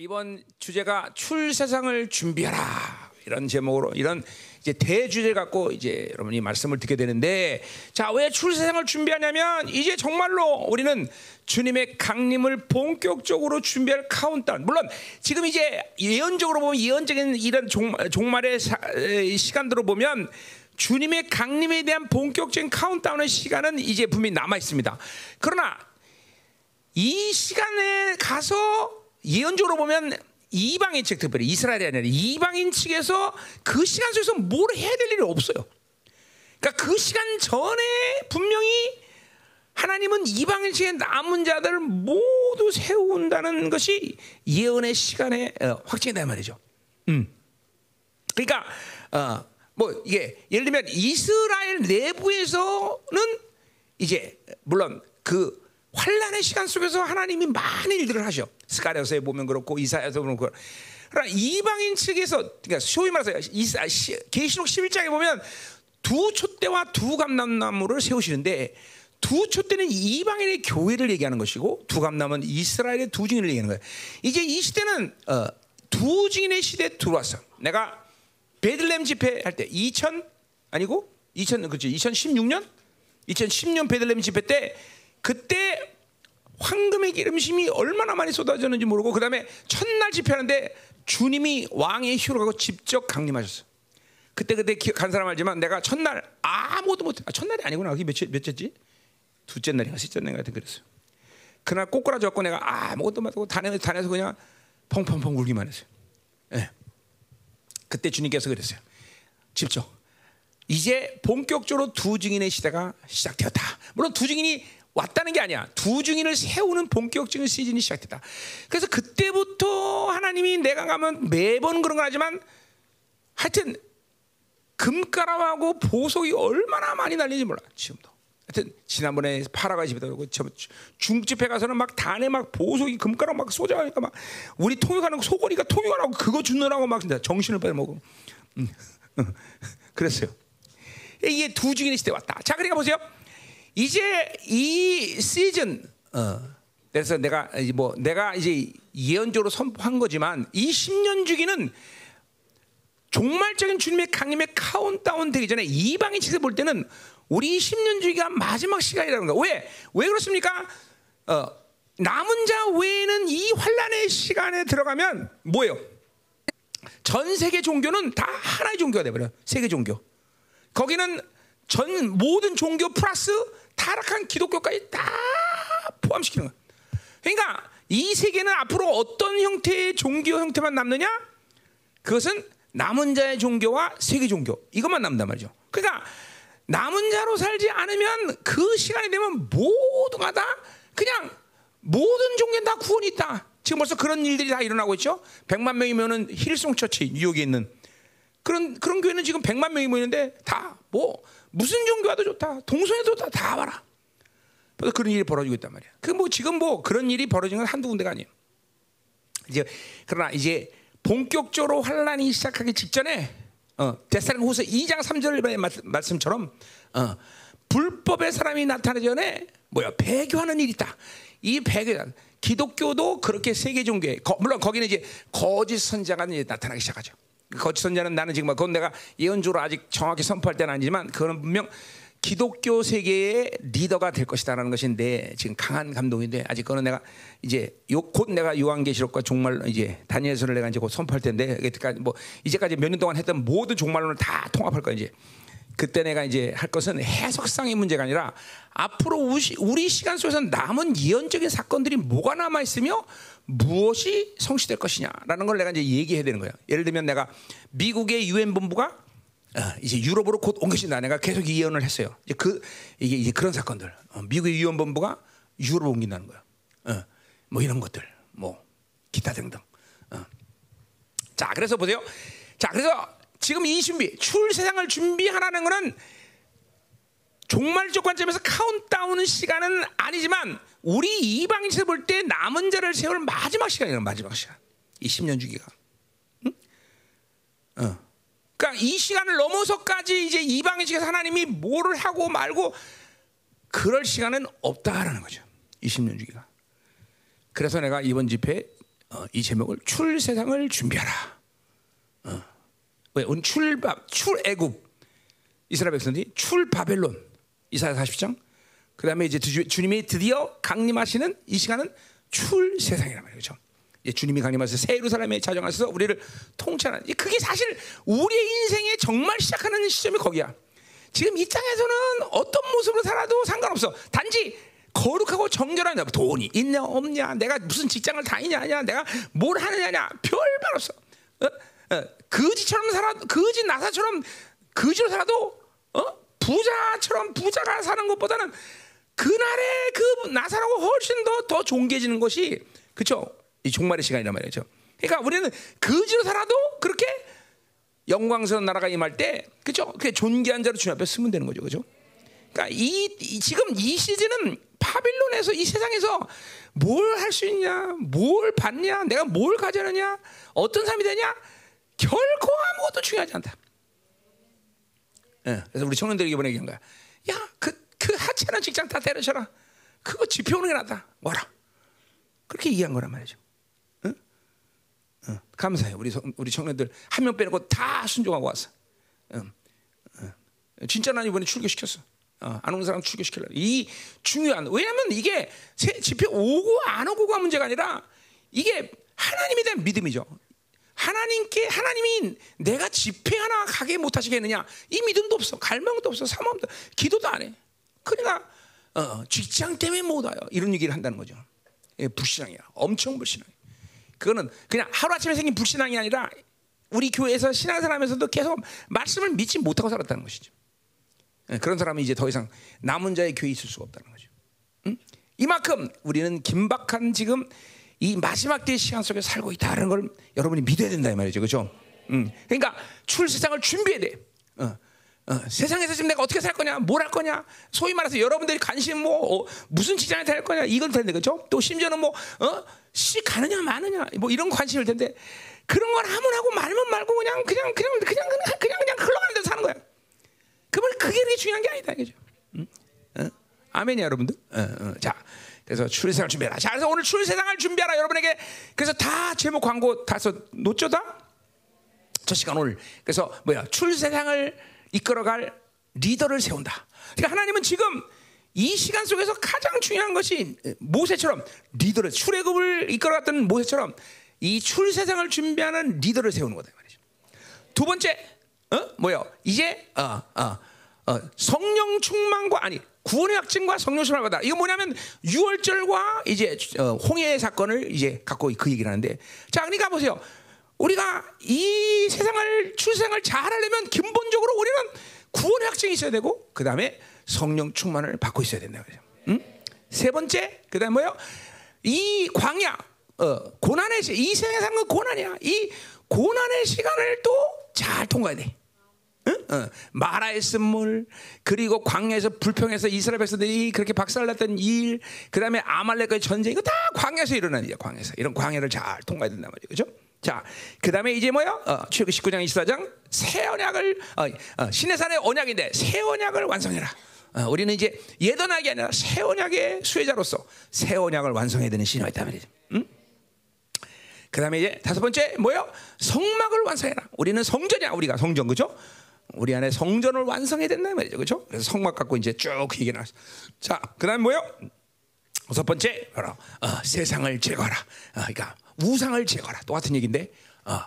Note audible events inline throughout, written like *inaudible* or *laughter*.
이번 주제가 출세상을 준비하라 이런 제목으로 이런 이제 대주제 갖고 이제 여러분이 말씀을 듣게 되는데 자 왜 출세상을 준비하냐면 이제 정말로 우리는 주님의 강림을 본격적으로 준비할 카운트다운 물론 지금 이제 예언적으로 보면 예언적인 이런 종말, 종말의 사, 에, 시간들로 보면 주님의 강림에 대한 본격적인 카운트다운의 시간은 이제 분명히 남아 있습니다. 그러나 이 시간에 가서 예언적으로 보면 이방인 측 특별히 이스라엘이 아니라 이방인 측에서 그 시간 속에서 뭘 해야 될 일이 없어요. 그러니까 그 시간 전에 분명히 하나님은 이방인 측의 남은 자들을 모두 세운다는 것이 예언의 시간에 어, 확정이다 말이죠. 음. 그러니까 어, 뭐 이게 예를 들면 이스라엘 내부에서는 이제 물론 그 환란의 시간 속에서 하나님이 많은 일들을 하셔. 스가랴서에 보면 그렇고 이사야서 보면 그렇고. 그러나 이방인 측에서 그러니까 소위 말해서 이사, 시, 계시록 11장에 보면 두 촛대와 두 감람나무를 세우시는데 두 촛대는 이방인의 교회를 얘기하는 것이고 두 감람은 이스라엘의 두 증인을 얘기하는 거예요. 이제 이 시대는 어, 두 증인의 시대에 들어왔어. 내가 베들렘 집회 할 때 2000 아니고 2000 그렇지 2016년 2010년 베들렘 집회 때 그때 황금의 기름심이 얼마나 많이 쏟아졌는지 모르고 그 다음에 첫날 집회하는데 주님이 왕의 휴로 가고 직접 강림하셨어. 그때 그때 간 사람 알지만 내가 첫날 아무도 못해. 아, 첫날이 아니구나. 그게 며칠 몇째지? 둘째 날인가 셋째 날 같은 그랬어요. 그날 꼬꾸라졌고 내가 아무것도 못하고 단에서 단에서 그냥 펑펑펑 울기만 했어요. 예. 그때 주님께서 그랬어요. 집중. 이제 본격적으로 두 증인의 시대가 시작되었다. 물론 두 증인이 왔다는 게 아니야. 두 증인을 세우는 본격적인 시즌이 시작됐다. 그래서 그때부터 하나님이 내가 가면 매번 그런 건 하지만 하여튼 금가라하고 보석이 얼마나 많이 날리는지 몰라. 지금도. 하여튼 지난번에 파라가 집에다 오고 중집회 가서는 막 단에 막 보석이 금가락 막 쏟아가니까 막 우리 통역하는 소고리가 통역하라고 그거 주느라고 막 정신을 빼먹고 음. *laughs* 그랬어요. 이게 두 증인의 시대 왔다. 자, 그러니까 보세요. 이제 이 시즌 어, 그래서 내가 뭐 내가 이제 예언적으로 선포한 거지만 이 10년 주기는 종말적인 주님의 강림의 카운트다운 되기 전에 이방인 측에서 볼 때는 우리 10년 주기가 마지막 시간이라는 거. 왜? 왜 그렇습니까? 어, 남은 자 외에는 이 환란의 시간에 들어가면 뭐예요? 전 세계 종교는 다 하나의 종교가 돼 버려. 세계 종교. 거기는 전 모든 종교 플러스 타락한 기독교까지 다 포함시키는 거야. 그러니까 이 세계는 앞으로 어떤 형태의 종교 형태만 남느냐? 그것은 남은 자의 종교와 세계 종교 이것만 남단 말이죠. 그러니까 남은 자로 살지 않으면 그 시간이 되면 모두가 다 그냥 모든 종교는 다 구원이 있다. 지금 벌써 그런 일들이 다 일어나고 있죠. 100만 명이면은 힐송 처치 뉴욕에 있는 그런 그런 교회는 지금 100만 명이 모이는데 다 뭐 무슨 종교와도 좋다. 동성애도 다, 다 와라. 그래서 그런 일이 벌어지고 있단 말이야. 그 뭐 지금 뭐 그런 일이 벌어진 건 한두 군데가 아니에요. 이제 그러나 이제 본격적으로 환란이 시작하기 직전에 어, 데살로니가후서 2장 3절 말씀처럼 어, 불법의 사람이 나타나기 전에 뭐야 배교하는 일이 있다. 이 배교 기독교도 그렇게 세계 종교에 물론 거기는 이제 거짓 선자가 이제 나타나기 시작하죠. 거짓 선자는 나는 지금 그건 내가 예언적으로 아직 정확히 선포할 때는 아니지만 그건 분명 기독교 세계의 리더가 될 것이다라는 것인데 지금 강한 감동인데 아직 그거는 내가 이제 요, 곧 내가 요한계시록과 종말 이제 다니엘서를 내가 이제 곧 선포할 텐데 그때까지 뭐 이제까지 몇 년 동안 했던 모든 종말론을 다 통합할 거야 이제. 그때 내가 이제 할 것은 해석상의 문제가 아니라 앞으로 우리 시간 속에서 남은 예언적인 사건들이 뭐가 남아 있으며 무엇이 성취될 것이냐라는 걸 내가 이제 얘기해야 되는 거예요. 예를 들면 내가 미국의 유엔 본부가 어, 이제 유럽으로 곧 옮겨진다. 내가 계속 예언을 했어요. 이제 그 이게 이제 그런 사건들. 어, 미국의 유엔 본부가 유럽 옮긴다는 거야. 어, 뭐 이런 것들, 뭐 기타 등등. 어. 자, 그래서 보세요. 자, 그래서 지금 이 준비, 출 세상을 준비하라는 것은 종말적 관점에서 카운트다운은 시간은 아니지만 우리 이방인에서 볼 때 남은 자를 세울 마지막 시간이에요. 마지막 시간. 이 10년 주기가. 응? 어. 그러니까 이 시간을 넘어서까지 이제 이방인 측에서 하나님이 뭐를 하고 말고 그럴 시간은 없다라는 거죠. 20년 주기가. 그래서 내가 이번 집회 어, 이 제목을 출 세상을 준비하라. 어. 왜? 오늘 출밥, 출애굽 이스라엘 백성들이 출 바벨론 이사야 40장. 그 다음에 이제 주, 주님이 드디어 강림하시는 이 시간은 출세상이란 말이죠. 그렇죠? 이제 주님이 강림하셔서 새 예루살렘에 자정하셔서 우리를 통치하는 이 그게 사실 우리의 인생의 정말 시작하는 시점이 거기야. 지금 이 땅에서는 어떤 모습으로 살아도 상관없어. 단지 거룩하고 정결한 자, 돈이 있냐 없냐, 내가 무슨 직장을 다니냐 아니야, 내가 뭘 하느냐냐 별말 없어. 어? 어, 거지처럼 살아, 거지 나사처럼 거지로 살아도 어? 부자처럼 부자가 사는 것보다는 그날의 그 나사라고 훨씬 더 더 존귀해지는 것이 그렇죠. 이 종말의 시간이란 말이죠. 그러니까 우리는 거지로 살아도 그렇게 영광스러운 나라가 임할 때 그죠? 그 존귀한 자로 주님 앞에 쓰면 되는 거죠, 그죠? 그러니까 이, 이 지금 이 시즌은 바빌론에서 이 세상에서 뭘 할 수 있냐, 뭘 받냐, 내가 뭘 가져느냐, 어떤 삶이 되냐, 결코 아무것도 중요하지 않다. 예, 그래서 우리 청년들에게 이번에 얘기한 거야. 야, 그, 그 하찮은 직장 다 때려쳐라. 그거 집회 오는 게 낫다. 와라. 그렇게 이해한 거란 말이죠. 응? 응. 감사해요. 우리 성- 우리 청년들 한 명 빼놓고 다 순종하고 왔어. 응. 응. 진짜 난 이번에 출교시켰어. 어, 안 오는 사람 출교시키려. 이 중요한 왜냐하면 이게 세- 집회 오고 안 오고가 문제가 아니라 이게 하나님에 대한 믿음이죠. 하나님께 하나님이 내가 집회 하나 가게 못하시겠느냐 이 믿음도 없어 갈망도 없어 사모도 기도도 안 해. 그러니까 어, 직장 때문에 못 와요. 이런 얘기를 한다는 거죠. 예, 불신앙이야. 엄청 불신앙. 그거는 그냥 하루 아침에 생긴 불신앙이 아니라 우리 교회에서 신앙생활하면서도 계속 말씀을 믿지 못하고 살았다는 것이죠. 예, 그런 사람이 이제 더 이상 남은 자의 교회에 있을 수가 없다는 거죠. 응? 이만큼 우리는 긴박한 지금 이 마지막 때의 시간 속에 살고 있다는 걸 여러분이 믿어야 된다 이 말이죠, 그렇죠? 응. 그러니까 출세상을 준비해야 돼. 어. 어, 세상에서 지금 내가 어떻게 살 거냐, 뭘 할 거냐, 소위 말해서 여러분들이 관심 뭐 어, 무슨 직장에 살 거냐 이건 텐데 그렇죠? 또 심지어는 뭐 어? 시 가느냐 마느냐 뭐 이런 관심일 텐데 그런 건 하면 하고 말면 말고 그냥 그냥 그냥 그냥 그냥 그냥 그냥 흘러가는 대로 사는 거야. 그러면 그게 그게 중요한 게 아니다. 응? 어? 아멘이야 여러분들. 자, 그래서 출세상을 준비해라. 자, 그래서 오늘 출세상을 준비하라 여러분에게. 그래서 다 제목 광고 다써 놓죠 다. 저 시간 오늘 그래서 뭐야 출세상을 이끌어갈 리더를 세운다. 그러니까 하나님은 지금 이 시간 속에서 가장 중요한 것이 모세처럼 리더를 출애굽을 이끌어갔던 모세처럼 이 출세상을 준비하는 리더를 세우는 거다 이 말이죠. 두 번째, 어 뭐요? 이제 어, 어, 어, 성령 충만과 아니 구원의 확증과 성령 충만을 받아. 이거 뭐냐면 유월절과 이제 어, 홍해 사건을 이제 갖고 그 얘기를 하는데, 자, 그러니까 보세요. 우리가 이 세상을 출생을 잘하려면 기본적으로 우리는 구원의 확증이 있어야 되고, 그 다음에 성령 충만을 받고 있어야 된다 그죠. 응? 세 번째, 그 다음에 뭐요? 이 광야, 어, 고난의 시, 이 세상에 사는 건 고난이야. 이 고난의 시간을 또 잘 통과해야 돼. 응? 어, 마라의 쓴물 그리고 광야에서 불평해서 이스라엘 백성들이 그렇게 박살났던 일, 그 다음에 아말렉과의 전쟁 이거 다 광야에서 일어나는 일이야. 광야에서 이런 광야를 잘 통과해야 된단 말이죠, 그렇죠? 자, 그 다음에 이제 뭐요? 어, 출애굽 19장 24장 새 언약을 어, 어, 신의 산의 언약인데 새 언약을 완성해라. 어, 우리는 이제 옛 언약이 아니라 새 언약의 수혜자로서 새 언약을 완성해야 되는 신호가 있단 말이죠. 응? 그 다음에 이제 다섯 번째 뭐요? 성막을 완성해라. 우리는 성전이야. 우리가 성전 그죠? 우리 안에 성전을 완성해야 된다 말이죠, 그죠? 그래서 성막 갖고 이제 쭉 얘기 나왔어. 자, 그 다음 뭐요? 첫 번째 바로 어, 세상을 제거하라. 어, 그러니까 우상을 제거하라. 똑같은 얘기인데, 어,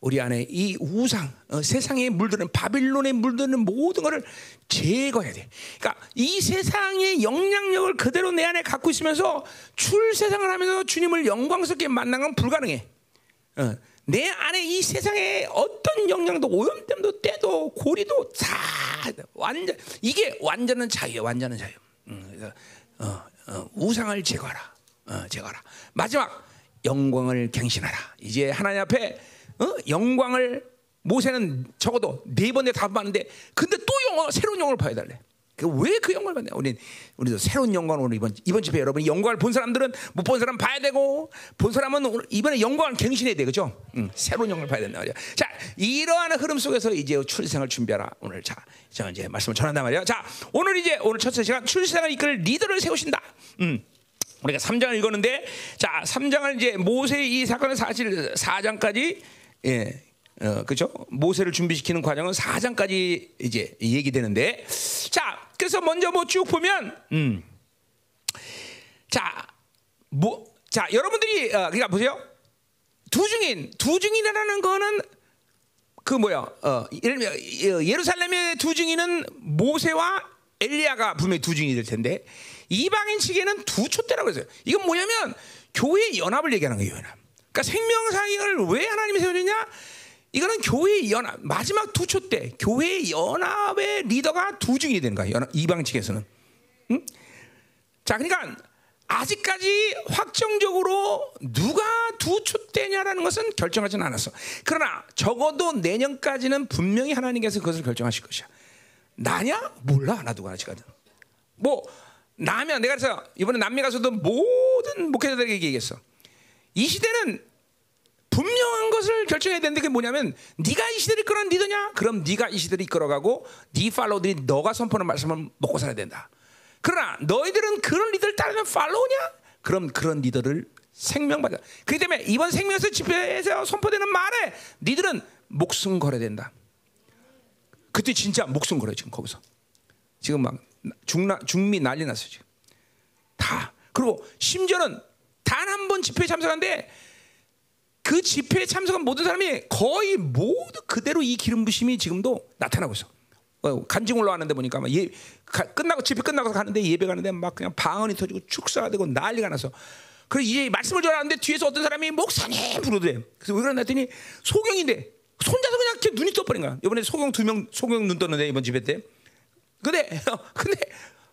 우리 안에 이 우상, 어, 세상에 물드는 바빌론에 물드는 모든 것을 제거해야 돼. 그러니까 이 세상의 영향력을 그대로 내 안에 갖고 있으면서 출세상을 하면서 주님을 영광스럽게 만나는 건 불가능해. 어, 내 안에 이 세상에 어떤 영향도 오염됨도 때도 고리도 다 완전 이게 완전한 자유야 완전한 자유. 음, 그래서 어, 어, 우상을 제거하라, 어, 제거하라. 마지막 영광을 갱신하라. 이제 하나님 앞에 어? 영광을 모세는 적어도 네 번에 다 봤는데 근데 또 영광 새로운 영광을 봐야 달래. 왜그 영광을 받냐? 우리 우리도 새로운 영광을 오늘 이번 이번 집에 여러분 영광을 본 사람들은 못 본 사람 봐야 되고 본 사람은 오늘 이번에 영광을 갱신해야 돼, 그죠? 응, 새로운 영광을 봐야 된다 말이야. 자, 이러한 흐름 속에서 이제 출생을 준비하라. 오늘 자, 자 이제 말씀을 전한단 말이야. 자, 오늘 이제 오늘 첫째 시간 출생을 이끌 리더를 세우신다. 음. 우리가 3장을 읽었는데 자, 3장을 이제 모세 이 사건은 사실 4장까지 예. 어, 그죠? 모세를 준비시키는 과정은 4장까지 이제 얘기되는데 자, 그래서 먼저 뭐 쭉 보면 음. 자, 뭐 자, 여러분들이 어, 그러니까 보세요. 두 증인, 두 증인이라는 거는 그 뭐야? 어, 예를 들면 예루살렘의 두 증인은 모세와 엘리야가 분명히 두 증인이 될 텐데 이방인 측에는 두 촛대라고 했어요. 이건 뭐냐면 교회의 연합을 얘기하는 거예요. 연합. 그러니까 생명사역을 왜 하나님이 세워주냐? 이거는 교회의 연합 마지막 두 촛대 교회의 연합의 리더가 두 증인이 되는 거야. 연합, 이방 측에서는. 응? 자, 그러니까 아직까지 확정적으로 누가 두 촛대냐라는 것은 결정하지는 않았어. 그러나 적어도 내년까지는 분명히 하나님께서 그것을 결정하실 것이야. 나냐? 몰라. 나도 아직까지. 뭐 나면 내가 그래서 이번에 남미 가서도 모든 목회자들에게 얘기했어. 이 시대는 분명한 것을 결정해야 되는데 그게 뭐냐면 네가 이 시대를 이끌어가는 리더냐? 그럼 네가 이 시대를 이끌어가고 네 팔로우들이 너가 선포하는 말씀을 먹고 살아야 된다. 그러나 너희들은 그런 리더를 따르는 팔로우냐? 그럼 그런 리더를 생명받아. 그렇기 때문에 이번 생명에서 집회에서 선포되는 말에 니들은 목숨 걸어야 된다. 그때 진짜 목숨 걸어요 지금 거기서. 지금 막 중나 중미 난리 났어요 지금. 다. 그리고 심지어는 단 한 번 집회에 참석한데 그 집회에 참석한 모든 사람이 거의 모두 그대로 이 기름 부심이 지금도 나타나고 있어. 어, 간증 올라왔는데 보니까 막 예, 가, 끝나고 집회 끝나고 가는데 예배 가는데 막 그냥 방언이 터지고 축사가 되고 난리가 나서 그래서 이제 말씀을 전하는데 뒤에서 어떤 사람이 목사님 부르대. 그래서 왜 그러나 했더니 소경인데 손자도 그냥 이렇게 눈이 떠버린 거야. 이번에 소경 두 명 소경 눈 떴는데 이번 집회 때. 근데 *laughs* 근데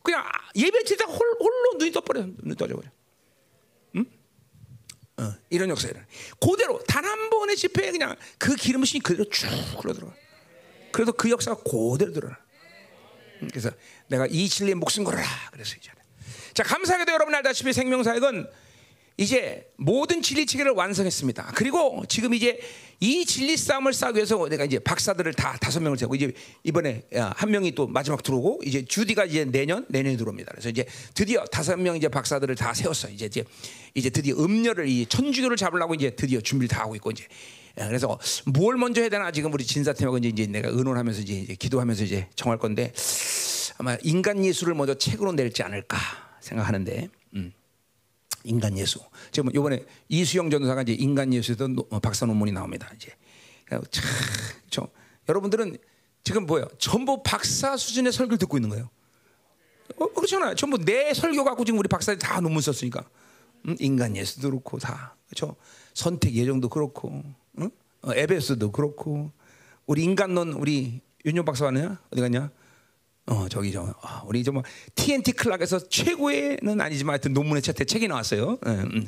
그냥 예배 치다 홀로 눈이 떠버려. 눈이 떠져버려. 응? 어, 이런 역사를. 그대로 단 한 번의 집회에 그냥 그 기름이 그대로 쭉 흘러들어가. 그래서 그 역사가 그대로 드러나. 그래서 내가 이 진리에 목숨 걸어라. 그래서 이제. 자, 감사하게도 여러분 알다시피 생명사역은 이제 모든 진리 체계를 완성했습니다. 그리고 지금 이제 이 진리 싸움을 싸기 위해서 내가 이제 박사들을 다 다섯 명을 세고 이제 이번에 한 명이 또 마지막 들어오고 이제 주디가 이제 내년 내년에 들어옵니다. 그래서 이제 드디어 다섯 명 이제 박사들을 다 세웠어. 이제 이제 이제 드디어 음녀를 이 천주교를 잡으려고 이제 드디어 준비를 다 하고 있고 이제 그래서 뭘 먼저 해야 되나 지금 우리 진사팀하고 이제, 이제 내가 의논하면서 이제, 이제 기도하면서 이제 정할 건데 아마 인간 예수를 먼저 책으로 낼지 않을까 생각하는데. 음. 인간 예수. 지금 요번에 이수영 전도사가 이제 인간 예수에도 박사 논문이 나옵니다. 이제 참, 저, 여러분들은 지금 뭐예요? 전부 박사 수준의 설교를 듣고 있는 거예요. 어, 그렇잖아요. 전부 내 설교 갖고 지금 우리 박사들이 다 논문 썼으니까. 음, 인간 예수도 그렇고 다 그렇죠. 선택 예정도 그렇고, 응? 어, 에베스도 그렇고, 우리 인간론 우리 윤용 박사가냐 어디 갔냐? 어 저기 저 아, 우리 저뭐 TNT 클락에서 최고의는 아니지만 하여튼 논문의 채택 책이 나왔어요. 음,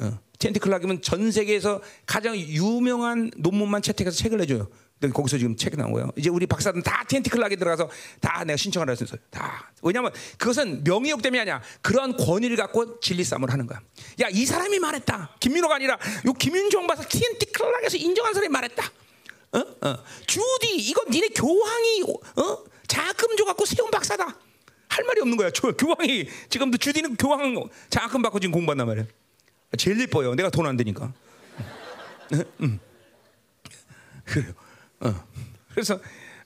어, TNT 클락이면 전 세계에서 가장 유명한 논문만 채택해서 책을 내줘요. 거기서 지금 책이 나온 거예요. 이제 우리 박사들은 다 TNT 클락에 들어가서 다 내가 신청을 했어요. 다. 왜냐하면 그것은 명예욕 때문이 아니야. 그런 권위를 갖고 진리 싸움을 하는 거야. 야, 이 사람이 말했다. 김민호가 아니라 요 김윤종 박사 TNT 클락에서 인정한 사람이 말했다. 어? 어. 주디, 이거 니네 교황이 어? 장학금 줘갖고 세운 박사다. 할 말이 없는 거야. 저, 교황이 지금도 주디는 교황 장학금 받고 지금 공부한단 말이야. 제일 예뻐요. 내가 돈 안 되니까. 응. 그래요. 어. 그래서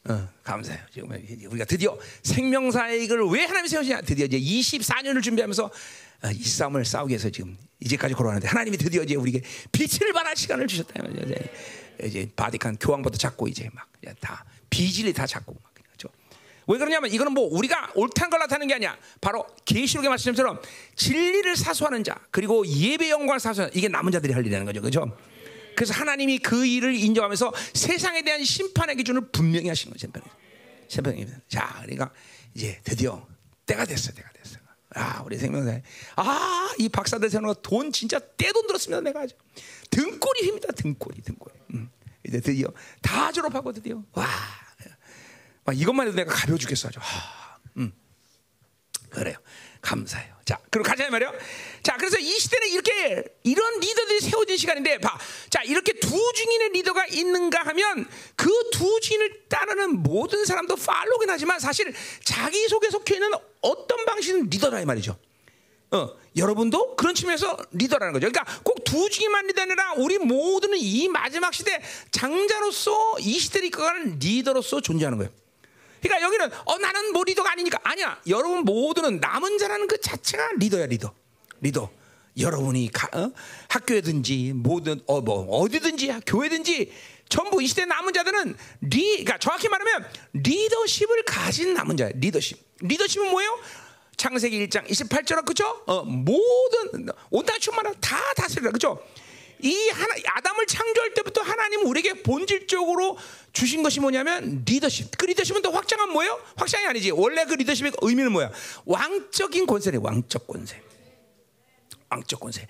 어, 감사해요. 지금 우리가 드디어 생명사역을 왜 하나님이 세우시냐? 드디어 이제 24년을 준비하면서 어, 이 싸움을 싸우기 위해서 지금 이제까지 걸어왔는데 하나님이 드디어 이제 우리에게 빛을 발할 시간을 주셨다. 이제, 이제 바티칸 교황부터 잡고 이제 막 다 비질이 다 잡고 막. 왜 그러냐면 이거는 뭐 우리가 옳다는 걸 나타내는 게 아니야. 바로 계시록의 말씀처럼 진리를 사수하는 자 그리고 예배 영광을 사수하는 이게 남은 자들이 할 일이라는 거죠. 그렇죠? 그래서 하나님이 그 일을 인정하면서 세상에 대한 심판의 기준을 분명히 하신 거죠. 심판이. 자, 그러니까 이제 드디어 때가 됐어. 때가 됐어. 아, 우리 생명사. 아, 이 박사들 세우는 돈 진짜 떼돈 들었습니다. 내가 아주 등골이 힘이다. 등골이 등골. 음. 이제 드디어 다 졸업하고 드디어 와. 이것만 해도 내가 가벼워 죽겠어 아주. 하, 음. 그래요. 감사해요. 자, 그럼 가자 말이요. 자, 그래서 이 시대는 이렇게 이런 리더들이 세워진 시간인데, 봐. 자, 이렇게 두 증인의 리더가 있는가 하면 그 두 증인을 따르는 모든 사람도 follower긴 하지만 사실 자기 속에 속해 있는 어떤 방식은 리더라 이 말이죠. 어, 여러분도 그런 측면에서 리더라는 거죠. 그러니까 꼭 두 증인만 리더 아니라 우리 모두는 이 마지막 시대 장자로서 이 시대를 이끌어가는 리더로서 존재하는 거예요. 그러니까 여기는 어 나는 뭐 리더가 아니니까 아니야. 여러분 모두는 남은 자라는 그 자체가 리더야 리더. 리더. 여러분이 가, 어? 학교에든지 모든 어 뭐 어디든지 교회든지 전부 이 시대 남은 자들은 리, 그러니까 정확히 말하면 리더십을 가진 남은 자야. 리더십. 리더십은 뭐예요? 창세기 1장 28절 그죠? 어, 모든 온갖 충만한 다 다스리라 그죠? 이 하나 아담을 창조할 때부터 하나님 우리에게 본질적으로 주신 것이 뭐냐면 리더십. 그 리더십은 또 확장한 뭐예요? 확장이 아니지. 원래 그 리더십의 의미는 뭐야? 왕적인 권세래. 왕적 권세. 왕적 권세.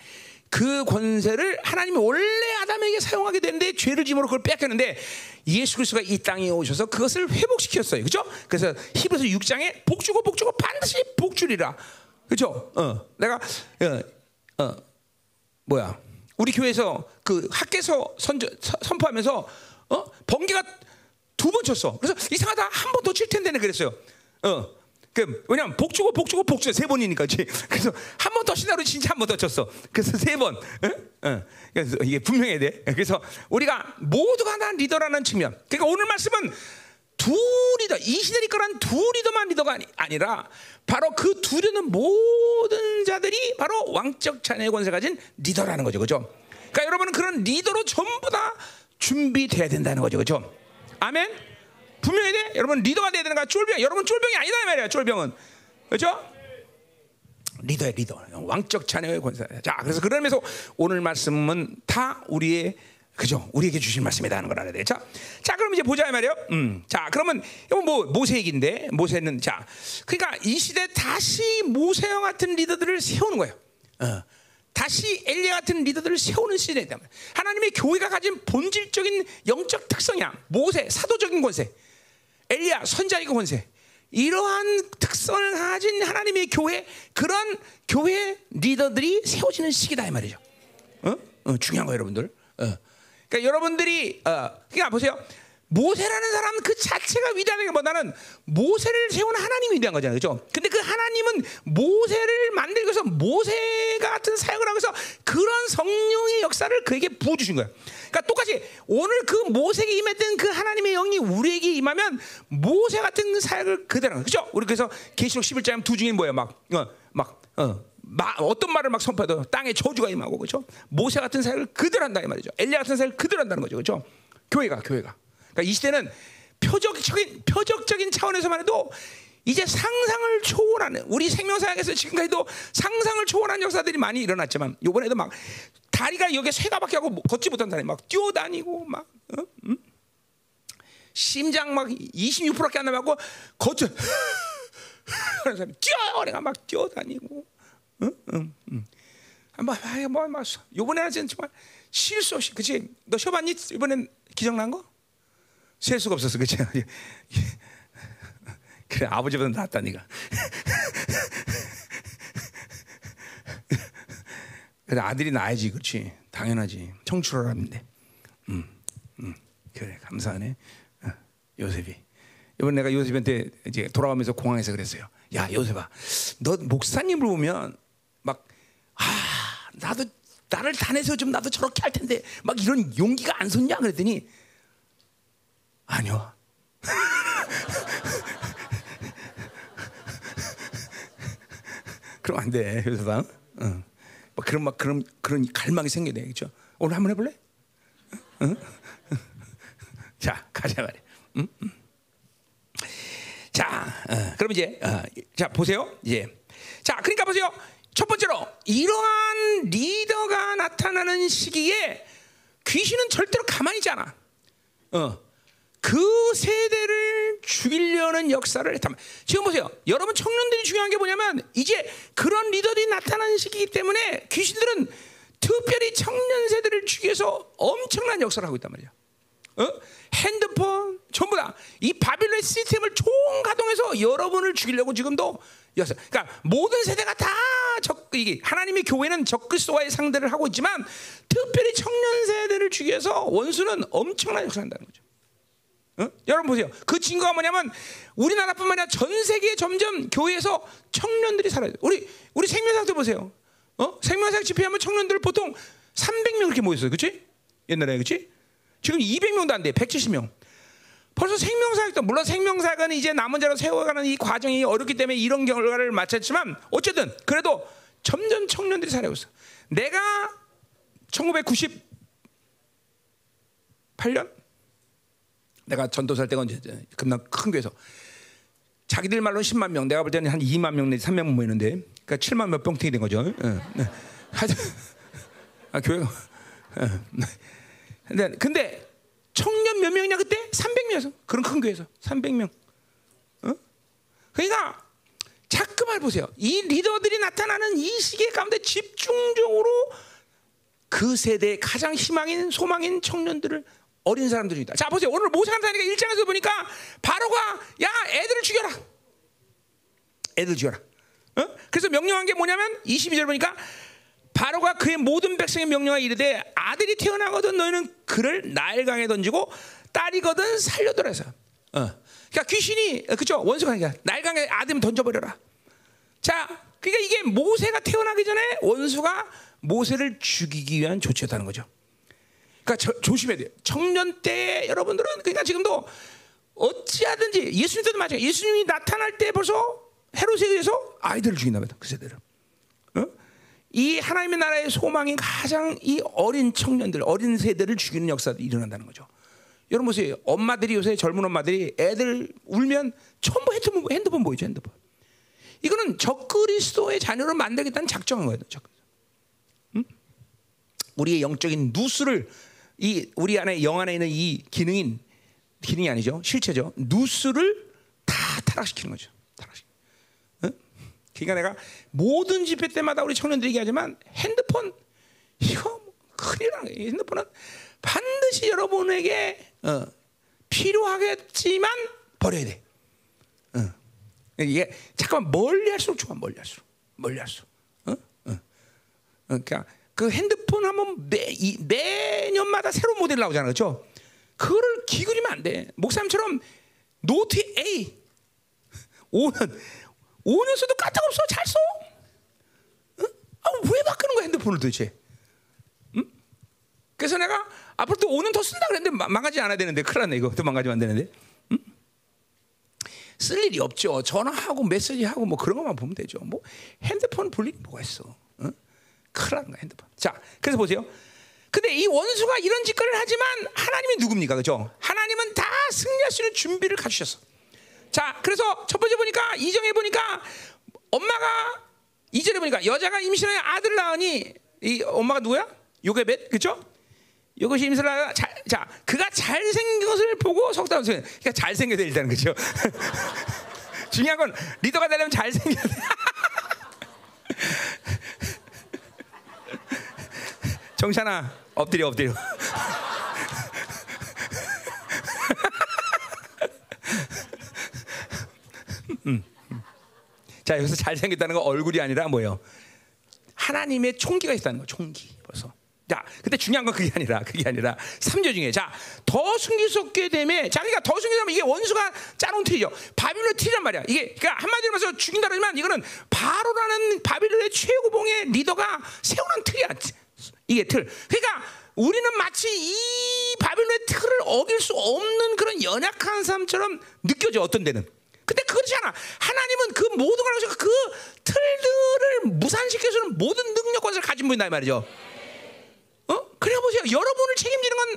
그 권세를 하나님이 원래 아담에게 사용하게 되는데 죄를 짐으로 그걸 뺏겼는데 예수 그리스도가 이 땅에 오셔서 그것을 회복시켰어요. 그죠? 그래서 히브리서 6장에 복주고 복주고 반드시 복주리라. 그죠? 어. 내가 어, 어 뭐야? 우리 교회에서 그 학계서 선저, 서- 선포하면서 어? 번개가 두 번 쳤어. 그래서 이상하다 한 번 더 칠 텐데 그랬어요. 어. 그 왜냐면 복주고 복주고 복주 세 번이니까 그치? *laughs* 그래서 한 번 더 신하로 진짜 한 번 더 쳤어. 그래서 세 번. 어? 어. 그래서 이게 분명해야 돼. 그래서 우리가 모두가 다 리더라는 측면. 그러니까 오늘 말씀은 두 리더, 이 시대를 이끌어간 두 리더만 리더가 아니, 아니 라 바로 그 두 리더는 모든 자들이 바로 왕적 자녀의 권세 가진 리더라는 거죠. 그죠? 그러니까 여러분은 그런 리더로 전부 다 준비돼야 된다는 거죠. 그죠? 아멘? 분명해야 돼? 여러분 리더가 돼야 되는 거야. 쫄병. 여러분 쫄병이 아니다 이 말이야. 쫄병은. 그죠? 리더야 리더 왕적 자녀의 권세 자 그래서 그러면서 오늘 말씀은 다 우리의 그죠 우리에게 주신 말씀이다 하는 걸 알아야 돼 자 자 그럼 이제 보자 이 말이에요 음 자 그러면 이건 뭐 모세 얘기인데 모세는 자 그러니까 이 시대 다시 모세형 같은 리더들을 세우는 거예요 어. 다시 엘리야 같은 리더들을 세우는 시대이다 하나님의 교회가 가진 본질적인 영적 특성이야 모세 사도적인 권세 엘리야 선자의 권세 이러한 특성을 가진 하나님의 교회 그런 교회 리더들이 세워지는 시기다 이 말이죠. 어? 어, 중요한 거 여러분들. 어. 그러니까 여러분들이 어, 그러니까 보세요. 모세라는 사람 그 자체가 위대한 게 뭐냐는 모세를 세운 하나님이 위대한 거잖아요. 그죠? 근데 그 하나님은 모세를 만들기 위해서 모세가 같은 사역을 하면서 그런 성령의 역사를 그에게 부어주신 거예요. 그러니까 똑같이 오늘 그 모세에게 임했던 그 하나님의 영이 우리에게 임하면 모세 같은 사역을 그대로. 그죠? 우리 그래서 계시록 11장 두 중에 뭐예요? 막, 어, 막, 어, 마, 어떤 말을 막 선포해도 땅에 저주가 임하고 그죠? 모세 같은 사역을 그대로 한다 이 말이죠. 엘리야 같은 사역을 그대로 한다는 거죠. 그죠? 교회가 교회가. 그러니까 이 시대는 표적적인 표적적인 차원에서만 해도 이제 상상을 초월하는 우리 생명사역에서 지금까지도 상상을 초월한 역사들이 많이 일어났지만 이번에도 막 다리가 여기에 쇠가 박혀고 뭐 걷지 못한 사람이 막 뛰어다니고 막 어? 음? 심장 막 26%밖에 안 남았고 *laughs* 사람이 뛰어요 내가 막 뛰어다니고 응? 응, 응. 한번 뭐, 뭐, 이번에는 정말 실수 없이 그치 너 쉬어봤니 이번엔 기적난 거? 셀 수가 없었어, 그치? *laughs* 그래, 아버지보다 낫다, 니가. *laughs* 그래, 아들이 나야지, 그렇지? 당연하지. 청출어람인데. 음, 음, 그래, 감사하네. 어, 요셉이. 이번 내가 요셉한테 이제 돌아가면서 공항에서 그랬어요. 야, 요셉아, 너 목사님을 보면 막, 아, 나도 나를 단해서 좀 나도 저렇게 할 텐데 막 이런 용기가 안 솟냐 그랬더니 아니요. *laughs* 그럼 안 돼, 요셉아. 응. 막 그런 막 그런 그런 갈망이 생겨야 돼, 그렇죠? 오늘 한번 해 볼래? 응? *laughs* 자, 가자 말이야. 응? 응. 자, 어, 그럼 이제 어, 자 보세요. 이제 자, 그러니까 보세요. 첫 번째로 이러한 리더가 나타나는 시기에 귀신은 절대로 가만히 있지 않아. 어. 그 세대를 죽이려는 역사를 했다면 지금 보세요. 여러분 청년들이 중요한 게 뭐냐면 이제 그런 리더들이 나타나는 시기이기 때문에 귀신들은 특별히 청년 세대를 위해서 엄청난 역사를 하고 있단 말이야. 어? 핸드폰 전부 다 이 바빌론 시스템을 총 가동해서 여러분을 죽이려고 지금도 역사. 그러니까 모든 세대가 다 적, 이게 하나님의 교회는 적그리스도와의 상대를 하고 있지만 특별히 청년 세대를 위해서 원수는 엄청난 역사를 한다는 거죠. 어? 여러분 보세요. 그 증거가 뭐냐면 우리나라뿐만 아니라 전 세계에 점점 교회에서 청년들이 살아요. 우리 우리 생명사학도 보세요. 어? 생명사학 집회하면 청년들 보통 300명 이렇게 모였어요. 그렇지? 옛날에 그렇지? 지금 200명도 안 돼. 170명. 벌써 생명사학도 물론 생명사학은 이제 남은 자로 세워가는 이 과정이 어렵기 때문에 이런 결과를 맞췄지만 어쨌든 그래도 점점 청년들이 살아오고 있어. 내가 1998년 내가 전도살 때가 언제 금방 큰 교회에서 자기들 말로 10만 명, 내가 볼 때는 한 2만 명 내지 3만 명 모이는데 그러니까 7만 몇 병통이 된 거죠. 예, 네. 하여튼 아 교회가 예. 근데 근데 청년 몇 명이냐 그때 300명에서 그런 큰 교회에서 300명. 어? 그러니까 자꾸만 보세요. 이 리더들이 나타나는 이 시기의 가운데 집중적으로 그 세대의 가장 희망인 소망인 청년들을 어린 사람들이 있다. 자 보세요. 오늘 모세 감사니까 일장에서 보니까 바로가 야 애들을 죽여라. 애들 죽여라. 어? 그래서 명령한 게 뭐냐면 22절 보니까 바로가 그의 모든 백성의 명령하 이르되 아들이 태어나거든 너희는 그를 나일강에 던지고 딸이거든 살려둬라 해서. 어. 그러니까 귀신이 어, 그죠 원수가 아니라 나일강에 아들 던져버려라. 자, 그러니까 이게 모세가 태어나기 전에 원수가 모세를 죽이기 위한 조치였다는 거죠. 그러니까 저, 조심해야 돼요. 청년 때 여러분들은 그러니까 지금도 어찌하든지 예수님 때도 마찬가지. 예수님이 나타날 때 벌써 헤롯에 의해서 아이들을 죽인다. 그 세대를. 어? 이 하나님의 나라의 소망인 가장 이 어린 청년들, 어린 세대를 죽이는 역사도 일어난다는 거죠. 여러분 보세요. 엄마들이 요새 젊은 엄마들이 애들 울면 전부 핸드폰, 핸드폰 보이죠, 핸드폰. 이거는 적그리스도의 자녀를 만들겠다는 작정한 거예요. 적. 응? 우리의 영적인 누수를 이 우리 안에 영 안에 있는 이 기능인 기능이 아니죠 실체죠 누수를 다 타락시키는 거죠. 그러니까 내가 모든 집회 때마다 우리 청년들이 얘기하지만 핸드폰 이거 뭐 큰일이라는 거예요. 핸드폰은 반드시 여러분에게 어, 필요하겠지만 버려야 돼. 어. 이게 잠깐만 멀리 할수록 좋아 멀리 할수록 멀리 할수록. 어? 어. 그러니까 그 핸드폰 하면 매, 이, 매년마다 새로운 모델 나오잖아요, 그렇죠? 그거를 기울이면 안 돼. 목사님처럼 노트 A *laughs* 5년 5년 써도 까딱 없어, 잘 써. 어? 아, 왜 바꾸는 거야 핸드폰을 도대체? 응? 그래서 내가 앞으로 또 5년 더 쓴다 그랬는데 망가지 않아야 되는데 큰일 났네 이거 또 망가지면 안 되는데. 응? 쓸 일이 없죠. 전화하고 메시지하고 뭐 그런 것만 보면 되죠. 뭐 핸드폰 볼 일이 뭐가 있어? 응? 큰일 거야 핸드폰. 자, 그래서 보세요. 근데 이 원수가 이런 짓거리를 하지만 하나님이 누굽니까, 그죠? 하나님은 다 승리할 수 있는 준비를 갖추셨어. 자, 그래서 첫 번째 보니까 이정해 보니까 엄마가 이절에 보니까 여자가 임신하여 아들을 낳으니 이 엄마가 누구야? 요게벳, 그죠? 이것이 임신을 하다가 자, 자, 그가 잘생긴 것을 보고 속담 생 그러니까 잘생겨야 돼 일단은 그죠? *laughs* 중요한 건 리더가 되려면 잘생겨야 돼. *laughs* 정찬아 엎드려 엎드려. *laughs* 음. 자 여기서 잘생겼다는 건 얼굴이 아니라 뭐예요? 하나님의 총기가 있다는 거 총기 벌써. 자, 근데 중요한 건 그게 아니라 그게 아니라 3절 중에 자, 더 숨기속게 되면 자, 그러니까 더 숨기면 이게 원수가 짜놓은 틀이죠. 바빌론 틀이란 말이야. 이게 그러니까 한마디로 말해서 죽인다 그러지만 이거는 바로라는 바빌론의 최고봉의 리더가 세우는 틀이야. 이게 틀. 그러니까 우리는 마치 이 바빌론의 틀을 어길 수 없는 그런 연약한 사람처럼 느껴져 어떤 데는. 근데 그렇지 않아. 하나님은 그 모든 걸 하셔서 그 틀들을 무산시켜주는 모든 능력과 가진 분이다 이 말이죠. 어? 그래 보세요. 여러분을 책임지는 건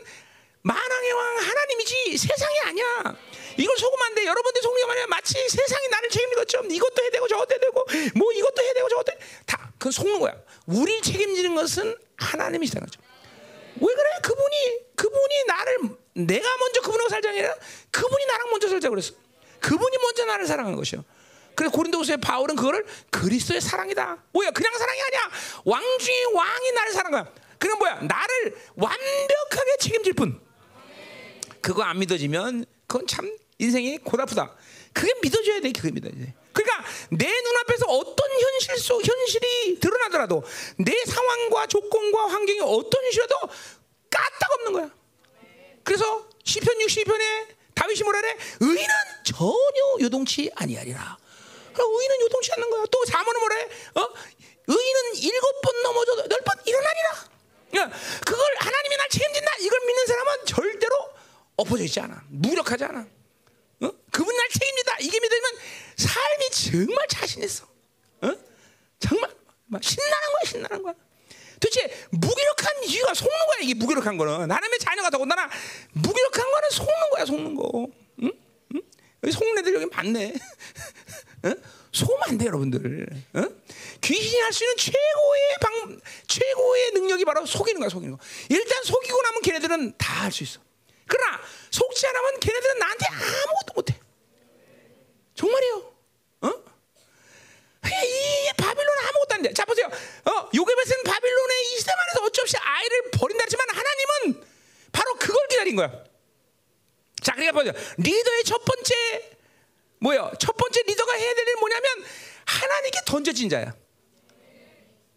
만왕의 왕 하나님이지 세상이 아니야. 이걸 속으면 안 돼. 여러분들 속는 게 말이야. 마치 세상이 나를 책임지는 것처럼 이것도 해야 되고 저것도 해야 되고 뭐 이것도 해야 되고 저것도 다 그 속는 거야. 우리를 책임지는 것은 하나님이시다는 거죠. 왜 그래? 그분이 그분이 나를 내가 먼저 그분하고 살자 아니라 그분이 나랑 먼저 살자 그랬어. 그분이 먼저 나를 사랑한 것이요. 그래서 고린도서의 바울은 그거를 그리스도의 사랑이다. 뭐야? 그냥 사랑이 아니야. 왕 중에 왕이 나를 사랑한. 그건 뭐야? 나를 완벽하게 책임질 뿐. 그거 안 믿어지면 그건 참 인생이 고달프다. 그게 믿어줘야 돼. 그게 믿어야 돼. 그러니까 내 눈앞에서 어떤 현실 속 현실이 드러나더라도 내 상황과 조건과 환경이 어떤 현실이라도 까딱 없는 거야. 그래서 시편 62편에 다윗이 뭐라 그래? 의인은 전혀 요동치 아니하리라. 의인은 요동치 않는 거야. 또 사모는 해? 어? 의인은 일곱 번 넘어져도 열 번 일어나리라. 그걸 하나님이 날 책임진다. 이걸 믿는 사람은 절대로 엎어져 있지 않아. 무력하지 않아. 어? 그분 날 책임진다. 이게 믿으면 삶이 정말 자신 있어. 어? 정말 막 신나는 거야, 신나는 거야. 도대체 무기력한 이유가 속는 거야. 이게 무기력한 거는 하나님의 자녀가 더군다나 무기력한 거는 속는 거야, 속는 거. 응? 응? 속는 애들 여기 많네. *laughs* 응? 속으면 안 돼, 여러분들. 응? 귀신이 할 수 있는 최고의 방, 최고의 능력이 바로 속이는 거야, 속이는 거. 일단 속이고 나면 걔네들은 다 할 수 있어. 그러나 속지 않으면 걔네들은 나한테 아무것도 못해. 정말이요. 어? 이 바빌론 아무것도 안 돼. 자 보세요. 어, 요괴벳은 바빌론의 이 시대 안에서 어찌 없이 아이를 버린다 했지만 하나님은 바로 그걸 기다린 거야. 자, 그러니까 보세요. 리더의 첫 번째 뭐요? 첫 번째 리더가 해야 될 일은 뭐냐면 하나님께 던져진 자야.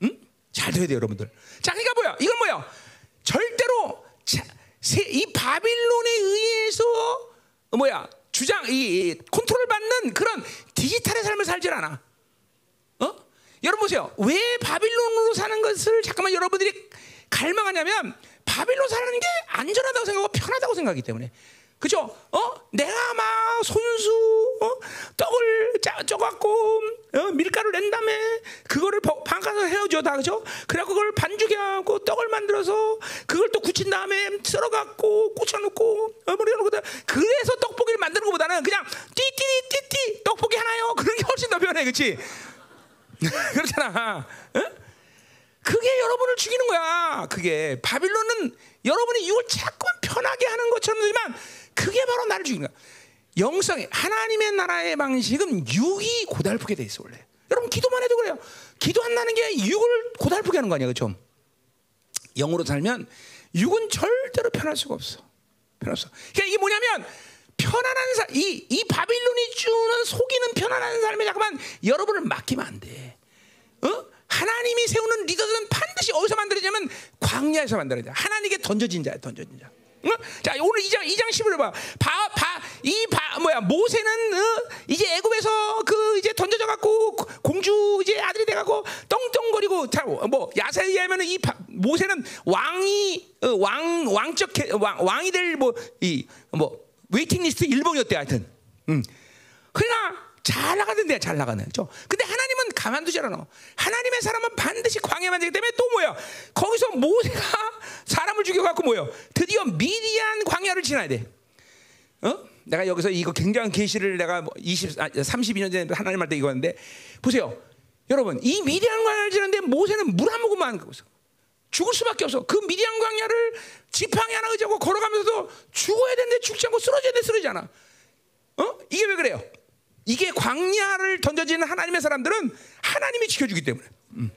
응? 잘 들어야 돼요, 여러분들. 자, 그러니까 뭐야? 이건 뭐야? 절대로 자, 세, 이 바빌론에 의해서 어, 뭐야? 주장 이, 이 컨트롤 받는 그런 디지털의 삶을 살질 않아. 어? 여러분 보세요. 왜 바빌론으로 사는 것을 잠깐만 여러분들이 갈망하냐면 바빌론 사는 게 안전하다고 생각하고 편하다고 생각하기 때문에. 그죠? 어? 내가 막 손수 어? 떡을 짜, 쪄갖고 어? 밀가루 낸 다음에 그거를 반가서 헤어져 다 그죠? 그래갖고 그걸 반죽해 갖고 떡을 만들어서 그걸 또 굳힌 다음에 썰어갖고 꽂혀놓고 어, 머리놓고 그래서 떡볶이를 만드는 것보다는 그냥 띠띠띠띠 떡볶이 하나요? 그런 게 훨씬 더 편해, 그렇지? *laughs* 그렇잖아. 어? 그게 여러분을 죽이는 거야. 그게 바빌론은 여러분이 이걸 자꾸만 편하게 하는 것처럼지만 그게 바로 나를 죽이는 거야. 영성이 하나님의 나라의 방식은 육이 고달프게 돼 있어 원래. 여러분 기도만 해도 그래요. 기도 한다는 게 육을 고달프게 하는 거 아니야, 그렇죠? 영으로 살면 육은 절대로 편할 수가 없어. 편할 수. 그러니까 이게 뭐냐면 편안한 사, 이, 이 바빌론이 주는 속이는 편안한 삶에 잠깐만 여러분을 맡기면 안 돼. 어? 하나님이 세우는 리더들은 반드시 어디서 만들어지냐면 광야에서 만들어져. 하나님께 던져진 자야, 던져진 자. 어? 자 오늘 2장 2장 10을 봐. 바, 바, 이 바, 뭐야 모세는 어? 이제 애굽에서 그 이제 던져져 갖고 공주 이제 아들이 돼 갖고 떵떵거리고 자뭐 야사에 의하면은 이 바, 모세는 왕이 어, 왕 왕적 왕, 왕이 될 뭐 이 뭐 waiting list 1번이었대 하여튼. 음. 그러나 잘 나가는데 잘 나가는 거죠. 근데 하나님은 가만두지 않아. 하나님의 사람은 반드시 광야만 되기 때문에 또 뭐야? 거기서 모세가 사람을 죽여갖고 뭐요? 드디어 미디안 광야를 지나야 돼. 어? 내가 여기서 이거 굉장한 계시를 내가 20, 32년 전에 하나님한테 말 이거였는데 보세요. 여러분 이 미디안 광야를 지나는데 모세는 물 한 모금만 하는 거죠. 죽을 수밖에 없어. 그 미디안 광야를 지팡이 하나 의지하고 걸어가면서도 죽어야 되는데 죽지 않고 쓰러져야 돼 쓰러지지 않아. 어? 이게 왜 그래요? 이게 광야를 던져지는 하나님의 사람들은 하나님이 지켜주기 때문에. 음.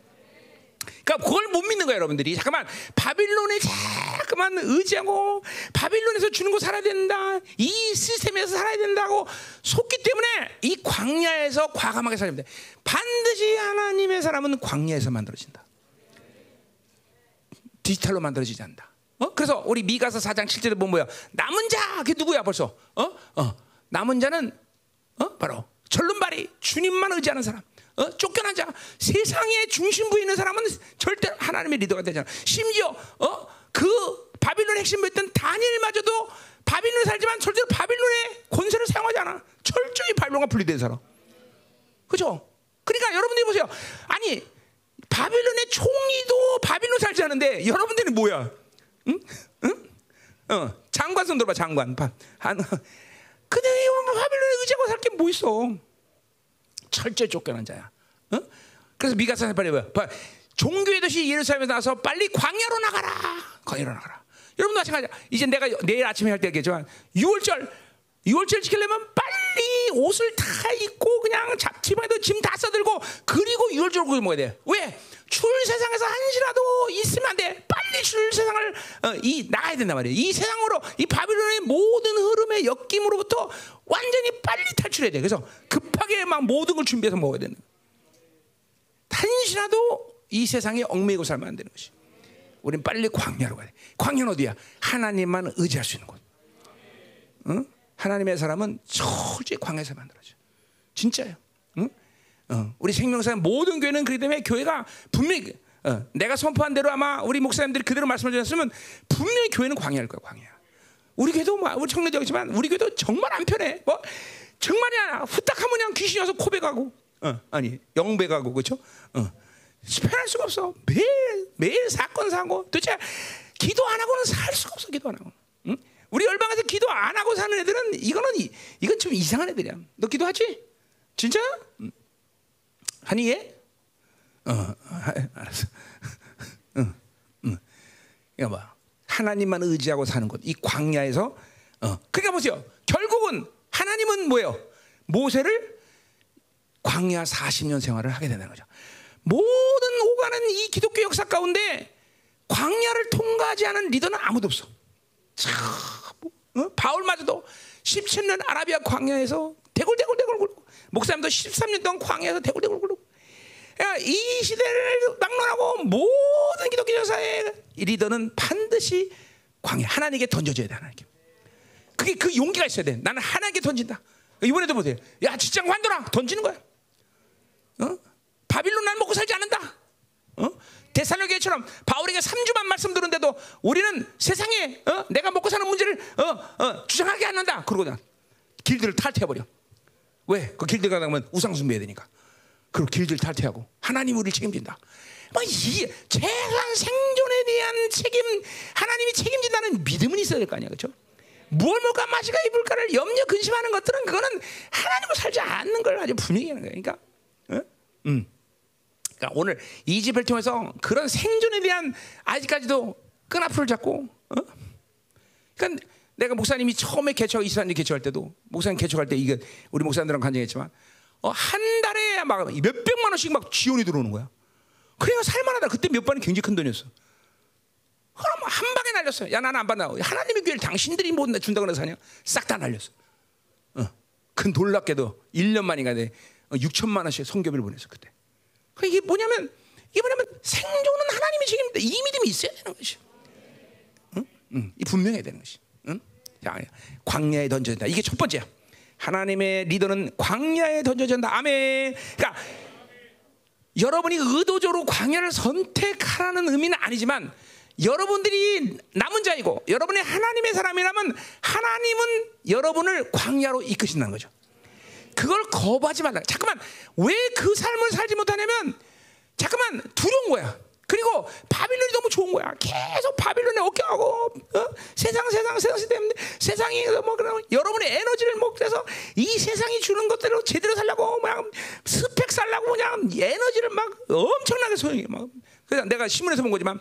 그러니까 그걸 못 믿는 거예요, 여러분들이. 잠깐만 바빌론에 자꾸만 의지하고 바빌론에서 주는 거 살아야 된다. 이 시스템에서 살아야 된다고 속기 때문에 이 광야에서 과감하게 살아야 돼. 반드시 하나님의 사람은 광야에서 만들어진다. 디지털로 만들어지지 않는다. 어? 그래서 우리 미가서 4장 7절에 보면 뭐야? 남은 자, 그게 누구야 벌써? 어? 어. 남은 자는 어? 바로 절름발이 주님만 의지하는 사람. 어? 쫓겨난 자, 세상의 중심부에 있는 사람은 절대 하나님의 리더가 되잖아. 심지어 어? 그 바빌론 핵심부였던 다니엘마저도 바빌론에 살지만 절대로 바빌론의 권세를 사용하지 않아. 철저히 바빌론과 분리된 사람. 그죠? 그러니까 여러분들이 보세요. 아니 바빌론의 총리도 바빌론 살지 않은데 여러분들은 뭐야? 응? 응? 어, 장관 손 들어봐 장관. 한 근데 바빌론에 의지하고 살 게 뭐 있어? 철저히 쫓겨난 자야. 어? 그래서 미가사 빨리 뭐야? 종교의 도시 예루살렘에 나서 빨리 광야로 나가라. 광야로 나가라. 여러분도 마찬가지야. 이제 내가 내일 아침에 할 때 얘기했지만 6월절 6월절 지키려면 빨리 옷을 다 입고 그냥 잡지방에도 짐 다 싸들고 그리고 6월절 먹어야 돼. 왜? 출 세상에서 한시라도 있으면 안 돼. 빨리 출 세상을 어, 이 나가야 된단 말이야. 이 세상으로 이 바빌론의 모든 흐름의 엮임으로부터 완전히 빨리 탈출해야 돼. 그래서 급하게 막 모든 걸 준비해서 먹어야 되는. 한시라도 이 세상에 얽매이고 살면 안 되는 것이. 우린 빨리 광야로 가야 돼. 광야는 어디야? 하나님만 의지할 수 있는 곳. 응? 하나님의 사람은 철저히 광야에서 만들어져. 진짜요. 응? 어, 우리 생명사 모든 교회는 그렇기 때문에 교회가 분명히 어, 내가 선포한 대로 아마 우리 목사님들이 그대로 말씀을 드렸으면 분명히 교회는 광야일 거야 광야. 우리 교회도 뭐, 우리 청년적이지만 우리 교회도 정말 안 편해. 뭐 정말이야 후딱하면 그냥 귀신이 와서 코백하고 어, 아니 영백하고 그렇죠? 어. 편할 수가 없어. 매일 매일 사건 사고 도대체 기도 안 하고는 살 수가 없어 기도 안 하고. 응? 우리 열방에서 기도 안 하고 사는 애들은 이거는 이, 이건 좀 이상한 애들이야. 너 기도하지? 진짜? 응. 얘? 어, 하, 알았어. *laughs* 응, 응. 이거 봐. 하나님만 의지하고 사는 것. 이 광야에서 어. 그러니까 보세요. 결국은 하나님은 뭐예요? 모세를 광야 40년 생활을 하게 된다는 거죠. 모든 오가는 이 기독교 역사 가운데 광야를 통과하지 않은 리더는 아무도 없어. 참, 어? 바울마저도 17년 아라비아 광야에서 대굴대굴대굴 굴고 목사님도 13년 동안 광야에서 대굴대굴 굴고 야, 이 시대를 막론하고 모든 기독교 역사의 리더는 반드시 광야 하나님께 던져줘야 돼 하나님께. 그게 그 용기가 있어야 돼. 나는 하나님께 던진다. 이번에도 보세요. 야 직장 관둬라 던지는 거야. 어? 바빌론 날 먹고 살지 않는다. 어? 데살로니가처럼 바울에게 3주만 말씀 들었는데도 우리는 세상에 어? 내가 먹고 사는 문제를 어? 어, 주장하게 않는다. 그러고 난 길들을 탈퇴해버려. 왜? 그 길들 가다 보면 우상 숭배해야 되니까. 그리고 길들 탈퇴하고 하나님 우리를 책임진다. 뭐이 최소한 생존에 대한 책임 하나님이 책임진다는 믿음은 있어야 될 거 아니야, 그렇죠? 무엇 먹을까 마시가 입을까를 염려 근심하는 것들은 그거는 하나님을 살지 않는 걸 아주 분명히 하는 거예요. 그러니까, 어? 음. 그러니까 오늘 이 집을 통해서 그런 생존에 대한 아직까지도 끈 앞을 잡고, 어? 그러니까 내가 목사님이 처음에 개척 이스라엘 개척할 때도 목사님 개척할 때 이게 우리 목사님들랑 간증했지만 어, 한 달에 막 몇 백만 원씩 막 지원이 들어오는 거야. 그래야 살만하다. 그때 몇 번은 굉장히 큰 돈이었어. 그럼 한 방에 날렸어요. 야 나는 안 받나. 하나님의 교회를 당신들이 못 준다고 해서 하냐? 싹 다 날렸어. 어. 큰 놀랍게도 1년 만인가 돼. 6천만 원씩 성교비를 보냈어 그때. 그 이게 뭐냐면 이게 뭐냐면 생존은 하나님의 책임입니다. 이 믿음이 있어야 되는 것이. 응? 응. 이 분명해야 되는 것이. 광야에 던져진다. 이게 첫 번째야. 하나님의 리더는 광야에 던져진다. 아멘. 그러니까 여러분이 의도적으로 광야를 선택하라는 의미는 아니지만 여러분들이 남은 자이고 여러분의 하나님의 사람이라면 하나님은 여러분을 광야로 이끄신다는 거죠. 그걸 거부하지 말라. 잠깐만 왜 그 삶을 살지 못하냐면 잠깐만 두려운 거야. 그리고 바빌론이 너무 좋은 거야. 계속 바빌론에 어깨하고 어? 세상 세상 세상 때문에 세상이 뭐 그런 여러분의 에너지를 먹돼서 이 세상이 주는 것대로 제대로 살려고 그냥 스펙 살려고 그냥 에너지를 막 엄청나게 소용해. 막 그래서 내가 신문에서 본 거지만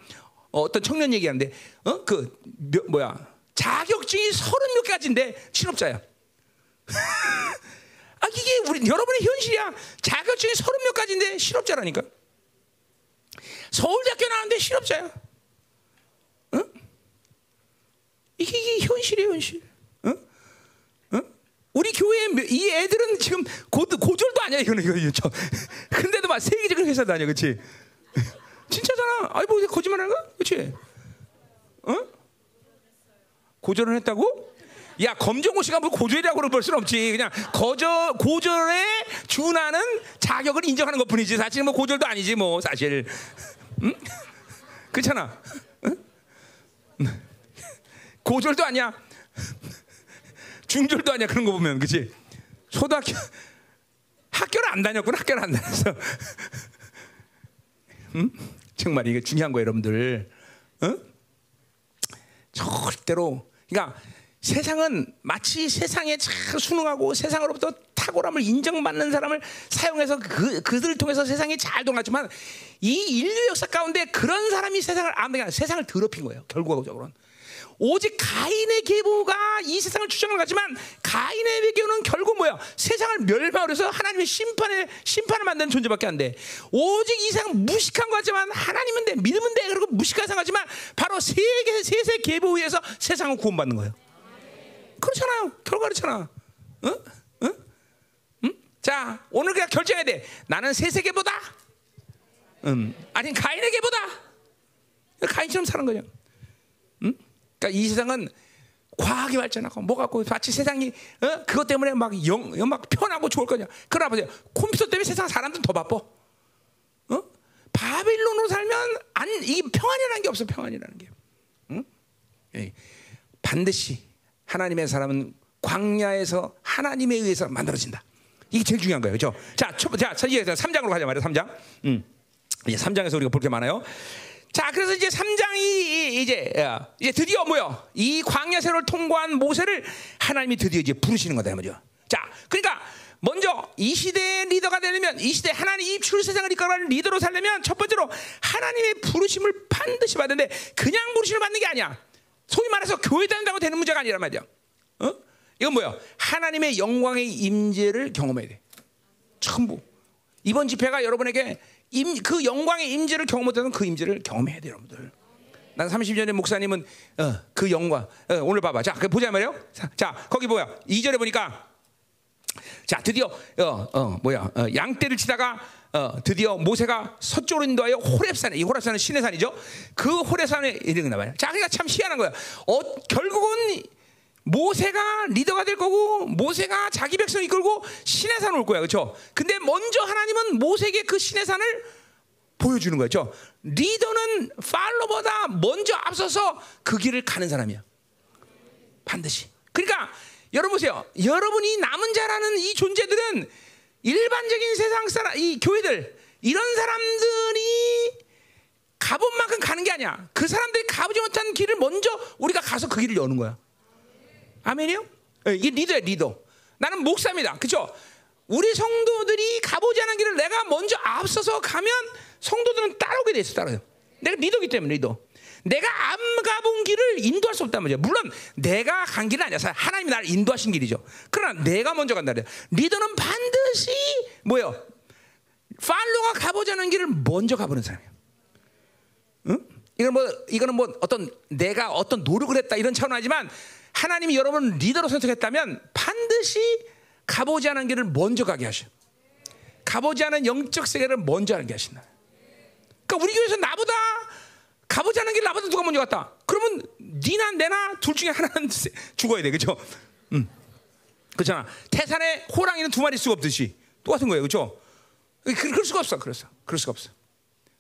어, 떤 청년 얘기하는데 어 그 뭐야 자격증이 서른 몇 가지인데 실업자야. *laughs* 아 이게 우리 여러분의 현실이야. 자격증이 서른 몇 가지인데 실업자라니까. 서울대학교 나왔는데 실업자야. 응? 이게, 이게 현실이에요, 현실. 응? 응? 우리 교회 이 애들은 지금 고, 고졸도 아니야, 이거는 이거 저. *laughs* 근데도 막 세계적인 회사 다녀, 그렇지? *laughs* 진짜잖아. 아이 뭐 거짓말하는 거? 그렇지? 응? 고졸은 했다고? 야 검정고 씨가 뭐 고졸이라고 그럴 수는 없지. 그냥 거저 고졸에 준하는 자격을 인정하는 것뿐이지. 사실 뭐 고졸도 아니지 뭐 사실. 응? 그렇잖아. 응? 고졸도 아니야. 중졸도 아니야. 그런 거 보면 그렇지. 초등학교 학교를 안 다녔구나. 학교를 안 다녔어. 응? 정말 이게 중요한 거예요, 여러분들. 응? 절대로. 그러니까 세상은 마치 세상에 잘 순응하고 세상으로부터 탁월함을 인정받는 사람을 사용해서 그, 그들을 통해서 세상이 잘 돌아갔지만 이 인류 역사 가운데 그런 사람이 세상을 안 세상을 더럽힌 거예요. 결과적으로는. 오직 가인의 계보가 이 세상을 추정을 가지만 가인의 계보는 결국 뭐야? 세상을 멸망해서 하나님의 심판에 심판을 만드는 존재밖에 안 돼. 오직 이 세상 무식한 거 같지만 하나님은 돼, 믿으면 돼. 그리고 무식한 상하지만 바로 세계 세세 계보 위에서 세상을 구원받는 거예요. 그렇잖아요. 결과 그렇잖아. 응? 응? 응? 자, 오늘 그냥 결정해야 돼. 나는 세세계보다, 음, 아니 가인에게보다 가인처럼 사는 거냐. 응? 그러니까 이 세상은 과학이 발전하고 뭐 갖고 마치 세상이 어? 그것 때문에 막 영 막 편하고 좋을 거냐? 그러나 보세요. 컴퓨터 때문에 세상 사람들은 더 바빠. 어? 바빌론으로 살면 안이 평안이라는 게 없어. 평안이라는 게. 응? 예. 반드시 하나님의 사람은 광야에서 하나님에 의해서 만들어진다. 이게 제일 중요한 거예요. 그렇죠? 자, 첫, 자, 이제 3장으로 가자 말이야. 3장. 음. 이제 3장에서 우리가 볼 게 많아요. 자, 그래서 이제 3장이 이제 이제 드디어 뭐요? 이 광야 세를 통과한 모세를 하나님이 드디어 이제 부르시는 거다 말이죠. 자, 그러니까 먼저 이 시대의 리더가 되려면 이 시대 하나님 이 출세상을 이끌어가는 리더로 살려면 첫 번째로 하나님의 부르심을 반드시 받는데 그냥 부르심을 받는 게 아니야. 소위 말해서 교회 다닌다고 되는 문제가 아니란 말이야. 어? 이건 뭐야? 하나님의 영광의 임재를 경험해야 돼. 전부. 이번 집회가 여러분에게 임, 그 영광의 임재를 경험 못하는 그 임재를 경험해야 돼요, 여러분들. 난 30년의 목사님은 어, 그 영광 어, 오늘 봐봐. 자, 그 보자 말이요. 자, 거기 뭐야? 2절에 보니까 자, 드디어 어, 어 뭐야? 어, 양떼를 치다가 어, 드디어 모세가 서쪽으로 인도하여 호렙산에 이 호렙산은 신의 산이죠. 그 호렙산에 이르나 봐요. 자, 그러니까 참 희한한 거야. 어, 결국은 모세가 리더가 될 거고 모세가 자기 백성 이끌고 신의 산을 올 거야. 그렇죠? 근데 먼저 하나님은 모세에게 그 신의 산을 보여주는 거죠. 리더는 팔로보다 먼저 앞서서 그 길을 가는 사람이야. 반드시. 그러니까 여러분 보세요. 여러분이 남은 자라는 이 존재들은 일반적인 세상 사람, 이 교회들 이런 사람들이 가본 만큼 가는 게 아니야. 그 사람들이 가보지 못한 길을 먼저 우리가 가서 그 길을 여는 거야. 아멘이요? 예, 이게 리더야 리더. 나는 목사입니다. 그렇죠? 우리 성도들이 가보지 않은 길을 내가 먼저 앞서서 가면 성도들은 따라오게 돼 있어 따라요. 내가 리더기 때문에 리더. 내가 안 가본 길을 인도할 수 없단 말이야. 물론 내가 간 길은 아니야. 하나님이 나를 인도하신 길이죠. 그러나 내가 먼저 간다. 리더는 반드시 뭐요? 팔로가 않은 길을 먼저 가보는 사람이야. 응? 이건 뭐 이거는 뭐 어떤 내가 어떤 노력을 했다 이런 차원 아니지만 하나님이 여러분 리더로 선택했다면 반드시 가보지 않은 길을 먼저 가게 하셔. 가보지 않은 영적 세계를 먼저 알게 하신다. 그러니까 우리 교회에서 나보다 가보지 않은 길 나보다 누가 먼저 갔다. 그러면 니나 내나 둘 중에 하나는 *laughs* 죽어야 돼, 그렇죠? 음, 그렇잖아. 태산에 호랑이는 두 마리 수가 없듯이 똑같은 거예요, 그렇죠? 그럴 수가 없어, 그래서 그럴 수가 없어.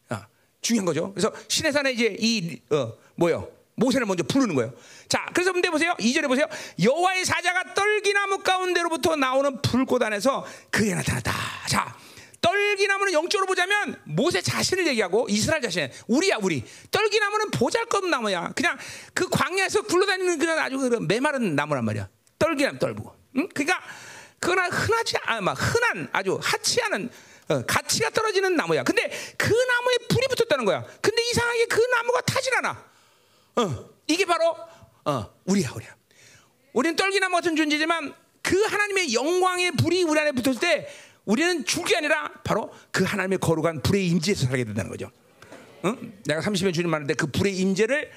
아, 중요한 거죠. 그래서 신의 산에 이제 이 어, 뭐요? 모세를 먼저 부르는 거예요. 자, 그래서 근데 보세요. 2절에 보세요. 여호와의 사자가 떨기나무 가운데로부터 나오는 불꽃 안에서 그게 나타났다. 자, 떨기나무는 영적으로 보자면 모세 자신을 얘기하고 이스라엘 자신, 우리야 우리. 떨기나무는 보잘것없는 나무야. 그냥 그 광야에서 굴러다니는 그런 아주 그런 메마른 나무란 말이야. 떨기나무 떨고. 응? 그러니까 그러나 흔하지 않막 흔한 아주 하치 않은 어, 가치가 떨어지는 나무야. 근데 그 나무에 불이 붙었다는 거야. 근데 이상하게 그 나무가 타질 않아. 어, 이게 바로 어, 우리야, 우리야. 우리는 떨기나무 같은 존재지만 그 하나님의 영광의 불이 우리 안에 붙었을 때 우리는 죽이 아니라 바로 그 하나님의 거룩한 불의 임재에서 살게 된다는 거죠. 응? 내가 30년 주님 말하는데 그 불의 임재를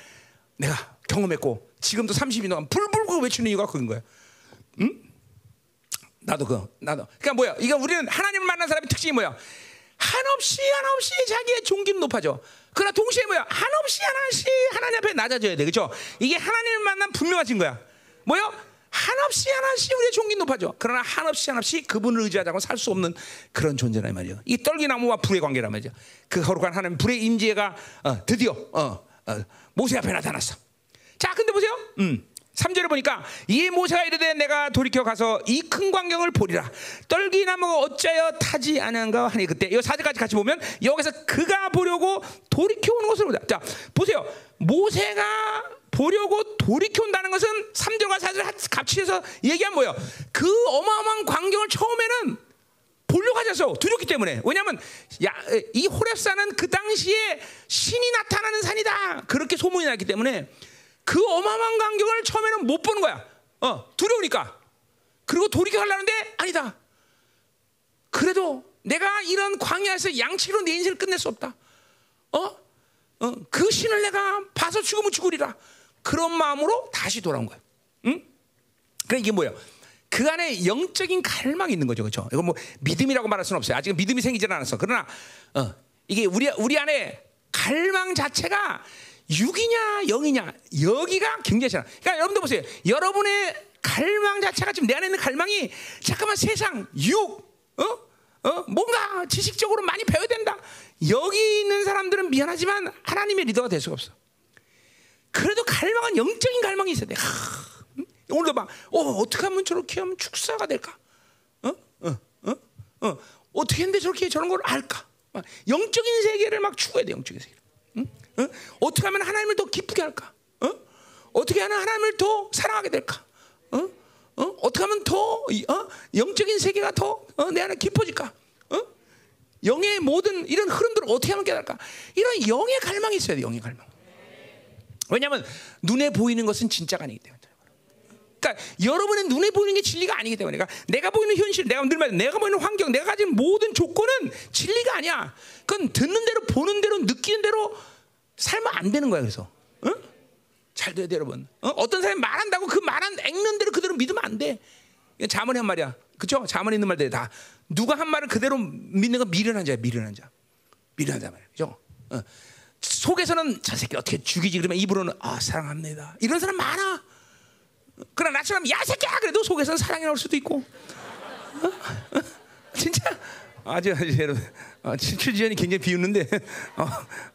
내가 경험했고 지금도 30년 동안 불불고 외치는 이유가 그런 거야. 응? 나도 그 나도. 그러니까 뭐야? 이거 우리는 하나님을 만난 사람의 특징이 뭐야? 한없이 한없이 자기의 종기는 높아져. 그러나 동시에 뭐야? 한없이 하나씩 하나님 앞에 낮아져야 돼. 그렇죠? 이게 하나님을 만난 분명하신 거야. 뭐요? 한없이 하나씩 우리의 종기 높아져. 그러나 한없이 하나씩 그분을 의지하자고 살 수 없는 그런 존재란 말이에요. 이 떨기나무와 불의 관계란 말이죠. 그 거룩한 하나님 불의 임재가 어, 드디어 어, 어, 모세 앞에 나타났어. 자, 근데 보세요. 음. 3절에 보니까 이 모세가 이르되 내가 돌이켜 가서 이 큰 광경을 보리라 떨기나무가 어찌하여 타지 않은가 하니 그때 이 4절까지 같이 보면 여기서 그가 보려고 돌이켜 오는 것을 보자 자 보세요 모세가 보려고 돌이켜 온다는 것은 3절과 4절 같이 해서 얘기한 뭐예요 그 어마어마한 광경을 처음에는 보려고 않 두렵기 때문에 왜냐하면 야, 이 호렙산은 그 당시에 신이 나타나는 산이다 그렇게 소문이 났기 때문에 그 어마어마한 광경을 처음에는 못 보는 거야. 어, 두려우니까. 그리고 돌이켜 가려는데 아니다. 그래도 내가 이런 광야에서 양치로 내 인생을 끝낼 수 없다. 어? 어, 그 신을 내가 봐서 죽으면 죽으리라. 그런 마음으로 다시 돌아온 거야. 응? 그러니까 이게 뭐예요? 그 안에 영적인 갈망이 있는 거죠. 그렇죠? 이거 뭐 믿음이라고 말할 수는 없어요. 아직 믿음이 생기지 않았어. 그러나 어, 이게 우리 우리 안에 갈망 자체가 육이냐 영이냐 여기가 굉장히 잖아. 그러니까 여러분들 보세요. 여러분의 갈망 자체가 지금 내 안에 있는 갈망이 잠깐만 세상 육 어? 어? 뭔가 지식적으로 많이 배워야 된다. 여기 있는 사람들은 미안하지만 하나님의 리더가 될 수가 없어. 그래도 갈망은 영적인 갈망이 있어야 돼. 하, 음? 오늘도 막, 어, 어떻게 하면 저렇게 하면 축사가 될까? 어? 어? 어? 어? 어떻게 했는데 저렇게 저런 걸 알까? 막 영적인 세계를 막 추구해야 돼, 영적인 세계. 응? 어? 어떻게 하면 하나님을 더 기쁘게 할까? 어? 어떻게 하면 하나님을 더 사랑하게 될까? 어? 어? 어떻게 하면 더 어? 영적인 세계가 더내 안에 깊어질까? 어? 영의 모든 이런 흐름들을 어떻게 하면 깨달을까? 이런 영의 갈망이 있어야 돼, 영의 갈망. 왜냐하면 눈에 보이는 것은 진짜가 아니기 때문에. 그러니까 여러분의 눈에 보이는 게 진리가 아니기 때문에 그러니까 내가 보이는 현실, 내가 늘 말해, 내가 보이는 환경, 내가 가진 모든 조건은 진리가 아니야. 그건 듣는 대로, 보는 대로, 느끼는 대로 살면 안 되는 거야. 그래서, 어? 잘 돼야 돼, 여러분. 어? 떤 사람이 말한다고 그 말한 액면 대로 그대로 믿으면 안 돼. 자문이 한 말이야, 그렇죠? 자문에 있는 말들 다 누가 한 말을 그대로 믿는 건 미련한 자야, 미련한 자, 미련한 자 말이야, 그렇죠? 어. 속에서는 저 새끼 어떻게 죽이지 그러면 입으로는 아 사랑합니다 이런 사람 많아. 그러나 나처럼 야 새끼야 그래도 속에서는 사랑이 나올 수도 있고. 어? 어? 진짜 아주 아주 여러분 어, 칠주연이 굉장히 비웃는데 어,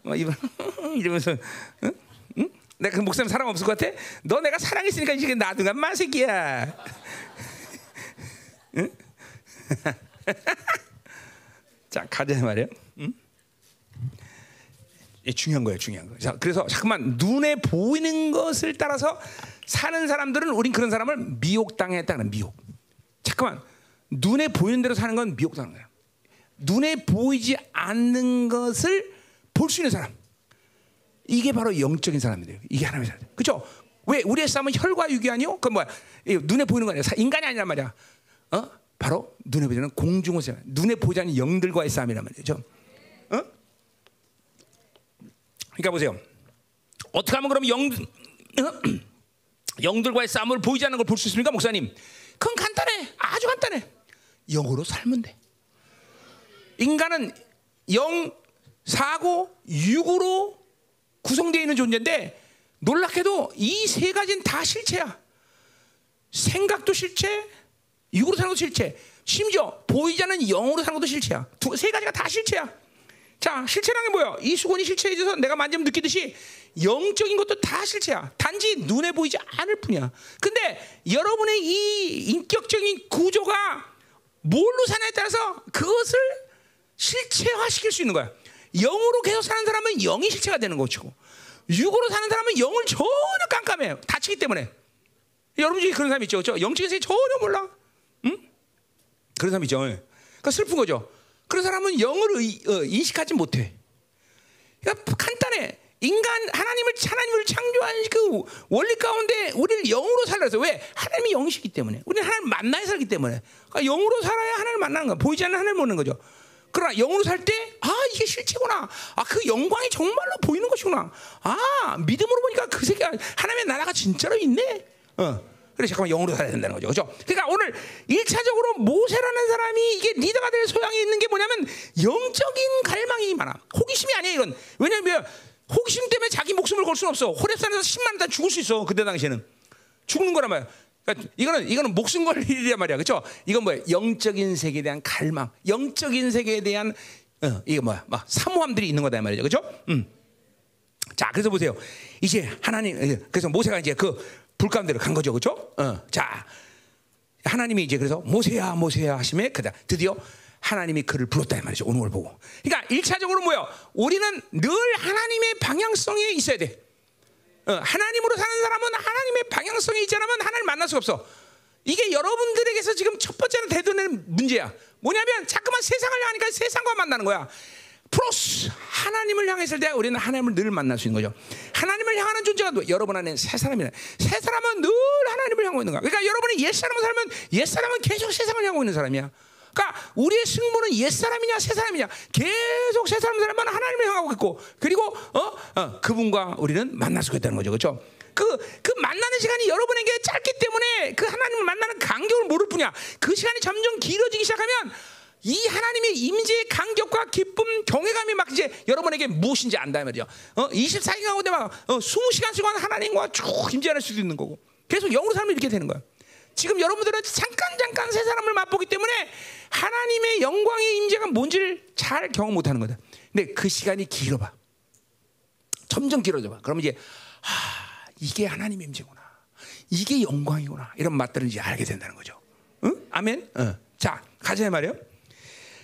어, 이번 *laughs* 이러면서 어? 응? 내가 그 목사님 사랑 없을 것 같아? 너 내가 사랑했으니까 이제 놔둔가 마 새끼야. 응? *laughs* 자 가자 말이야. 응? 중요한 거예요, 중요한 거. 자, 그래서 잠깐만 눈에 보이는 것을 따라서 사는 사람들은 우린 그런 사람을 미혹당했다는 미혹. 잠깐만 눈에 보이는 대로 사는 건 미혹당한 거야. 눈에 보이지 않는 것을 볼 수 있는 사람. 이게 바로 영적인 사람이에요. 이게 하나님의 사람. 그렇죠? 왜 우리의 싸움은 혈과 육이 아니요? 그 뭐야? 눈에 보이는 거 아니야. 인간이 아니란 말이야. 어? 바로 눈에 보이는 공중의 눈에 보이지 않는 영들과의 싸움이란 말이죠. 어? 그러니까 보세요. 어떻게 하면 그럼 영 *clears throat* 영들과의 싸움을 보이지 않는 걸 볼 수 있습니까, 목사님? 그건 간단해. 아주 간단해. 영으로 살면 돼. 인간은 영, 사고, 육으로 구성되어 있는 존재인데 놀랍게도 이 세 가지는 다 실체야. 생각도 실체, 육으로 사는 것도 실체, 심지어 보이지 않는 영으로 사는 것도 실체야. 두, 세 가지가 다 실체야. 자, 실체라는 게 뭐야? 이 수건이 실체에 있어서 내가 만지면 느끼듯이 영적인 것도 다 실체야. 단지 눈에 보이지 않을 뿐이야. 근데 여러분의 이 인격적인 구조가 뭘로 사냐에 따라서 그것을 실체화 시킬 수 있는 거야. 영으로 계속 사는 사람은 영이 실체가 되는 것이고, 육으로 사는 사람은 영을 전혀 깜깜해. 다치기 때문에. 여러분 중에 그런 사람 있죠. 그렇죠? 영적인 세계 전혀 몰라. 응? 그런 사람 있죠. 그러니까 슬픈 거죠. 그런 사람은 영을 의, 어, 인식하지 못해. 그러니까 간단해. 인간 하나님을 하나님을 창조한 그 원리 가운데 우리를 영으로 살아서 왜 하나님이 영이시기 때문에 우리는 하나님 만나야 살기 때문에 그러니까 영으로 살아야 하나님을 만나는 거야. 보이지 않는 하나님을 보는 거죠. 그러나 영으로 살 때 아 이게 실체구나. 아 그 영광이 정말로 보이는 것이구나. 아 믿음으로 보니까 그 세계 하나님의 나라가 진짜로 있네. 어. 그래 잠깐만 영으로 살아야 된다는 거죠. 그죠? 그러니까 오늘 1차적으로 모세라는 사람이 이게 리더가 될 소양이 있는 게 뭐냐면 영적인 갈망이 많아. 호기심이 아니야 이건. 왜냐면 호기심 때문에 자기 목숨을 걸 수는 없어. 호랩산에서 10만 원 죽을 수 있어. 그때 당시에는 죽는 거란 말이야. 그러니까 이거는 이거는 목숨 걸 일이란 말이야. 그렇죠? 이건 뭐야? 영적인 세계에 대한 갈망, 영적인 세계에 대한 어, 이거 뭐야? 막 사모함들이 있는 거다 말이죠. 그렇죠? 음. 자, 그래서 보세요. 이제 하나님 그래서 모세가 이제 그 불가운데로 간 거죠, 그렇죠? 어, 자, 하나님이 이제 그래서 모세야, 모세야 하시면 그다 드디어 하나님이 그를 불렀다 이 말이죠. 걸 보고. 그러니까 일차적으로 뭐요? 우리는 늘 하나님의 방향성에 있어야 돼. 어, 하나님으로 사는 사람은 하나님의 방향성에 있지 않으면 하나님 만날 수가 없어. 이게 여러분들에게서 지금 첫 번째로 대두되는 문제야. 뭐냐면 자꾸만 세상을 향하니까 세상과 만나는 거야. 플러스 하나님을 향했을 때 우리는 하나님을 늘 만날 수 있는 거죠. 하나님을 향하는 존재가 여러분 안에 새 사람이라. 새 사람은 늘 하나님을 향하고 있는 거야. 그러니까 여러분이 옛 사람을 살면 옛 사람은 계속 세상을 향하고 있는 사람이야. 그러니까 우리의 승부는 옛 사람이냐 새 사람이냐 계속 새 사람 살면 하나님을 향하고 있고 그리고 어? 어 그분과 우리는 만날 수가 있다는 거죠, 그렇죠? 그, 그 만나는 시간이 여러분에게 짧기 때문에 그 하나님을 만나는 간격을 모를 뿐이야. 그 시간이 점점 길어지기 시작하면 이 하나님의 임재의 간격과 기쁨, 경외감이 막 이제 여러분에게 무엇인지 안다 말이죠. 어, 24시간 가운데 막 어, 20시간 동안 하나님과 쭉 임재할 수도 있는 거고. 계속 영으로 살면 이렇게 되는 거야. 지금 여러분들은 잠깐 잠깐 세 사람을 맛보기 때문에 하나님의 영광의 임재가 뭔지를 잘 경험 못하는 거다. 근데 그 시간이 길어봐. 점점 길어져봐. 그러면 이제 아 이게 하나님의 임재구나. 이게 영광이구나. 이런 맛들을 이제 알게 된다는 거죠. 응? 아멘. 어. 자 가자 말이요.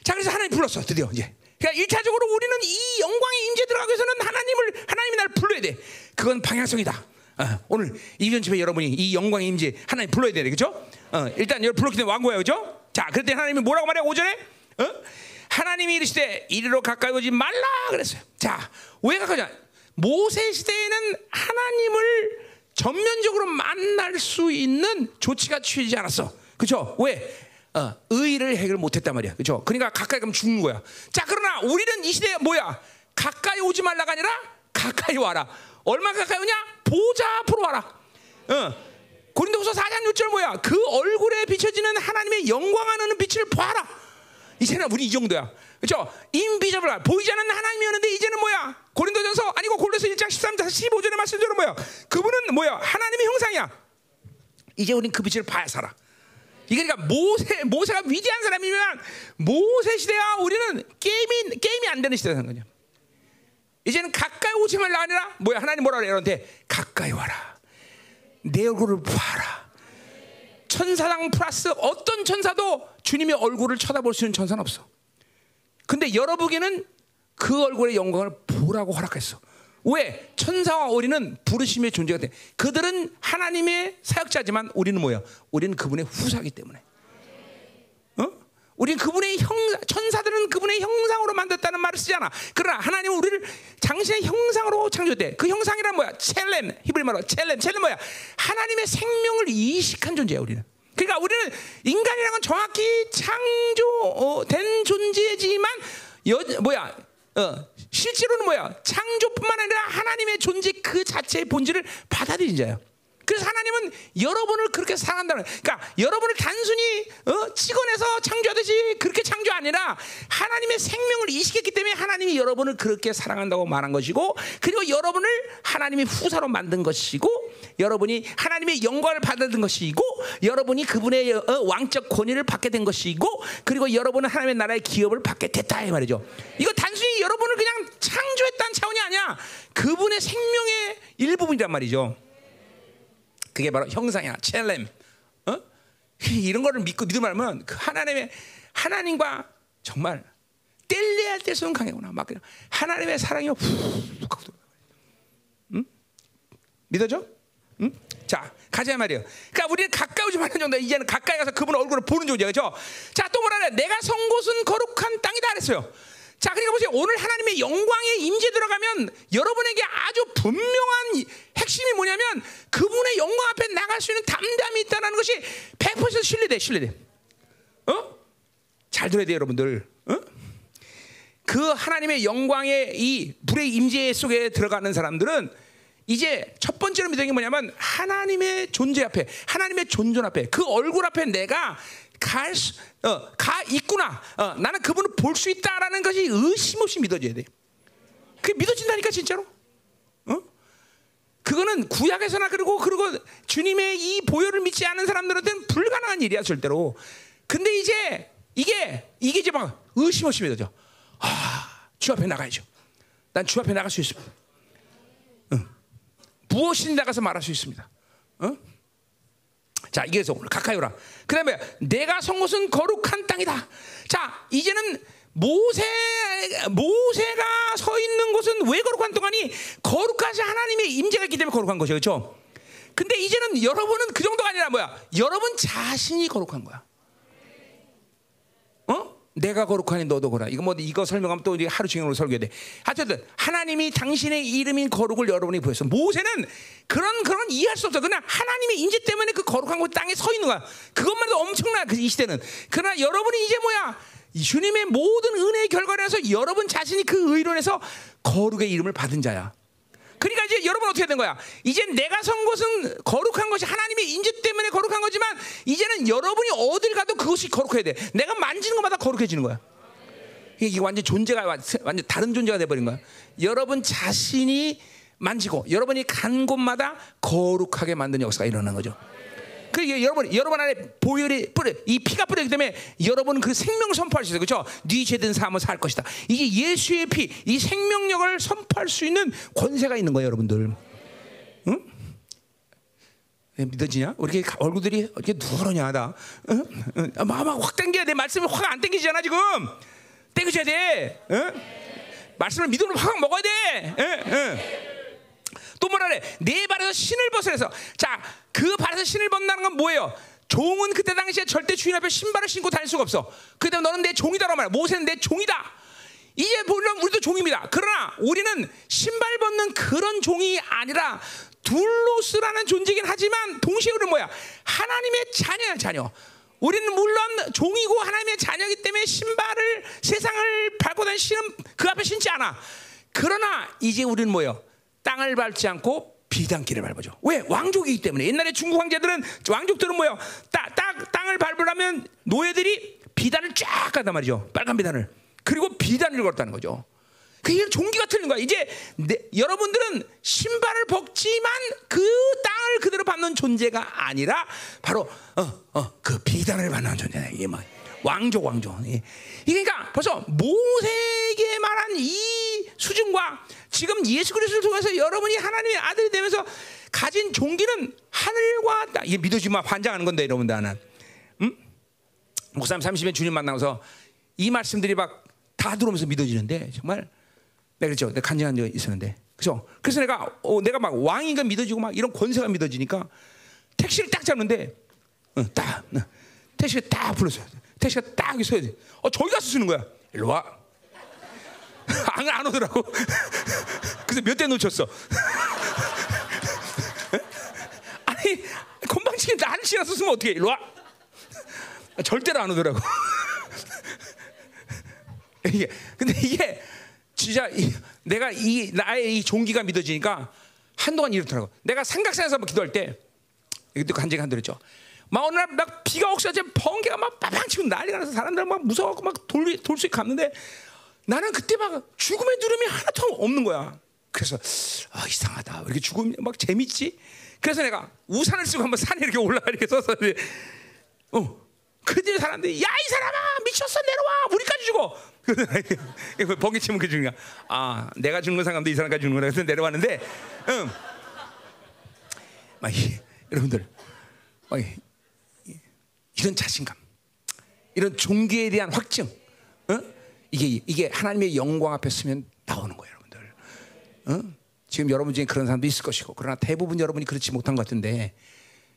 자 그래서 하나님 불렀어 드디어 이제. 그러니까 일차적으로 우리는 이 영광의 임재 들어가기 위해서는 하나님을 하나님이 날 불러야 돼. 그건 방향성이다. 어, 오늘 이변 집에 여러분이 이 영광의 임재 하나님 불러야 돼, 그렇죠? 어, 일단 여러분 불렀기 때문에 왕고야, 그렇죠? 자, 그때 하나님이 뭐라고 말해 오전에? 어? 하나님이 이르시되 이리로 가까이 오지 말라 그랬어요. 자, 왜 가까이? 오지? 모세 시대에는 하나님을 전면적으로 만날 수 있는 조치가 취하지 않았어. 그렇죠? 왜? 어, 의를 해결 못했단 말이야. 그렇죠? 그러니까 가까이 가면 죽는 거야. 자, 그러나 우리는 이 시대에 뭐야? 가까이 오지 말라가 아니라 가까이 와라. 얼마 가까이 오냐? 보좌 앞으로 와라. 어. 고린도후서 4장 6절 뭐야? 그 얼굴에 비춰지는 하나님의 영광하는 빛을 봐라. 이제는 우리 이 정도야. 그렇죠? 인비저블 보이지 않는 하나님이었는데 이제는 뭐야? 고린도전서 아니고 고린도서 1장 13절 15절의 말씀대로 뭐야? 그분은 뭐야? 하나님의 형상이야. 이제 우린 그 빛을 봐야 살아. 그러니까 모세 모세가 위대한 사람이면 모세 시대와 우리는 게임이 게임이 안 되는 시대라는 거냐. 이제는 가까이 오지 말라 아니라 뭐야? 하나님 뭐라 그래 너한테 가까이 와라. 내 얼굴을 봐라. 천사당 플러스 어떤 천사도 주님의 얼굴을 쳐다볼 수 있는 천사는 없어. 근데 여러분에게는 그 얼굴의 영광을 보라고 허락했어 왜 천사와 어린은 부르심의 존재가 돼 그들은 하나님의 사역자지만 우리는 뭐야 우리는 그분의 후사기 때문에 우리는 그분의 형 천사들은 그분의 형상으로 만들었다는 말을 쓰잖아. 그러나 하나님은 우리를 당신의 형상으로 창조돼. 그 형상이란 뭐야? 첼렘 히브리 말로 첼렘 첼렘 뭐야? 하나님의 생명을 이식한 존재야 우리는. 그러니까 우리는 인간이라는 건 정확히 창조된 존재지만 여, 뭐야? 어, 실제로는 뭐야? 창조뿐만 아니라 하나님의 존재 그 자체의 본질을 받아들인 자야. 그래서 하나님은 여러분을 그렇게 사랑한다는 그러니까 여러분을 단순히 어, 찍어내서 창조하듯이 그렇게 창조 아니라 하나님의 생명을 이식했기 때문에 하나님이 여러분을 그렇게 사랑한다고 말한 것이고 그리고 여러분을 하나님의 후사로 만든 것이고 여러분이 하나님의 영광을 받은 것이고 여러분이 그분의 어, 왕적 권위를 받게 된 것이고 그리고 여러분은 하나님의 나라의 기업을 받게 됐다 이 말이죠. 이거 단 여러분을 그냥 창조했다는 차원이 아니야. 그분의 생명의 일부분이란 말이죠. 그게 바로 형상이야, 첼렘. 어? 이런 거를 믿고 믿으면 그 하나님의 하나님과 정말 뗄래야 할 때서는 강해구나. 막 그냥 하나님의 사랑이 훅 응? 믿어져? 응? 자, 가자 말이에요. 그러니까 우리는 가까이 오지 말는 정도. 이제는 가까이 가서 그분 얼굴을 보는 존재가 죠 자, 또 뭐라 그래? 내가 선 곳은 거룩한 땅이다 그랬어요. 자, 그러니까 보세요. 오늘 하나님의 영광의 임재 들어가면 여러분에게 아주 분명한 핵심이 뭐냐면 그분의 영광 앞에 나갈 수 있는 담담이 있다는 것이 100% 신뢰돼, 신뢰돼. 어? 잘 들어야 돼, 여러분들. 어? 그 하나님의 영광의 이 불의 임재 속에 들어가는 사람들은 이제 첫 번째로 믿는 게 뭐냐면 하나님의 존재 앞에, 하나님의 존존 앞에, 그 얼굴 앞에 내가 갈, 수, 어, 가 있구나. 어, 나는 그분을 볼 수 있다라는 것이 의심 없이 믿어져야 돼. 그게 믿어진다니까 진짜로. 어? 그거는 구약에서나 그리고 그리고 주님의 이 보혈을 믿지 않은 사람들한테는 불가능한 일이야 절대로. 근데 이제 이게 이게 이제 막 의심 없이 믿어져. 아, 주 앞에 나가야죠. 난 주 앞에 나갈 수 있습니다. 응. 무엇이 나가서 말할 수 있습니다. 어? 자, 이게서 오늘 가까이 오라. 그 다음에 내가 선 곳은 거룩한 땅이다. 자, 이제는 모세, 모세가 서 있는 곳은 왜 거룩한 동안이 거룩하지 하나님의 임재가 있기 때문에 거룩한 것이죠. 그렇죠? 근데 이제는 여러분은 그 정도가 아니라 뭐야? 여러분 자신이 거룩한 거야. 어? 내가 거룩하니 너도 거라. 이거 뭐 이거 설명하면 또 하루 종일 설교해 돼. 하여튼 하나님이 당신의 이름인 거룩을 여러분이 보였어. 모세는 그런 그런 이해할 수 없어. 그냥 하나님의 인지 때문에 그 거룩한 곳 땅에 서 있는 거야. 그것만 해도 엄청나 그이 시대는. 그러나 여러분이 이제 뭐야? 주님의 모든 은혜의 결과라서 여러분 자신이 그 의론에서 거룩의 이름을 받은 자야. 그러니까 이제 여러분 어떻게 된 거야? 이제 내가 선 곳은 거룩한 것이 하나님의 인지 때문에 거룩한 거지만 이제는 여러분이 어딜 가도 그 그것이 거룩해야 돼. 내가 만지는 것마다 거룩해지는 거야. 이게 완전 존재가 완전 다른 존재가 돼버린 거야. 여러분 자신이 만지고 여러분이 간 곳마다 거룩하게 만드는 역사가 일어나는 거죠. 그 여러분 여러분 안에 보혈이 뿌려 이 피가 뿌리기 때문에 여러분은 그 생명을 선포할 수 있어요. 그렇죠? 네 죄든 사함을 살 것이다. 이게 예수의 피, 이 생명력을 선포할 수 있는 권세가 있는 거예요, 여러분들. 응? 믿어지냐? 이렇게 얼굴들이 이렇게 누러냐 다. 응? 응? 막, 막확 당겨야 돼. 말씀이 확 안 당기잖아 지금. 당겨줘야 돼. 응? 말씀을 믿음으로 확 먹어야 돼. 응? 응. 또 뭐라 그래? 내 발에서 신을 벗으래서 자, 그 발에서 신을 벗는다는 건 뭐예요? 종은 그때 당시에 절대 주인 앞에 신발을 신고 다닐 수가 없어. 그때 너는 내 종이다라고 말해. 모세는 내 종이다. 이제 물론 우리도 종입니다. 그러나 우리는 신발 벗는 그런 종이 아니라 둘로스라는 존재긴 하지만 동시에 우리는 뭐야? 하나님의 자녀야, 자녀. 우리는 물론 종이고 하나님의 자녀이기 때문에 신발을 세상을 밟고 다니는 신은 그 앞에 신지 않아. 그러나 이제 우리는 뭐예요? 땅을 밟지 않고 비단길을 밟아줘. 왜? 왕족이기 때문에. 옛날에 중국 황제들은 왕족들은 뭐요? 땅, 땅, 땅을 밟으려면 노예들이 비단을 쫙 가단 말이죠. 빨간 비단을. 그리고 비단을 걸었다는 거죠. 그게 종기가 틀린 거야. 이제 내, 여러분들은 신발을 벗지만 그 땅을 그대로 밟는 존재가 아니라 바로 어, 어, 그 비단을 밟는 존재다. 이게 뭐 왕족 왕족. 이게 그러니까 벌써 모세에게 말한 이 수준과 지금 예수 그리스도를 통해서 여러분이 하나님의 아들이 되면서 가진 종기는 하늘과 땅. 이게 믿어지만 환장하는 건데 여러분들 하나. 음? 목사님 30년 주님 만나서 이 말씀들이 막 다 들어오면서 믿어지는데 정말 내가 그랬죠. 내가 간증한 적이 있었는데. 그죠? 그래서 내가 어, 내가 막 왕인가 믿어지고 막 이런 권세가 믿어지니까 택시를 딱 잡는데 어, 딱 어, 택시를 딱 불렀어요. 택시가 딱 여기 서야 돼. 어, 저기 가서 쓰는 거야. 일로 와. *laughs* 안, 안 오더라고. *laughs* 그래서 몇 대 놓쳤어. *laughs* 아니, 건방지게 나를 지나서 쓰면 어떻게 일로 와. 절대로 안 오더라고. 이게, 근데 이게 진짜 이, 내가 이 나의 이 종기가 믿어지니까 한동안 이렇더라고. 내가 삼각산에서 기도할 때 이것도 간증 한 들었죠. 막 어느 날 막 비가 옥사지 번개가 막 빠방 치고 난리가 나서 사람들 막 무서워갖고 막 돌, 돌수에 갔는데 나는 그때 막 죽음의 누름이 하나도 없는 거야. 그래서 아, 이상하다. 왜 이렇게 죽음이 막 재밌지? 그래서 내가 우산을 쓰고 한번 산에 이렇게 올라가 이렇게 서서 어. 그들 사람들이 야 이 사람아 미쳤어 내려와 우리까지 죽어 *laughs* 번개 치면 그 중이야 아 내가 죽는 건 상관없는데 이 사람까지 죽는 거라 그래서 내려왔는데 응. 막 여러분들 막 이런 자신감 이런 종교에 대한 확증 어? 이게 이게 하나님의 영광 앞에 서면 나오는 거예요 여러분들 어? 지금 여러분 중에 그런 사람도 있을 것이고 그러나 대부분 여러분이 그렇지 못한 것 같은데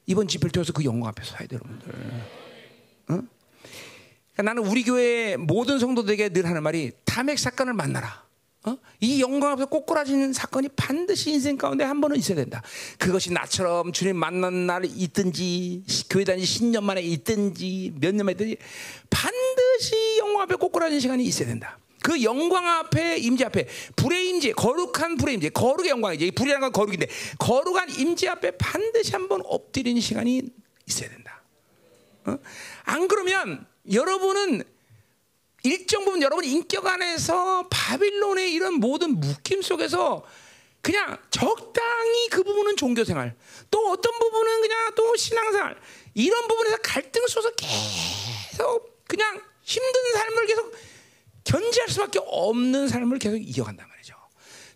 이번 집회를 통해서 그 영광 앞에 서야 돼요 여러분들 어? 그러니까 나는 우리 교회 모든 성도들에게 늘 하는 말이 탐핵 사건을 만나라. 어? 이 영광 앞에서 꼬꾸라지는 사건이 반드시 인생 가운데 한 번은 있어야 된다. 그것이 나처럼 주님 만난 날 있든지 교회 다니 10년 만에 있든지 몇 년 만에 있든지 반드시 영광 앞에 꼬꾸라지는 시간이 있어야 된다. 그 영광 앞에 임재 앞에 불의 임재 거룩한 불의 임재 거룩의 영광이지 불이라는 건 거룩인데 거룩한 임재 앞에 반드시 한번 엎드리는 시간이 있어야 된다. 어? 안 그러면 여러분은 일정 부분 여러분 인격 안에서 바빌론의 이런 모든 묶임 속에서 그냥 적당히 그 부분은 종교 생활, 또 어떤 부분은 그냥 또 신앙생활 이런 부분에서 갈등을 쏘서 계속 그냥 힘든 삶을 계속 견지할 수밖에 없는 삶을 계속 이어간단 말이죠.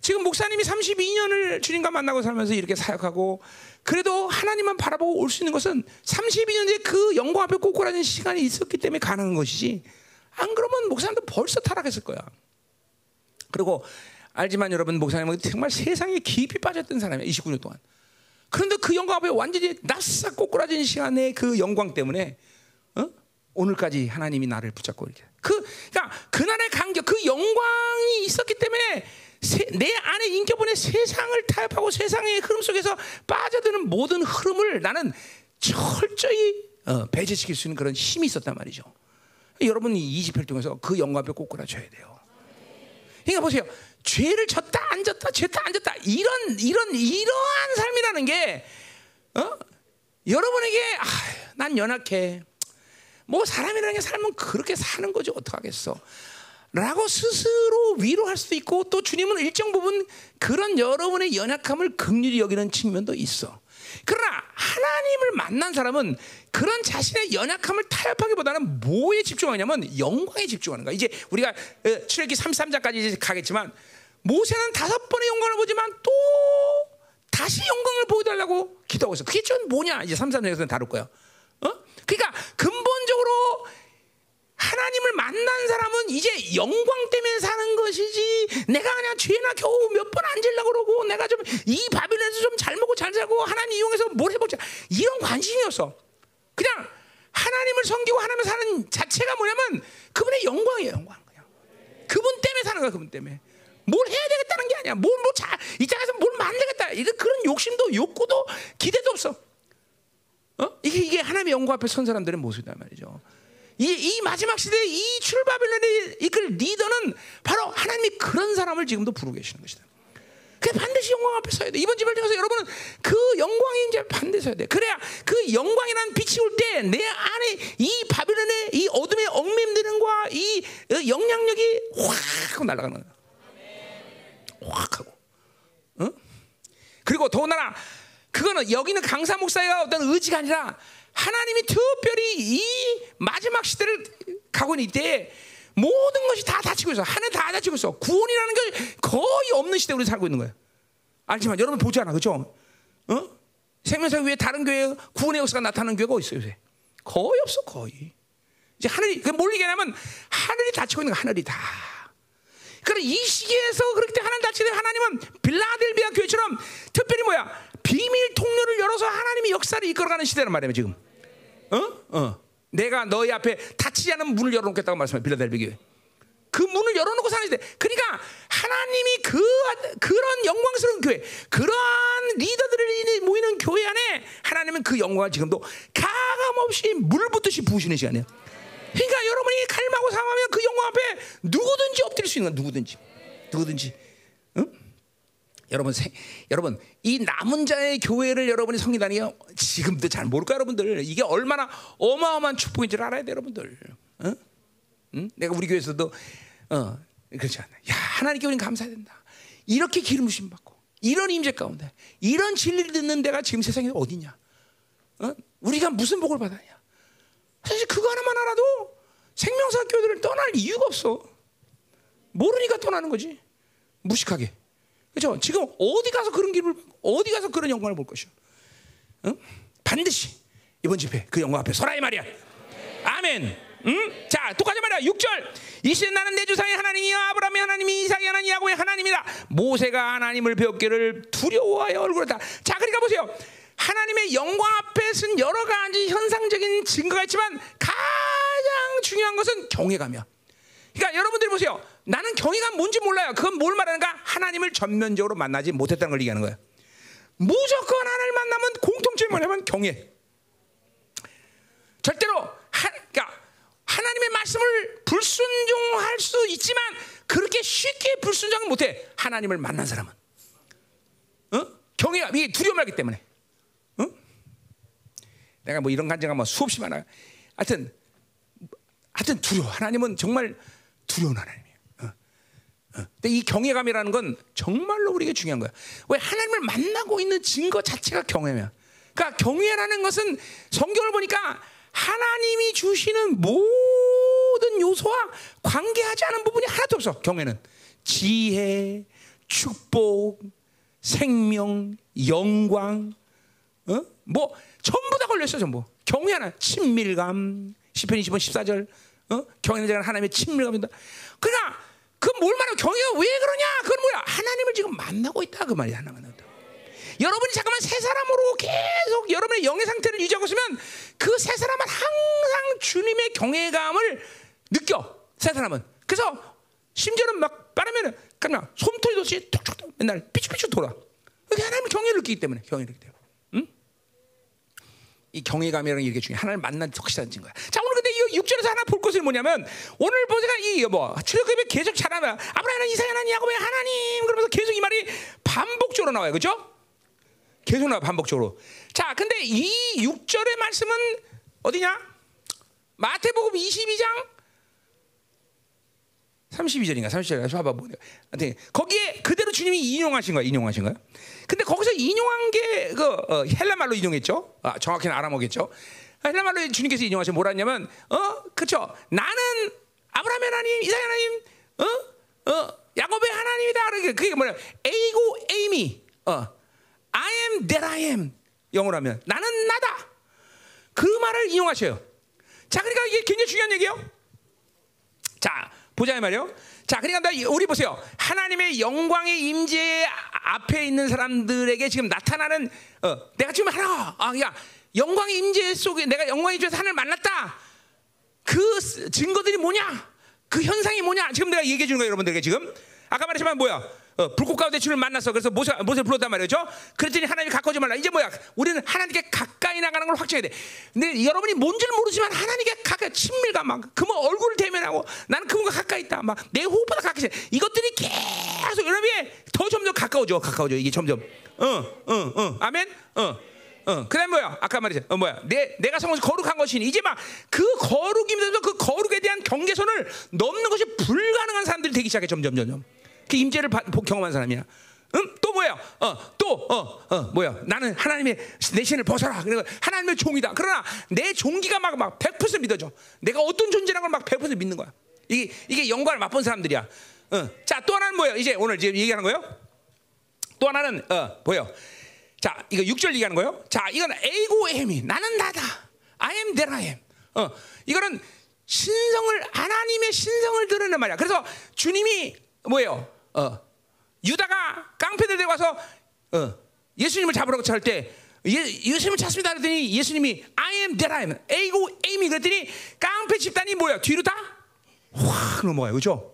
지금 목사님이 32년을 주님과 만나고 살면서 이렇게 사역하고 그래도 하나님만 바라보고 올 수 있는 것은 32년 뒤에 그 영광 앞에 꼬꾸라진 시간이 있었기 때문에 가능한 것이지 안 그러면 목사님도 벌써 타락했을 거야. 그리고 알지만 여러분 목사님은 정말 세상에 깊이 빠졌던 사람이야 29년 동안. 그런데 그 영광 앞에 완전히 낯싹 꼬꾸라진 시간의 그 영광 때문에 어? 오늘까지 하나님이 나를 붙잡고 이렇게 그 그러니까 그날의 간격 그 영광이 있었기 때문에 세, 내 안에 인격분의 세상을 타협하고 세상의 흐름 속에서 빠져드는 모든 흐름을 나는 철저히 어, 배제시킬 수 있는 그런 힘이 있었단 말이죠. 여러분이 이 집회를 통해서 그 영광 앞에 꼬꾸라져야 돼요. 그러니까 보세요. 죄를 졌다 안 졌다 죄다 안 졌다 이런 이런 이러한 삶이라는 게 어? 여러분에게 아, 난 연약해. 뭐 사람이라는 게 살면 그렇게 사는 거지 어떡하겠어. 라고 스스로 위로할 수도 있고 또 주님은 일정 부분 그런 여러분의 연약함을 극률히 여기는 측면도 있어. 그러나 하나님을 만난 사람은 그런 자신의 연약함을 타협하기보다는 뭐에 집중하냐면 영광에 집중하는 거야. 이제 우리가 어, 출애기 33장까지 이제 가겠지만 모세는 다섯 번의 영광을 보지만 또 다시 영광을 보여달라고 기도하고 있어. 그게 좀 뭐냐? 이제 33장에서는 다룰 거야. 어? 그러니까 근본적으로 하나님을 만난 사람은 이제 영광 때문에 사는 것이지 내가 그냥 죄나 겨우 몇 번 앉으려고 그러고 내가 좀 이 바빌론에서 좀 잘 먹고 잘 살고 하나님 이용해서 뭘 해보자 이런 관심이 없어 그냥 하나님을 섬기고 하나님을 사는 자체가 뭐냐면 그분의 영광이에요 영광 그냥 그분 때문에 사는 거야 그분 때문에 뭘 해야 되겠다는 게 아니야 뭘뭐자이 땅에서 뭘 만들겠다 이런 그런 욕심도 욕구도 기대도 없어 어? 이게 이게 하나님의 영광 앞에 선 사람들의 모습이란 말이죠. 이, 이 마지막 시대의 이 출바빌론의 이끌 리더는 바로 하나님이 그런 사람을 지금도 부르고 계시는 것이다. 그 반드시 영광 앞에 서야 돼. 이번 집을 통해서 여러분은 그 영광이 이제 반드시 서야 돼. 그래야 그 영광이라는 빛이 올 때 내 안에 이 바빌론의 이 어둠의 얽매임들과 이 어, 영향력이 확 날아가는 거야. 확 하고. 어? 그리고 더군다나 그거는 여기는 강사 목사가 어떤 의지가 아니라 하나님이 특별히 이 마지막 시대를 가고 있는 이때 모든 것이 다 닫히고 있어. 하늘 다 닫히고 있어. 구원이라는 게 거의 없는 시대 우리 살고 있는 거예요. 알지만 여러분 보지 않아, 그죠? 어? 생명사 위에 다른 교회 구원의 역사가 나타나는 교회가 있어요, 요새? 거의 없어, 거의. 이제 하늘이 그뭘 얘기하냐면 하늘이 닫히고 있는 거 하늘이 다. 그럼 이 시기에서 그렇기 때문에 하나님 닫히되 하나님은 빌라델비아 교회처럼 특별히 뭐야 비밀 통로를 열어서 하나님이 역사를 이끌어가는 시대란 말이에요 지금. 어? 어. 내가 너희 앞에 닫히지 않은 문을 열어놓겠다고 말씀해 빌라델비아 교회. 그 문을 열어놓고 사는 시대. 그러니까 하나님이 그 그런 영광스러운 교회, 그런 리더들이 모이는 교회 안에 하나님은 그 영광을 지금도 가감없이 물 붓듯이 부으시는 시간이에요. 그러니까 여러분이 갈망하고 상하면 그 영광 앞에 누구든지 엎드릴 수 있는 거야. 누구든지, 누구든지. 응? 여러분, 세, 여러분 이 남은 자의 교회를 여러분이 섬기다니 지금도 잘 모를까 여러분들 이게 얼마나 어마어마한 축복인 줄 알아야 돼 여러분들. 응? 응? 내가 우리 교회에서도 어 그렇지 않아. 야 하나님께 우리는 감사해야 된다. 이렇게 기름 부심 받고 이런 임재 가운데 이런 진리를 듣는 데가 지금 세상에 어디냐? 어? 우리가 무슨 복을 받았냐? 사실 그거 하나만 알아도 생명사 교회들을 떠날 이유가 없어. 모르니까 떠나는 거지. 무식하게. 그렇죠? 지금 어디 가서 그런 기름을 어디 가서 그런 영광을 볼 것이요. 응? 반드시 이번 집회 그 영광 앞에 서라 이 말이야. 아멘. 응? 자, 똑같이 말이야. 6절. 이 시대 나는 내 주상의 하나님이요 아브라함의 하나님이 이삭의 하나님 야고의 하나님이다. 모세가 하나님을 배웠기를 두려워하여 얼굴을 다. 자, 그러니까 보세요. 하나님의 영광 앞에 쓴 여러 가지 현상적인 증거가 있지만 가장 중요한 것은 경외감이야. 그러니까 여러분들이 보세요. 나는 경외감 뭔지 몰라요. 그건 뭘 말하는가? 하나님을 전면적으로 만나지 못했다는 걸 얘기하는 거예요. 무조건 하나님을 만나면 공통점이 뭐냐면 경외. 절대로 하, 그러니까 하나님의 말씀을 불순종할 수 있지만 그렇게 쉽게 불순종을 못해. 하나님을 만난 사람은. 어? 경외가 이게 두려움하기 때문에. 어? 내가 뭐 이런 간증가 뭐 수없이 많아요. 하여튼 하여튼 두려워. 하나님은 정말 두려운. 어. 근데 이 경외감이라는 건 정말로 우리에게 중요한 거야. 왜 하나님을 만나고 있는 증거 자체가 경외야. 그러니까 경외라는 것은 성경을 보니까 하나님이 주시는 모든 요소와 관계하지 않은 부분이 하나도 없어. 경외는 지혜, 축복, 생명, 영광, 어? 뭐 전부 다 걸렸어 전부. 경외 하나, 친밀감, 10편 20편 14절, 어? 경외는 하나님의 친밀감이다. 그러나 그뭘 말해? 경외가 왜 그러냐? 그건 뭐야? 하나님을 지금 만나고 있다 그 말이야 하나님은. 여러분이 잠깐만 새 사람으로 계속 여러분의 영의 상태를 유지하고 있으면 그새 사람은 항상 주님의 경외감을 느껴. 새 사람은. 그래서 심지어는 막 빠르면은 그냥 솜털이 듯이 툭툭툭 맨날 삐죽삐죽 돌아. 그게 하나님의 경외를 느끼기 때문에 경외를 때문에. 응? 이 경외감이라는 게 이게 중요해. 하나님을 만난 확실한 증거야. 자 오늘 근데 이 6절에서 하나 볼 것은 뭐냐면 오늘 보세가 이뭐 출애굽에 계속 잘하면 아브라함 이삭 하나님 야곱의 하나님 그러면서 계속 이 말이 반복적으로 나와요. 그렇죠? 계속 나와 반복적으로. 자, 근데 이 6절의 말씀은 어디냐? 마태복음 22장 32절인가 30절인가 봐봐 뭐 하여튼 거기에 그대로 주님이 인용하신 거야 인용하신 거야 근데 거기서 인용한 게그 어, 헬라 말로 인용했죠 아, 정확히는 아람어겠죠 헬라 말로 주님께서 인용하신 뭐라 했냐면 어? 그쵸 나는 아브라함의 하나님 이삭의 하나님 어 어? 야곱의 하나님이다. 그게 그게 뭐냐? 에이고 에이미. 어. I am that I am. 영어로 하면 나는 나다. 그 말을 인용하셔요. 자 그러니까 이게 굉장히 중요한 얘기예요. 자 보자 이 말이요. 자, 그러니까 나- 우리 보세요. 하나님의 영광의 임재 앞에 있는 사람들에게 지금 나타나는 어, 내가 지금 하나, 아, 야, 영광의 임재 속에 내가 영광의 임재에서 하나님을 만났다. 그 스- 증거들이 뭐냐? 그 현상이 뭐냐? 지금 내가 얘기해 주는 거예요, 여러분들에게 지금. 아까 말했지만 뭐야? 어, 불꽃 가운데 주를 만났어. 그래서 모세, 모세를 불렀단 말이죠. 그랬더니 하나님이 가까워지 말라. 이제 뭐야? 우리는 하나님께 가까이 나가는 걸 확증해야 돼. 근데 여러분이 뭔지는 모르지만 하나님께 가까이 친밀감 막 그분 얼굴을 대면하고 나는 그분과 가까이 있다. 막 내 호흡보다 가까이 있어. 이것들이 계속 여러분이 더 점점 가까워져. 가까워져. 이게 점점. 어, 어, 어. 아멘. 어. 어, 그다음 뭐야? 아까 말했죠. 어, 뭐야? 내 내가 성을 거룩한 것이니 이제 막 그 거룩이면서 그 거룩에 대한 경계선을 넘는 것이 불가능한 사람들이 되기 시작해 점점 점점. 그 임재를 바- 보- 경험한 사람이야. 음, 또 뭐야? 어, 또 어, 어, 뭐야? 나는 하나님의 내 신을 벗어라. 그리고 하나님의 종이다. 그러나 내 종기가 막 막 100% 믿어져. 내가 어떤 존재라는 걸 막 100% 믿는 거야. 이게 이게 영광을 맛본 사람들이야. 어. 자, 또 하나는 뭐야? 이제 오늘 이제 얘기하는 거예요. 또 하나는 어, 보여. 자, 이거 6절 얘기하는 거예요. 자, 이건 에이고 에미. 나는 나다. I am that I am. 어, 이거는 신성을 하나님의 신성을 드러내는 말이야. 그래서 주님이 뭐예요? 어, 유다가 깡패들 와서 어, 예수님을 잡으라고 할 때 예, 예수님을 찾습니다 그랬더니 예수님이 I am that I am. 에이고 에미 그랬더니 깡패 집단이 뭐야? 뒤로 다 확 넘어가요. 그죠?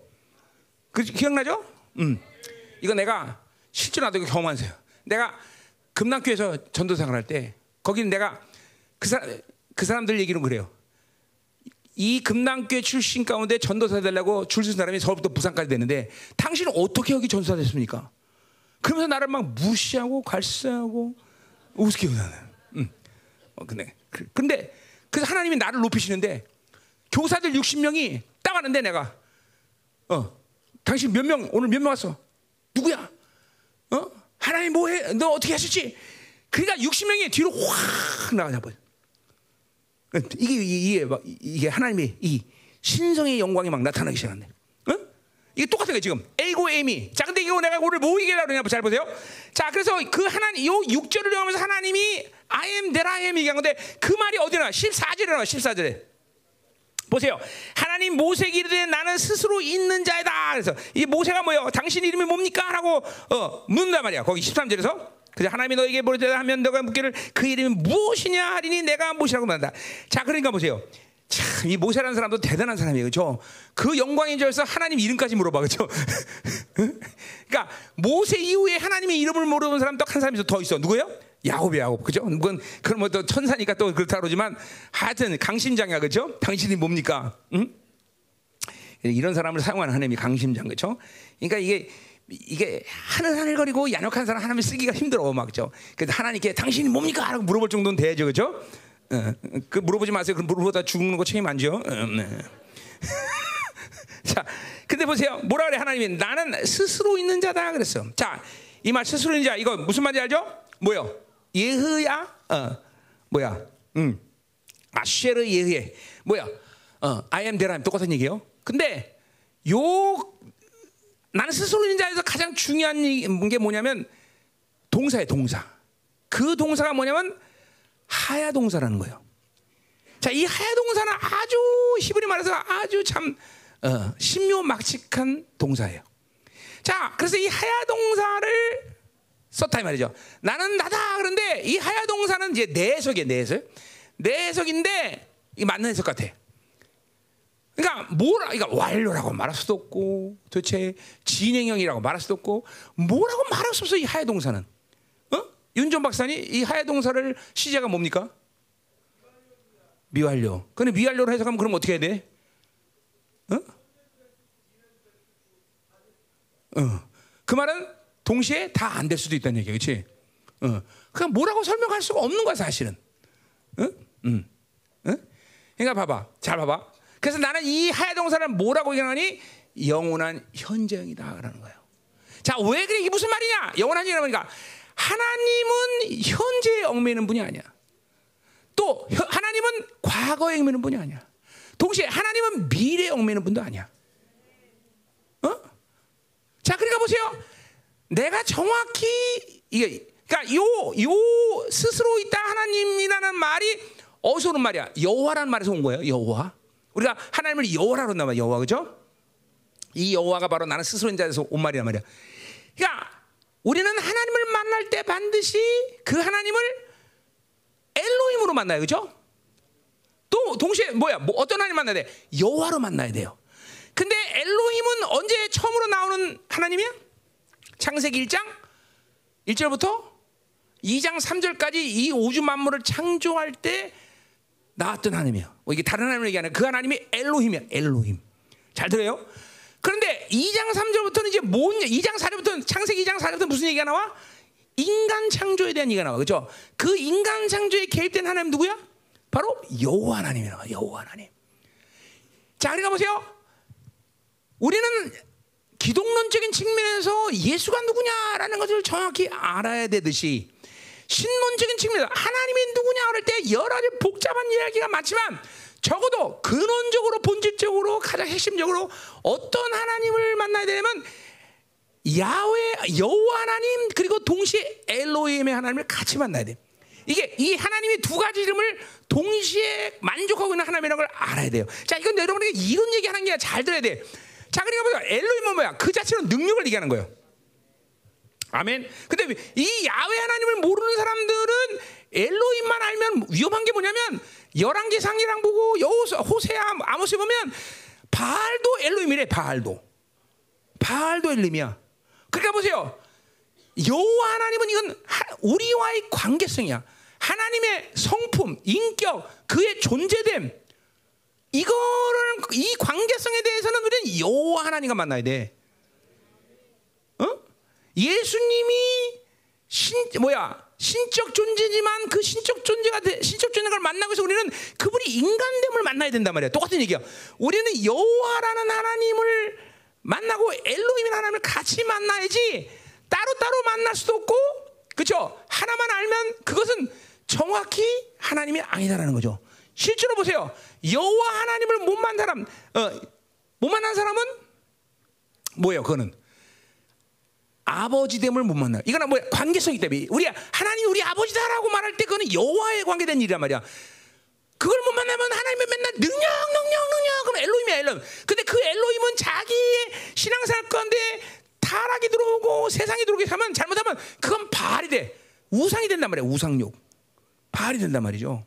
그 기억나죠? 음. 이거 내가 실제로 나도 이거 경험한 세요. 내가 금남교에서 전도생활 할때 거기는 내가 그 사람 그 사람들 얘기는 그래요. 이 금남교회 출신 가운데 전도사 되려고 줄쓴 사람이 서울부터 부산까지 되는데 당신은 어떻게 여기 전도사 됐습니까? 그러면서 나를 막 무시하고 갈세하고 우습게 나는. 음. 어, 근데 그- 근데 그래서 하나님이 나를 높이시는데 교사들 60명이 딱 왔는데 내가 어 당신 몇 명 오늘 몇 명 왔어? 누구야? 어? 하나님 뭐해? 너 어떻게 하셨지? 그러니까 60명이 뒤로 확 나가냐 봐. 이게 이게 이게, 막 이게 하나님의 이 신성의 영광이 막 나타나기 시작한대. 어? 이게 똑같은 거예요 지금 A고 M이. 이거 내가 오늘 뭐 얘기하려고 그러냐 잘 보세요. 자 그래서 그 하나님 요 6절을 영하면서 하나님이 I am that I am 얘기한 건데 그 말이 어디 나와? 14절에 나와 14절에. 보세요. 하나님 모세에게 이르되 나는 스스로 있는 자이다. 그래서 이 모세가 뭐예요? 당신 이름이 뭡니까? 라고 어, 묻는단 말이야. 거기 13절에서. 그래서 하나님이 너에게 보내다 하면 너가 묻기를 그 이름이 무엇이냐 하리니 내가 무엇이라고 말한다. 자, 그러니까 보세요. 참, 이 모세라는 사람도 대단한 사람이에요. 그죠? 그 영광인 줄 알아서 하나님 이름까지 물어봐. 그죠? *laughs* 그러니까 모세 이후에 하나님의 이름을 모르는 사람 딱 한 사람이 더 있어. 누구예요? 야곱이 야곱. 그죠? 그건, 그건 뭐또 천사니까 또 그렇다 그러지만 하여튼 강심장이야. 그죠? 당신이 뭡니까? 응? 이런 사람을 사용하는 하나님이 강심장 그렇죠? 그러니까 이게 이게 하늘하늘거리고 야력한 사람 하나님 쓰기가 힘들어 막 그죠? 그래서 하나님께 당신이 뭡니까? 라고 물어볼 정도는 돼야죠 그죠? 어, 그 물어보지 마세요. 그 물어보다 죽는 거 책임 안 져. 어, 네. *laughs* 자, 근데 보세요. 뭐라 그래 하나님이 나는 스스로 있는 자다 그랬어. 자, 이 말 스스로 있는 자 이거 무슨 말인지 알죠? 뭐요? 예흐야? 어, 뭐야? 음. 아쉐르 예흐에 뭐야? 어, I am there 똑같은 얘기예요. 근데 요 나는 스스로 있는 자에서 가장 중요한 게 뭐냐면 동사예요, 동사. 그 동사가 뭐냐면 하야 동사라는 거예요. 자, 이 하야 동사는 아주 히브리 말해서 아주 참 어, 신묘막측한 동사예요. 자, 그래서 이 하야 동사를 썼다 이 말이죠. 나는 나다 그런데 이 하야 동사는 이제 내 해석이에요, 내 해석. 내 해석인데 이 맞는 해석 같아. 그러니까 뭐라, 그러니까 완료라고 말할 수도 없고, 도대체 진행형이라고 말할 수도 없고, 뭐라고 말할 수 없어 이 하야 동사는. 어? 윤전 박사님 이 하야 동사를 시제가 뭡니까? 미완료. 근데 미완료로 해석하면 그럼 어떻게 해야 돼? 어? 어. 그 말은 동시에 다 안 될 수도 있다는 얘기야, 그렇지? 어. 그냥 뭐라고 설명할 수가 없는 거야, 사실은. 어? 음. 어? 그러니까 그러니까 봐봐. 잘 봐봐. 그래서 나는 이 하야 동사를 뭐라고 얘기하니? 영원한 현재형이다라는 거예요. 자, 왜 그래? 이게 무슨 말이냐? 영원한 현재형이니까 하나님은 현재에 얽매는 분이 아니야. 또 혀- 하나님은 과거에 얽매는 분이 아니야. 동시에 하나님은 미래에 얽매는 분도 아니야. 어? 자, 그러니까 보세요. 내가 정확히 이게 그러니까 요 요 스스로 있다 하나님이라는 말이 어디서 오는 말이야? 여호와라는 말에서 온 거예요. 여호와. 우리가 하나님을 여호와라고 한단 말이야. 여호와 그죠? 이 여호와가 바로 나는 스스로인 자에서 온 말이란 말이야. 그러니까 우리는 하나님을 만날 때 반드시 그 하나님을 엘로힘으로 만나요. 그죠? 또 동시에 뭐야? 뭐 어떤 하나님 만나야 돼? 여호와로 만나야 돼요. 근데 엘로힘은 언제 처음으로 나오는 하나님이야? 창세기 1장 1절부터 2장 3절까지 이 우주 만물을 창조할 때 나왔던 하나님이에요. 뭐 이게 다른 하나님을 얘기하는 그 하나님이 엘로힘이야. 엘로힘. 잘 들어요? 그런데 2장 3절부터는 이제 뭔 2장 4절부터는 창세기 2장 4절부터 무슨 얘기가 나와? 인간 창조에 대한 얘기가 나와. 그죠? 그 인간 창조에 개입된 하나님 누구야? 바로 여호와 하나님이라고. 여호와 하나님. 자, 그러니까 보세요. 우리는 기독론적인 측면에서 예수가 누구냐라는 것을 정확히 알아야 되듯이 신론적인 측면에서 하나님이 누구냐 할때 여러 가지 복잡한 이야기가 많지만 적어도 근원적으로 본질적으로 가장 핵심적으로 어떤 하나님을 만나야 되냐면 야외 여호와 하나님 그리고 동시에 엘로힘의 하나님을 같이 만나야 돼. 이게 이 하나님이 두 가지 이름을 동시에 만족하고 있는 하나님이라는 걸 알아야 돼요. 자, 이건 여러분에게 이런 얘기 하는 게 잘 들어야 돼. 자, 그러니까 보세요. 엘로힘은 뭐야? 그 자체로 능력을 얘기하는 거예요. 아멘. 근데 이 야외 하나님을 모르는 사람들은 엘로힘만 알면 위험한 게 뭐냐면 열왕기 상이랑 보고 여호수 호세아 아모스 보면 바알도 엘로힘이래. 바알도. 바알도 엘림이야. 그러니까 보세요. 여호와 하나님은 이건 하- 우리와의 관계성이야. 하나님의 성품, 인격, 그의 존재됨. 이거를 이 관계성에 대해서는 우리는 여호와 하나님과 만나야 돼. 어? 예수님이 신 뭐야 신적 존재지만 그 신적 존재가 돼- 신적 존재를 만나고 해서 우리는 그분이 인간됨을 만나야 된단 말이야. 똑같은 얘기야. 우리는 여호와라는 하나님을 만나고 엘로힘이라는 하나님을 같이 만나야지 따로 따로 만날 수도 없고 그렇죠. 하나만 알면 그것은 정확히 하나님이 아니다라는 거죠. 실제로 보세요. 여호와 하나님을 못 만난 사람, 어, 못 만난 사람은 뭐예요? 그거는 아버지됨을 못 만나. 이거는 뭐야? 관계성이 때문에 우리 하나님 우리 아버지다라고 말할 때 그거는 여호와에 관계된 일이란 말이야. 그걸 못 만나면 하나님은 맨날 능력, 능력, 능력. 그럼 엘로힘이야, 엘로힘. 근데 그 엘로힘은 자기의 신앙생활 가운데 타락이 들어오고 세상이 들어오게 하면 잘못하면 그건 바알이 돼. 우상이 된단 말이야, 우상욕. 바알이 된단 말이죠.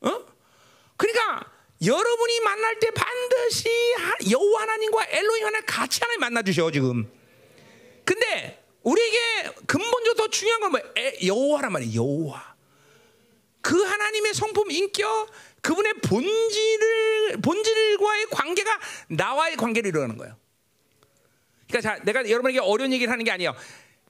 어? 그러니까 여러분이 만날 때 반드시 하- 여호와 하나님과 엘로힘 하나님 같이 하나님 만나 주셔 지금. 근데 우리에게 근본적으로 더 중요한 건? 에- 여호와란 말이야. 여호와. 그 하나님의 성품, 인격, 그분의 본질을 본질과의 관계가 나와의 관계를 이루는 거예요. 그러니까 자, 내가 여러분에게 어려운 얘기를 하는 게 아니에요.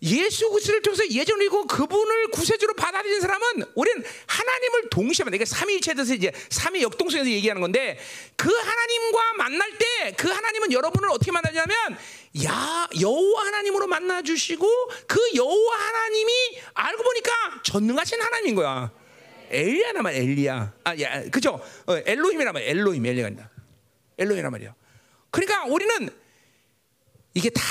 예수 그리스도를 통해서 예전이고 그분을 구세주로 받아들인 사람은 우리는 하나님을 동시에 만나. 이게 삼위일체에 대해서 이제 삼위 역동성에서 얘기하는 건데 그 하나님과 만날 때 그 하나님은 여러분을 어떻게 만나냐면 야 여호와 하나님으로 만나 주시고 그 여호와 하나님이 알고 보니까 전능하신 하나님인 거야. 말이야, 엘리야. 아, 야, 그죠? 어, 엘로힘이란 말이야, 엘로힘, 엘리가 아니라. 엘로힘이란 말이야. 그러니까 우리는 이게 다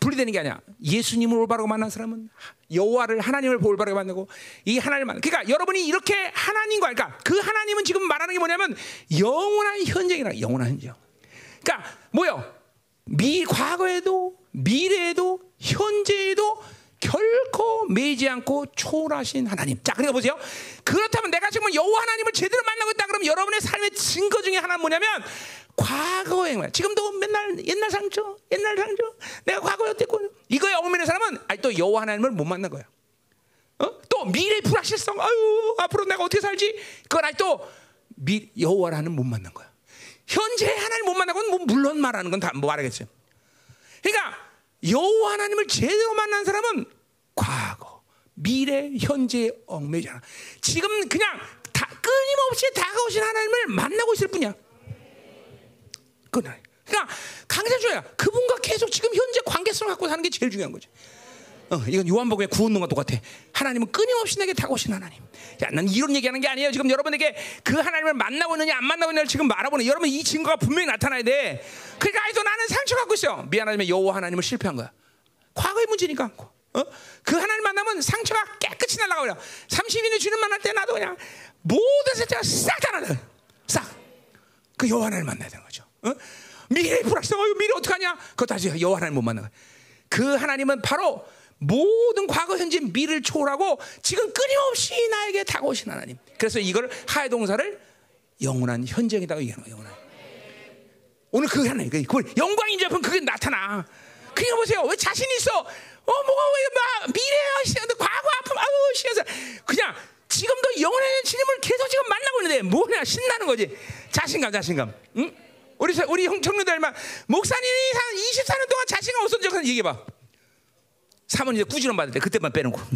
분리되는 게 아니야. 예수님을 올바르게 만난 사람은 여호와를 하나님을 올바르게 만나고 이 하나님을 만. 그러니까 여러분이 이렇게 하나님과 그러니까 그 하나님은 지금 말하는 게 뭐냐면 영원한 현재이라 영원한 현재. 그러니까 뭐요? 미 과거에도 미래에도 현재에도 결코 매지 않고 초월하신 하나님. 자, 그러니까 보세요. 그렇다면 내가 지금 여호와 하나님을 제대로 만나고 있다 그러면 여러분의 삶의 증거 중에 하나는 뭐냐면 과거에 말. 지금도 맨날 옛날 상처, 옛날 상처. 내가 과거에 어땠고 이거에 얽매는 사람은 아직도 여호와 하나님을 못 만난 거야. 어? 또 미래 불확실성. 아유, 앞으로 내가 어떻게 살지? 그건 아직도 미 여호와라는 못 만난 거야. 현재 하나님 못 만나고는 뭐 물론 말하는 건다뭐 말하겠어요. 그러니까 여호와 하나님을 제대로 만난 사람은 과거, 미래, 현재에 얽매잖아. 지금 그냥 다끝 끊임없이 다가오신 하나님을 만나고 있을 뿐이야. 그러니까 강세주야 그분과 계속 지금 현재 관계성을 갖고 사는 게 제일 중요한 거지. 어, 이건 요한복음의 구원론과 똑같아. 하나님은 끊임없이 내게 다가오신 하나님. 야, 난 이런 얘기하는 게 아니에요. 지금 여러분에게 그 하나님을 만나고 있느냐 안 만나고 있느냐를 지금 말하보는 여러분 이 증거가 분명히 나타나야 돼. 그러니까 아직도 나는 상처 갖고 있어요. 미안하지만 여호와 하나님을 실패한 거야. 과거의 문제니까. 어? 그 하나님 만나면 상처가 깨끗이 날아가버려. 30인의 주님 만날 때 나도 그냥 모든 상처가 싹 다 날아. 싹. 그 여호와 하나님을 만나야 되는 거죠. 어? 미래 불확실성, 어, 미래 어떡하냐? 그거 다시 여호와 하나님 못 만나. 그 하나님은 바로 모든 과거, 현재, 미래를 초월하고 지금 끊임없이 나에게 다가오신 하나님. 그래서 이걸 하의 동사를 영원한 현재이다고 얘기하는 거예요. 영원한. 오늘 그 하나님, 그 영광인 줄 그게 나타나. 그냥 보세요. 왜 자신 있어? 어, 뭐가 왜 막 미래야, 시간도 과거 아픔, 아우 시간서 그냥 지금도 영원한 주님을 계속 지금 만나고 있는데 뭐냐 신나는 거지. 자신감, 자신감. 응? 우리 우리 형 청년들만 목사님이 한 24년 동안 자신감 없었던 적은 얘기해 봐. 사모님 이제 꾸지람 받을 때 그때만 빼놓고. *laughs*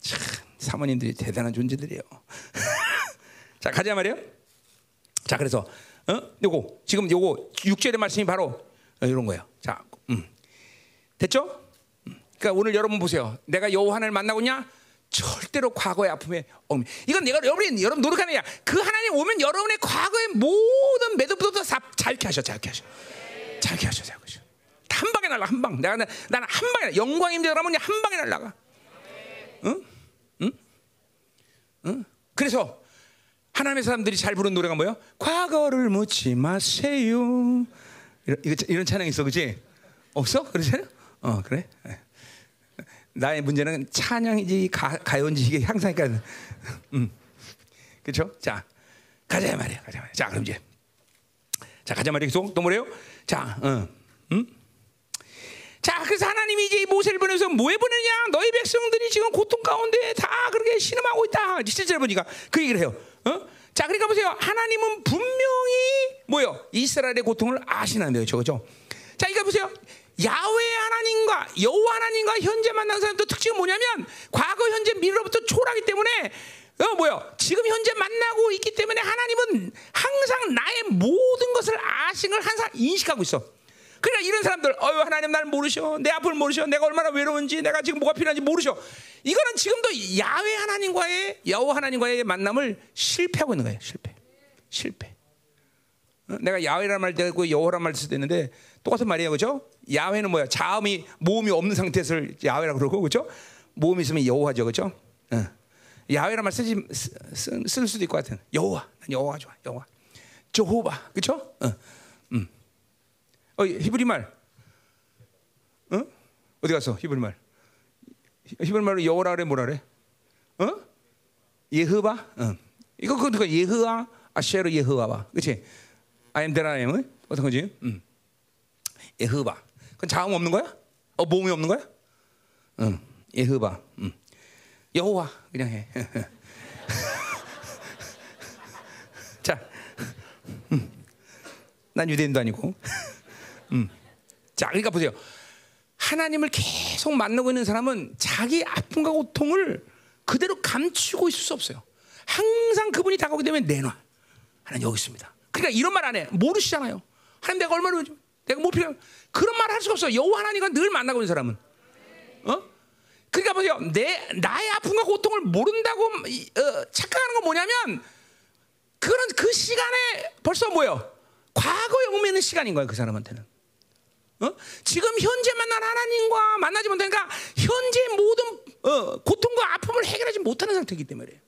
참 사모님들이 대단한 존재들이에요. *laughs* 자 가자 말이요. 자 그래서 어 요거 지금 요거 6절의 말씀이 바로 이런 거예요. 자, 음. 됐죠? 음. 그러니까 오늘 여러분 보세요. 내가 여호와 하나님을 만나고 있냐? 절대로 과거의 아픔에 어 이건 내가 여러분 여러분 노력하는 야. 그 하나님 오면 여러분의 과거의 모든 매듭부터 다 잘게 하셔, 잘게 하셔, 잘게 하셔, 잘게 하셔. 한 방에 날라 한 방. 내가 나는 한 방에 영광입니다. 그러면 한 방에 날라가. 응? 응? 응? 그래서 하나님의 사람들이 잘 부르는 노래가 뭐예요? 과거를 묻지 마세요. 이런, 이런 찬양 있어, 그렇지? 없어? 그렇지? 어, 그래? 나의 문제는 찬양이지 가, 가요인지 이게 항상 그러니까. 음. 그렇죠? 자 가자 말이야 가자 말이야 자 그럼 이제. 자 가자 말이야 계속 또 뭐래요? 자 어. 음? 자 그래서 하나님이 이제 모세를 보내서 뭐해 보내냐? 너희 백성들이 지금 고통 가운데 다 그렇게 신음하고 있다. 실제로 보니까 그 얘기를 해요. 어? 자 그러니까 보세요. 하나님은 분명히 뭐요? 이스라엘의 고통을 아시는데요. 그죠 자 이거 보세요 야외 하나님과 여호와 하나님과 현재 만난 사람도 특징은 뭐냐면 과거 현재 미래로부터 초월하기 때문에 어 뭐요? 지금 현재 만나고 있기 때문에 하나님은 항상 나의 모든 것을 아신 걸 항상 인식하고 있어. 그러니까 이런 사람들 어유 하나님 날 모르셔. 내 앞을 모르셔. 내가 얼마나 외로운지 내가 지금 뭐가 필요한지 모르셔. 이거는 지금도 야외 하나님과의 여호와 하나님과의 만남을 실패하고 있는 거예요 실패. 실패. 어? 내가 야외란 말 되고 여호란 말 쓰도 있는데 똑같은 말이에요, 그죠? 야훼는 뭐야? 자음이 모음이 없는 상태에서 야훼라고 그러고, 그죠? 모음이 있으면 여호와죠, 그죠? 어. 야훼란 말 쓰지 쓰, 쓸 수도 있고 같은 여호와, 여호와 좋아, 여호와, 저호바, 그죠? 어, 음. 어, 히브리 말, 어? 어디 갔어? 히브리 말. 히브리 말로 여호라 그래, 뭐라 그래? 어? 예흐바? 어. 이거 그거 예흐아, 아쉐르 예흐아바, 그렇지? Am. 어떤 거지? 음. 예흐바. 그건 자음 없는 거야? 어 모음이 없는 거야? 응. 예흐바. 응. 여호와 그냥 해. *laughs* 자, 음. 난 유대인도 아니고. 음. 자, 그러니까 보세요. 하나님을 계속 만나고 있는 사람은 자기 아픔과 고통을 그대로 감추고 있을 수 없어요. 항상 그분이 다가오게 되면 내놔. 하나님 여기 있습니다. 그러니까 이런 말 안 해. 모르시잖아요. 하나님 내가 얼마나 내가 뭐 필요 그런 말 할 수가 없어. 여호와 하나님과 늘 만나고 있는 사람은. 어? 그러니까 보세요. 내 나의 아픔과 고통을 모른다고 어, 착각하는 건 뭐냐면 그거는 그 시간에 벌써 뭐요? 과거에 오면은 시간인 거예요. 그 사람한테는. 어? 지금 현재 만난 하나님과 만나지 못하니까 현재 모든 어, 고통과 아픔을 해결하지 못하는 상태이기 때문에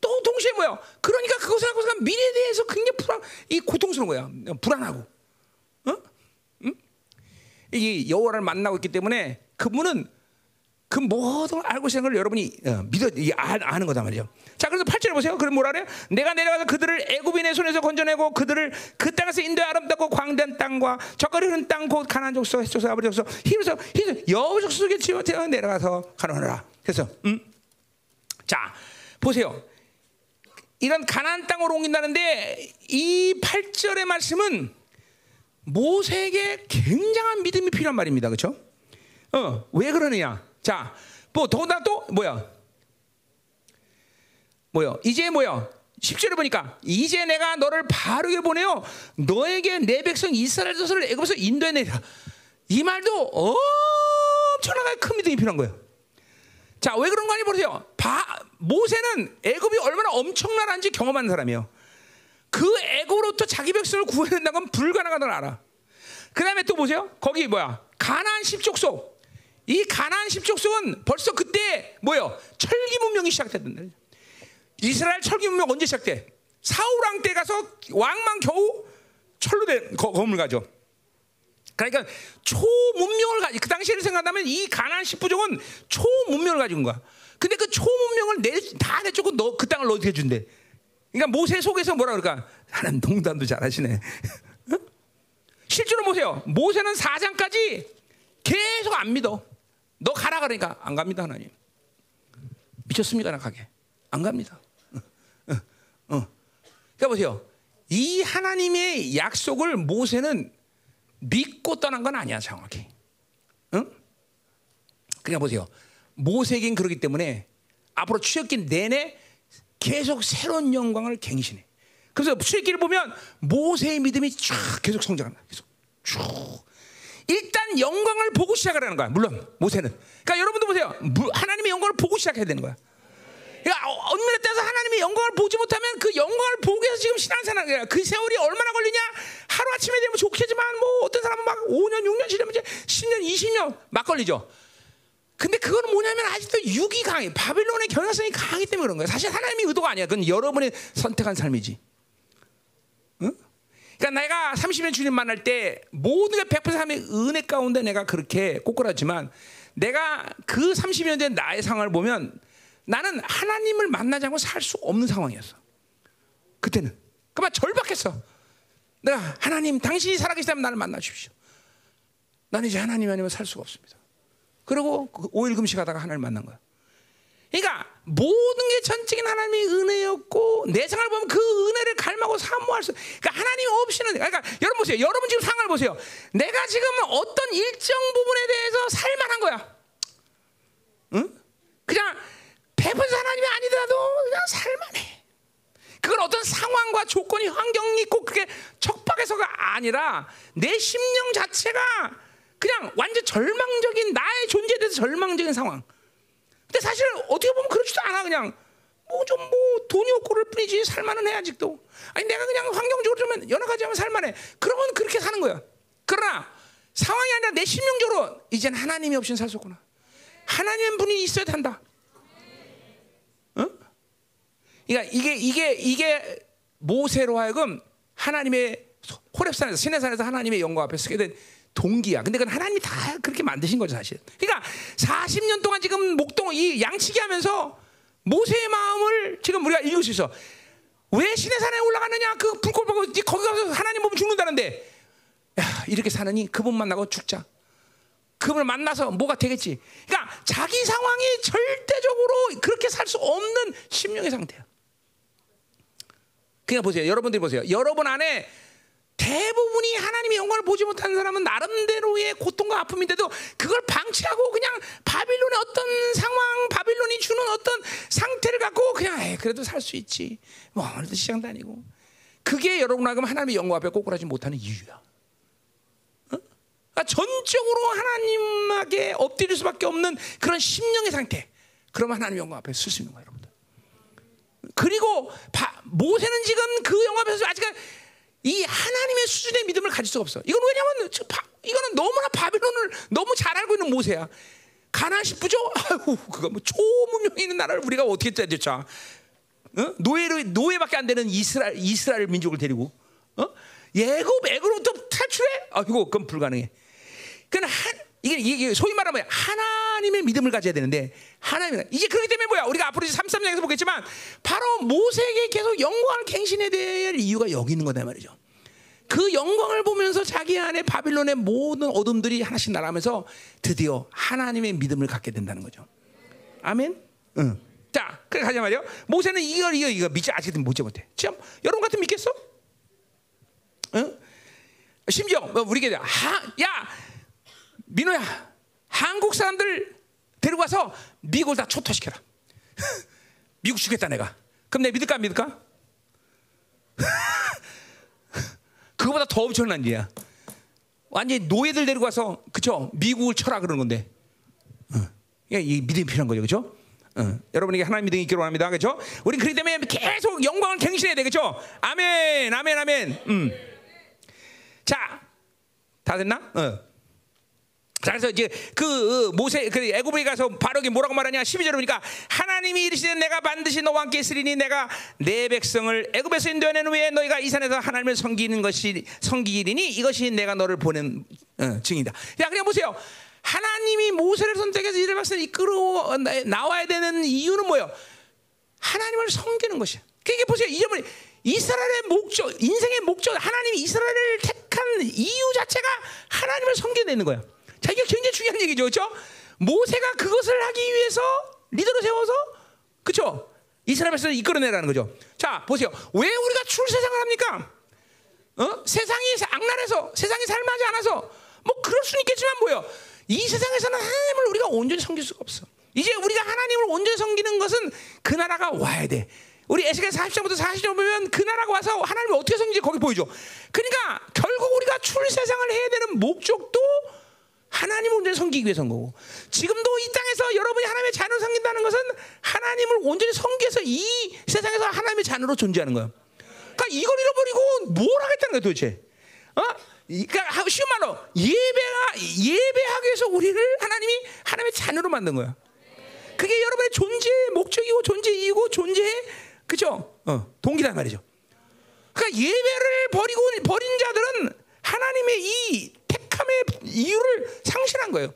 또 동시에 뭐야? 그러니까 그것을 하고서 미래에 대해서 굉장히 불안, 이 고통스러운 거야. 불안하고. 이 여호와를 만나고 있기 때문에 그분은 그 모든 알고 있는 걸 여러분이 어, 믿어 아, 아는 거다 말이죠. 자, 그래서 8절에 보세요. 그럼 뭐라 그래요? 내가 내려가서 그들을 애굽인의 손에서 건져내고 그들을 그 땅에서 인도의 아름답고 광대한 땅과 적거리 흐른 땅 곧 가나안 족속, 헷 족속, 아버지 족속, 히브리서 히브리 여호족 속에 지어 내려가서 가노하라. 그래서 음? 자, 보세요. 이런 가나안 땅으로 옮긴다는데 이 8절의 말씀은 모세에게 굉장한 믿음이 필요한 말입니다. 그렇죠? 어, 왜 그러느냐? 자, 뭐 더군다나 또 뭐야? 뭐요? 이제 뭐요? 10절에 보니까 이제 내가 너를 바르게 보내요. 너에게 내 백성 이스라엘 자손을 애굽에서 인도해내라. 이 말도 엄청나게 큰 믿음이 필요한 거예요. 자, 왜 그런 거 아니 보세요. 바, 모세는 애굽이 얼마나 엄청난지 경험한 사람이에요. 그 애굽으로부터 자기 백성을 구해낸다는 건 불가능하다는 알아. 그 다음에 또 보세요. 거기 뭐야? 가나안 십족속. 이 가나안 십족속은 벌써 그때 뭐요? 철기 문명이 시작됐단다. 이스라엘 철기 문명 언제 시작돼? 사우랑 때 가서 왕만 겨우 철로 된 거- 건물 가죠. 그러니까 초문명을 가지 그 당시를 생각하면 이 가나안 십부족은 초문명을 온 거야. 근데 그 초문명을 내 다 내쫓고 너 그 땅을 너한테 준대. 그러니까 모세 속에서 뭐라 그럴까? 하나님 농담도 잘하시네. 어? 실제로 보세요. 모세는 4장까지 계속 안 믿어. 너 가라 그러니까 안 갑니다 하나님. 미쳤습니까 나 가게? 안 갑니다. 어, 어, 어. 그러니까 보세요. 이 하나님의 약속을 모세는 믿고 떠난 건 아니야 정확히. 응? 그냥 보세요. 모세에겐 그렇기 때문에 앞으로 출애굽기 내내 계속 새로운 영광을 갱신해. 그래서 출애굽기를 보면 모세의 믿음이 쭉 계속 성장한다. 계속 쭉. 일단 영광을 보고 시작하라는 거야. 물론 모세는. 그러니까 여러분도 보세요. 무- 하나님의 영광을 보고 시작해야 되는 거야. 그러니까 어- 엄밀히 따서 하나님의 영광을 보지 못하면 그 영광을 보기 위해서 지금 신앙생활 그 세월이 얼마나 걸리냐 하루 아침에 되면 좋겠지만 뭐 어떤 사람은 막 5년 6년 지나면 이제 10년 20년 막 걸리죠 근데 그거는 뭐냐면 아직도 육이 강해 바빌론의 경향성이 강하기 때문에 그런 거예요 사실 하나님의 의도가 아니야 그건 여러분이 선택한 삶이지 응? 그러니까 내가 30년 주님 만날 때 모든 게 100% 하나님의 은혜 가운데 내가 그렇게 꼬꾸라지만 내가 그 30년 된 나의 상황을 보면 나는 하나님을 만나지 않고 살 수 없는 상황이었어. 그때는. 그만 절박했어. 내가 하나님 당신이 살아계시다면 나를 만나 주십시오. 나는 이제 하나님 아니면 살 수가 없습니다. 그리고 그 5일 금식하다가 하나님을 만난 거야. 그러니까 모든 게 전적인 하나님의 은혜였고 내 생활을 보면 그 은혜를 갈망하고 사모할 수. 그러니까 하나님 없이는 그러니까 여러분 보세요. 여러분 지금 상황을 보세요. 내가 지금 어떤 일정 부분에 대해서 살만한 거야. 응? 그냥 배분 하나님이 아니더라도 그냥 살만해. 그건 어떤 상황과 조건이 환경이 꼭 그게 척박해서가 아니라 내 심령 자체가 그냥 완전 절망적인 나의 존재에 대해서 절망적인 상황. 근데 사실 어떻게 보면 그렇지도 않아 그냥 뭐좀뭐 돈이 없고 그럴 뿐이지 살만은 해 아직도. 아니 내가 그냥 환경적으로 좀 연약하지 않으면 살만해. 그러면 그렇게 사는 거야. 그러나 상황이 아니라 내 심령적으로 이젠 하나님이 없이는 살 수 없구나. 하나님 분이 있어야 한다. 그러니까 이게 이게 이게 모세로 하여금 하나님의 호렙산에서 시내산에서 하나님의 영광 앞에 서게 된 동기야. 근데 그건 하나님이 다 그렇게 만드신 거죠, 사실. 그러니까 40년 동안 지금 목동 이 양치기 하면서 모세의 마음을 지금 우리가 읽을 수 있어. 왜 시내산에 올라가느냐? 그 불꽃 보고 네 거기 가서 하나님 보면 죽는다는데. 야, 이렇게 사느니 그분 만나고 죽자. 그분을 만나서 뭐가 되겠지. 그러니까 자기 상황이 절대적으로 그렇게 살 수 없는 심령의 상태야. 그냥 보세요. 여러분들이 보세요. 여러분 안에 대부분이 하나님의 영광을 보지 못하는 사람은 나름대로의 고통과 아픔인데도 그걸 방치하고 그냥 바빌론의 어떤 상황, 바빌론이 주는 어떤 상태를 갖고 그냥 에이, 그래도 살 수 있지. 뭐 오늘도 시장 다니고. 그게 여러분하고 하나님의 영광 앞에 꼬꾸라지 못하는 이유야. 그러니까 전적으로 하나님에게 엎드릴 수밖에 없는 그런 심령의 상태. 그러면 하나님 영광 앞에 설수 있는 거예요, 여러분들. 그리고 바, 모세는 지금 그 영광 앞에서 아직 이 하나님의 수준의 믿음을 가질 수가 없어. 이건 왜냐면 이거는 너무나 바빌론을 너무 잘 알고 있는 모세야. 가나 싶죠? 아유, 그거 뭐 초문명이 있는 나라를 우리가 어떻게 짜겠자? 어? 노예로 노예밖에 안 되는 이스라엘 이스라엘 민족을 데리고 어? 예굽 애굽로부터 탈출해? 아이고 그건 불가능해. 한 이게 이게 소위 말하면 하나님의 믿음을 가져야 되는데 하나님 이제 그렇기 때문에 뭐야 우리가 앞으로 이제 33장에서 보겠지만 바로 모세에게 계속 영광을 갱신해야 될 이유가 여기 있는 거다 말이죠. 그 영광을 보면서 자기 안에 바빌론의 모든 어둠들이 하나씩 날아가면서 드디어 하나님의 믿음을 갖게 된다는 거죠. 아멘. 응. 자, 그래 가자 말이요. 모세는 이걸 이거 이거 믿지 아직도 믿지 못해. 참 여러분 같은 믿겠어? 응? 심지어 뭐 우리게 하, 야 민호야 한국 사람들 데리고 가서 미국을 다 초토시켜라. *laughs* 미국 죽겠다 내가. 그럼 내 믿을까 안 믿을까? *laughs* 그거보다 더 엄청난 일이야. 완전히 노예들 데리고 가서 그쵸 미국을 쳐라 그러는 건데. 어. 이 믿음이 필요한 거죠, 그렇죠? 어. 여러분에게 하나님 믿음이 있기를 원합니다, 그렇죠? 우리 그렇기 때문에 계속 영광을 갱신해야 돼, 그렇죠? 아멘, 아멘, 아멘. 음. 자, 다 됐나? 어. 자, 그래서 이제 그 모세 그 애굽에 가서 바로게 뭐라고 말하냐 12절에 보니까 하나님이 이르시되 내가 반드시 너와 함께 있으리니 내가 내 백성을 애굽에서 인도하는 후에 너희가 이 산에서 하나님을 섬기는 것이 섬기리니 이것이 내가 너를 보낸 어, 증이다. 야, 그냥 보세요. 하나님이 모세를 선택해서 이스라엘 백성을 이끌어 나와야 되는 이유는 뭐예요? 하나님을 섬기는 것이야. 그게 보세요. 이 점을 이스라엘의 목적, 인생의 목적, 하나님이 이스라엘을 택한 이유 자체가 하나님을 섬기는 거야. 자, 이게 굉장히 중요한 얘기죠. 그렇죠? 모세가 그것을 하기 위해서 리더로 세워서 그렇죠? 이스라엘 백성을 이끌어내라는 거죠. 자, 보세요. 왜 우리가 출세상을 합니까? 어? 세상이 악랄해서 세상이 살만하지 않아서 뭐 그럴 수는 있겠지만 뭐요? 이 세상에서는 하나님을 우리가 온전히 섬길 수가 없어. 이제 우리가 하나님을 온전히 섬기는 것은 그 나라가 와야 돼. 우리 에스겔 40장부터 40장 보면 그 나라가 와서 하나님을 어떻게 섬기지 거기 보여줘. 그러니까 결국 우리가 출세상을 해야 되는 목적도 하나님을 온전히 섬기기 위해서인 거고 지금도 이 땅에서 여러분이 하나님의 자녀를 섬긴다는 것은 하나님을 온전히 섬겨서 이 세상에서 하나님의 자녀로 존재하는 거예요. 그러니까 이걸 잃어버리고 뭘 하겠다는 거야 도대체? 어? 그러니까 쉬운 말로 예배가 예배하기 위해서 우리를 하나님이 하나님의 자녀로 만든 거야. 그게 여러분의 존재의 목적이고 존재이고 존재의 그죠? 어, 동기란 말이죠. 그러니까 예배를 버리고 버린 자들은 하나님의 이 택함의 이유를 상실한 거예요.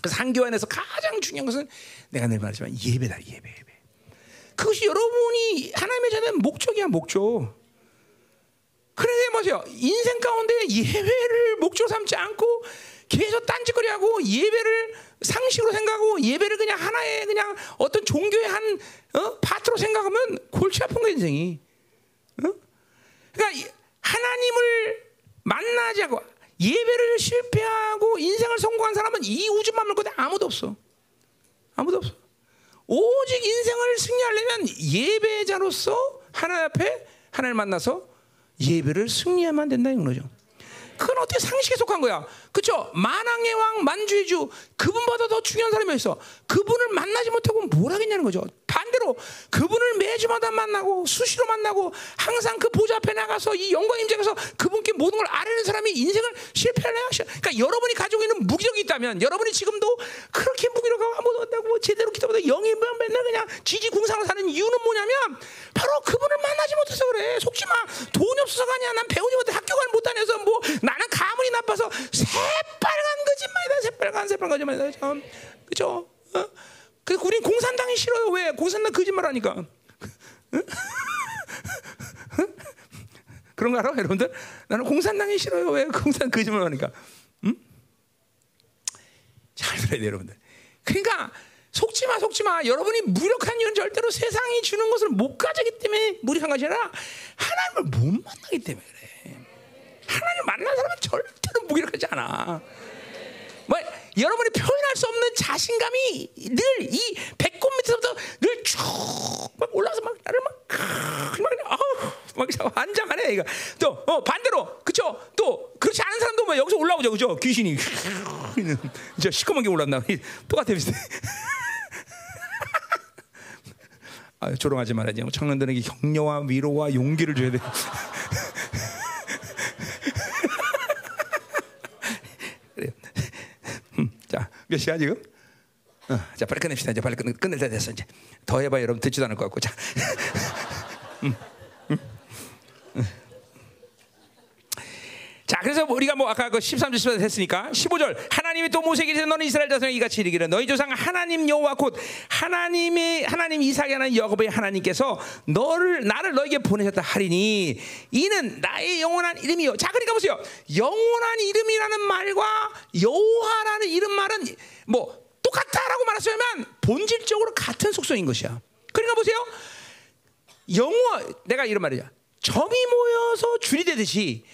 그래서 한교 안에서 가장 중요한 것은 내가 늘 말하지만 예배다 예배 예배. 그것이 여러분이 하나님의 자는 목적이야 목적. 그래서 보세요 인생 가운데 예배를 목적 삼지 않고 계속 딴짓거리하고 예배를 상식으로 생각하고 예배를 그냥 하나의 그냥 어떤 종교의 한 어? 파트로 생각하면 골치 아픈 거 인생이. 어? 그러니까 하나님을 만나지 않고 예배를 실패하고 인생을 성공한 사람은 이 우주만 말고 아무도 없어. 아무도 없어. 오직 인생을 승리하려면 예배자로서 하나님 앞에 하나님을 만나서 예배를 승리하면 된다는 거죠. 그건 어떻게 상식에 속한 거야? 그쵸? 만왕의 왕, 만주의 주, 그분보다 더 중요한 사람이 있어. 그분을 만나지 못하고 뭘 하겠냐는 거죠. 반대로 그분을 매주마다 만나고 수시로 만나고 항상 그 보좌 앞에 나가서 이 영광 임재에서 그분께 모든 걸 아뢰는 사람이 인생을 실패하려 하셔. 그러니까 여러분이 가지고 있는 무기력이 있다면 여러분이 지금도 그렇게 무기력하고 아무도 없다고 제대로 기도보다 영이 맨날 그냥 지지궁상을 사는 이유는 뭐냐면 바로 그분을 만나지 못해서 그래. 속지 마. 돈이 없어서가 아니야. 난 배우지 못해 학교를 못 다녀서 뭐 나는 가문이 나빠서 새빨간 거짓말이다. 새빨간 새빨간 거짓말이다. 참. 그죠? 어? 그 우린 공산당이 싫어요. 왜? 공산당 거짓말 하니까. 그런 거 알아, 여러분들? 나는 공산당이 싫어요. 왜? 공산 거짓말 하니까. 응? 잘 들어야 돼, 여러분들. 그러니까 속지 마, 속지 마. 여러분이 무력한 이유는 절대로 세상이 주는 것을 못 가지기 때문에 무력한 것이 아니라 하나님을 못 만나기 때문에 그래. 하나님 만난 사람은 절대로 무력하지 않아. 뭐 여러분이 표현할 수 없는 자신감이 늘 이 배꼽 밑에서부터 늘 쭉 막 올라서 막 나를 막막 환장하네 이거. 또 어, 반대로. 그쵸? 또 그렇지 않은 사람도 뭐 여기서 올라오죠. 그죠? 귀신이. 저 시커먼 게 올랐나? 똑같아 비슷해. *laughs* 아, 조롱하지 말아야지 청년들에게 격려와 위로와 용기를 줘야 돼 *laughs* 몇 시간 지금? 어, 자 빨리 끝냅시다. 이제 빨리 끝, 끝낼 때 됐어 이제. 더 해봐 여러분 듣지도 않을 것 같고 자. *laughs* 음. 자, 그래서 우리가 뭐 아까 그 13절 14절 했으니까 15절 하나님이 또 모세에게 이르 너는 이스라엘 자손에 이같이 이르기를 너희 조상 하나님 여호와 곧 하나님의 하나님 이삭이 하나님 야곱의 하나님께서 너를 나를 너에게 보내셨다 하리니 이는 나의 영원한 이름이요. 자, 그러니까 보세요. 영원한 이름이라는 말과 여호와라는 이름 말은 뭐 똑같다라고 말했으면 본질적으로 같은 속성인 것이야. 그러니까 보세요. 영어 내가 이런 말이야. 점이 모여서 줄이 되듯이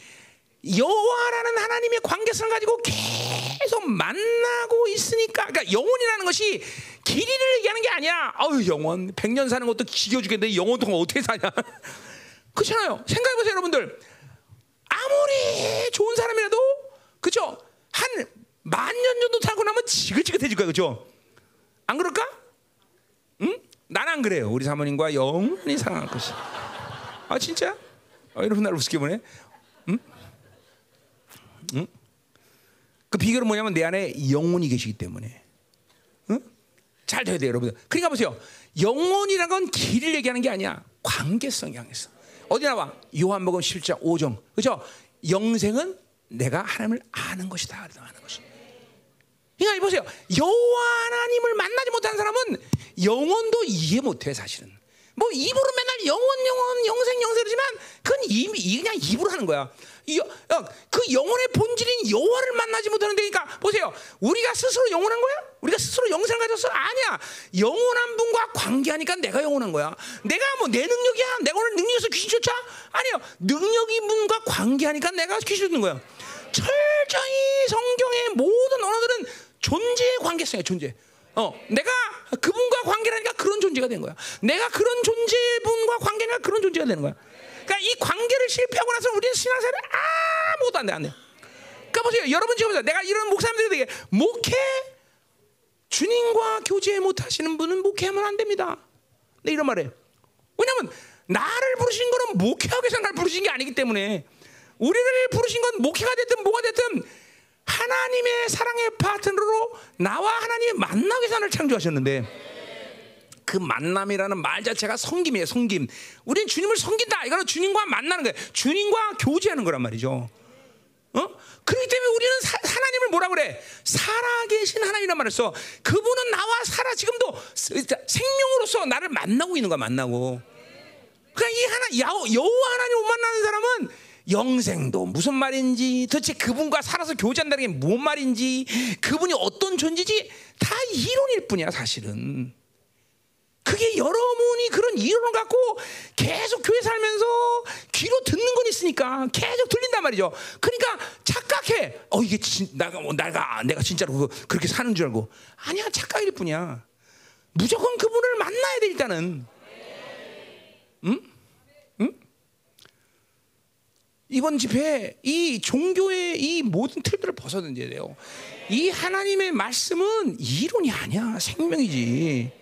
여호와라는 하나님의 관계성을 가지고 계속 만나고 있으니까 그러니까 영혼이라는 것이 길이를 얘기하는 게 아니야. 아유 영혼 100년 사는 것도 지겨 죽겠는데 영혼 동안 어떻게 사냐? *laughs* 그렇잖아요. 생각해 보세요, 여러분들. 아무리 좋은 사람이라도 그죠? 한 만 년 정도 살고 나면 지긋지긋해질 거야, 그죠? 안 그럴까? 응? 난 안 그래요. 우리 사모님과 영원히 사랑할 것이. 아 진짜? 아, 여러분 날 우습게 보네. 응? 응? 그 비결은 뭐냐면 내 안에 영혼이 계시기 때문에. 응? 잘 돼야 돼요, 여러분들. 그러니까 보세요. 영혼이란 건 길을 얘기하는 게 아니야. 관계성이 향해서. 어디 나와? 요한복음 17장 5정. 그죠? 영생은 내가 하나님을 아는 것이다. 아는 것이. 그러니까 보세요. 여호와 하나님을 만나지 못한 사람은 영혼도 이해 못해 사실은. 뭐 입으로 맨날 영혼 영혼 영생 영생이지만 그건 이미 그냥 입으로 하는 거야. 이, 어, 그 영혼의 본질인 여호와를 만나지 못하는 데니까 보세요. 우리가 스스로 영원한 거야? 우리가 스스로 영생을 가졌어? 아니야. 영원한 분과 관계하니까 내가 영원한 거야. 내가 뭐 내 능력이야? 내가 오늘 능력에서 귀신 쫓아? 아니요. 능력이 분과 관계하니까 내가 귀신 쫓는 거야. 철저히 성경의 모든 언어들은 존재의 관계성이야. 존재. 어, 내가 그분과 관계라니까 그런 존재가 된 거야. 내가 그런 존재분과 관계니까 그런 존재가 되는 거야. 그러니까 이 관계를 실패하고 나서 우리는 신앙생활을 아무것도 안 돼, 안 돼. 그러니까 보세요. 여러분 지금 보세요. 내가 이런 목사님들에게 목회 주님과 교제 못 하시는 분은 목회하면 안 됩니다. 네, 이런 말이에요. 왜냐면 나를 부르신 거는 목회하기 위해서 나를 부르신 게 아니기 때문에 우리를 부르신 건 목회가 됐든 뭐가 됐든 하나님의 사랑의 파트너로 나와 하나님의 위해서 나를 창조하셨는데 그 만남이라는 말 자체가 섬김이에요, 섬김. 우리는 주님을 섬긴다. 이거는 주님과 만나는 거예요. 주님과 교제하는 거란 말이죠. 어? 그렇기 때문에 우리는 사, 하나님을 뭐라 그래? 살아계신 하나님이란 말을 써. 그분은 나와 살아 지금도 생명으로서 나를 만나고 있는 거야, 만나고. 그러니까 이 하나 여호와 하나님 못 만나는 사람은 영생도 무슨 말인지 도대체 그분과 살아서 교제한다는 게 뭔 말인지 그분이 어떤 존재지 다 이론일 뿐이야 사실은 그게 여러분이 그런 이론을 갖고 계속 교회 살면서 귀로 듣는 건 있으니까 계속 들린단 말이죠. 그러니까 착각해. 어 이게 진, 나가 뭐 내가 내가 진짜로 그렇게 사는 줄 알고 아니야 착각일 뿐이야. 무조건 그분을 만나야 돼 일단은. 응? 응? 이번 집회 이 종교의 이 모든 틀들을 벗어던져야 돼요. 이 하나님의 말씀은 이론이 아니야 생명이지.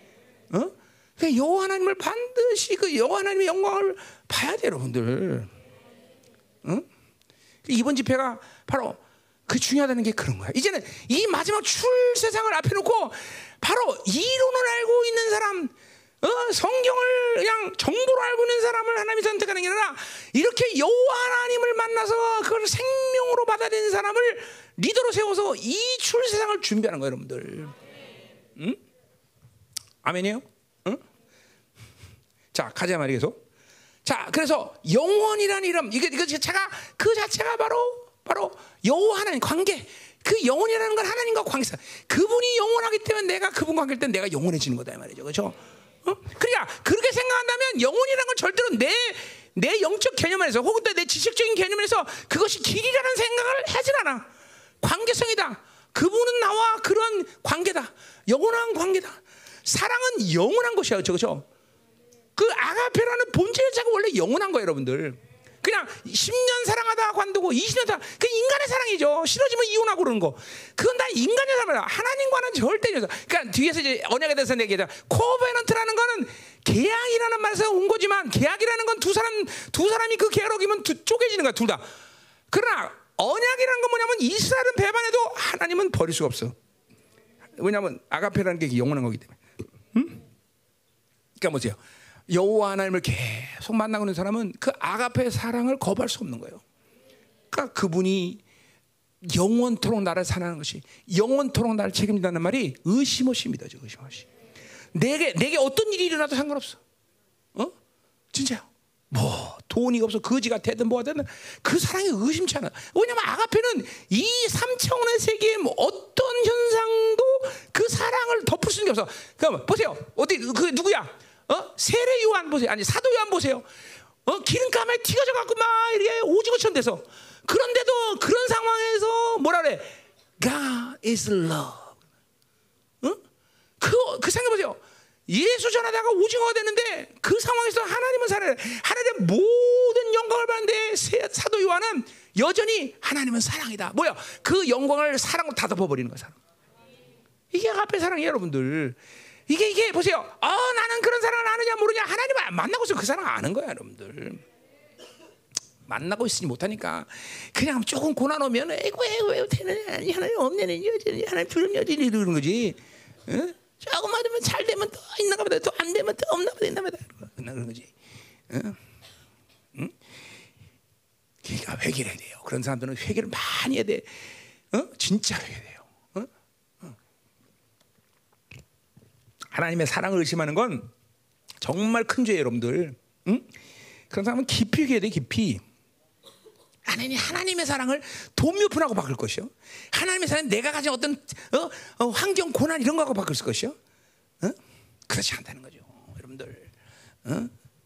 어? 그 여호와 하나님을 반드시 그 여호와 하나님의 영광을 봐야 돼 여러분들. 응? 이번 집회가 바로 그 중요하다는 게 그런 거야. 이제는 이 마지막 출 세상을 앞에 놓고 바로 이론을 알고 어? 성경을 그냥 정보로 알고 있는 사람을 하나님이 선택하는 게 아니라 이렇게 여호와 하나님을 만나서 그걸 생명으로 받아들이는 사람을 리더로 세워서 이 출 세상을 준비하는 거예요, 여러분들. 응? 아멘이에요? 응? 자, 가자 말이 계속. 자, 그래서 영원이라는 이름 이게 이거 자체가 그 자체가 바로 바로 여호와 하나님 관계. 그 영혼이라는 건 하나님과 관계사. 그분이 영원하기 때문에 내가 그분 관계일 때 내가 영원해지는 거다 이 말이죠. 그렇죠? 어? 그러니까 그렇게 생각한다면 영혼이라는 건 절대로 내, 내 영적 개념 안에서 혹은 내 지식적인 개념 에서 그것이 길이라는 생각을 하질 않아. 관계성이다. 그분은 나와 그런 관계다. 영원한 관계다. 사랑은 영원한 것이야. 그렇죠? 그 아가페라는 본질 자체가 원래 영원한 거예요, 여러분들. 그냥 10년 사랑하다 관두고 20년 사랑, 그 인간의 사랑이죠. 싫어지면 이혼하고 그러는 거. 그건 다 인간의 사랑이야. 하나님과는 절대 죠 그러니까 뒤에서 이제 언약에 대해서 얘기하자. 코베넌트라는 거는 계약이라는 말에서 온 거지만 계약이라는 건 두 사람 두 사람이 그 계약을 어기면 두, 쪼개지는 거야, 둘 다. 그러나 언약이라는 건 뭐냐면 이스라엘은 배반해도 하나님은 버릴 수가 없어. 왜냐하면 아가페라는 게 영원한 거기 때문에. 응? 그러니까 보세요. 여호와 하나님을 계속 만나고 있는 사람은 그 아가페의 사랑을 거부할 수 없는 거예요. 그러니까 그분이 영원토록 나를 사랑하는 것이 영원토록 나를 책임진다는 말이 의심 없이 믿어져 의심 없이. 내게 내게 어떤 일이 일어나도 상관없어. 어? 진짜요. 뭐 돈이 없어 거지가 되든 뭐가 되든 그 사랑이 의심치 않아. 왜냐면 아가페는 이 삼차원의 세계의 뭐 어떤 현상도 그 사랑을 덮을 수 있는 게 없어. 그럼 보세요. 어디 그 누구야? 어? 세례 요한 보세요. 아니 사도 요한 보세요. 어? 기름감에 튀겨져 갖고 막 이렇게 오지고천 돼서 그런데도 그런 상황에서 뭐라 그래? God is love. 응? 그, 그 생각해보세요. 예수 전하다가 오징어가 되는데 그 상황에서 하나님은 살아요. 하나님의 모든 영광을 받는데 세- 사도 요한은 여전히 하나님은 사랑이다. 뭐야? 그 영광을 사랑으로 다 덮어버리는 거야. 사랑. 이게 앞에 사랑이에요, 여러분들. 이게 이게 보세요. 어, 나는 그런 사랑을 아느냐 모르냐 하나님 안 만나고 있으면 그 사랑 아는 거야, 여러분들. 만나고 있으니 못하니까 그냥 조금 고난 오면 에이구 에이구 에이구 되느냐 하나님 없네는 여전히 하나님 주는 여전히 이러는 거지. 응? 조금 맞으면 잘 되면 또 있나가 보다 또 안 되면 또 없나 보다 있나 보다 그런 거지. 응? 응? 그러니까 회개를 해야 돼요. 그런 사람들은 회개를 많이 해야 돼. 어? 진짜 회개해야 돼요. 어? 어. 하나님의 사랑을 의심하는 건 정말 큰 죄예요, 여러분들. 응? 그런 사람은 깊이 회개해야 돼, 깊이. 하나님 하나님의 사랑을 돈묘분하고 바꿀 것이요. 하나님의 사랑 내가 가진 어떤 어? 어, 환경 고난 이런 거하고 바꿀 것이요. 어? 그렇지 않다는 거죠, 여러분들.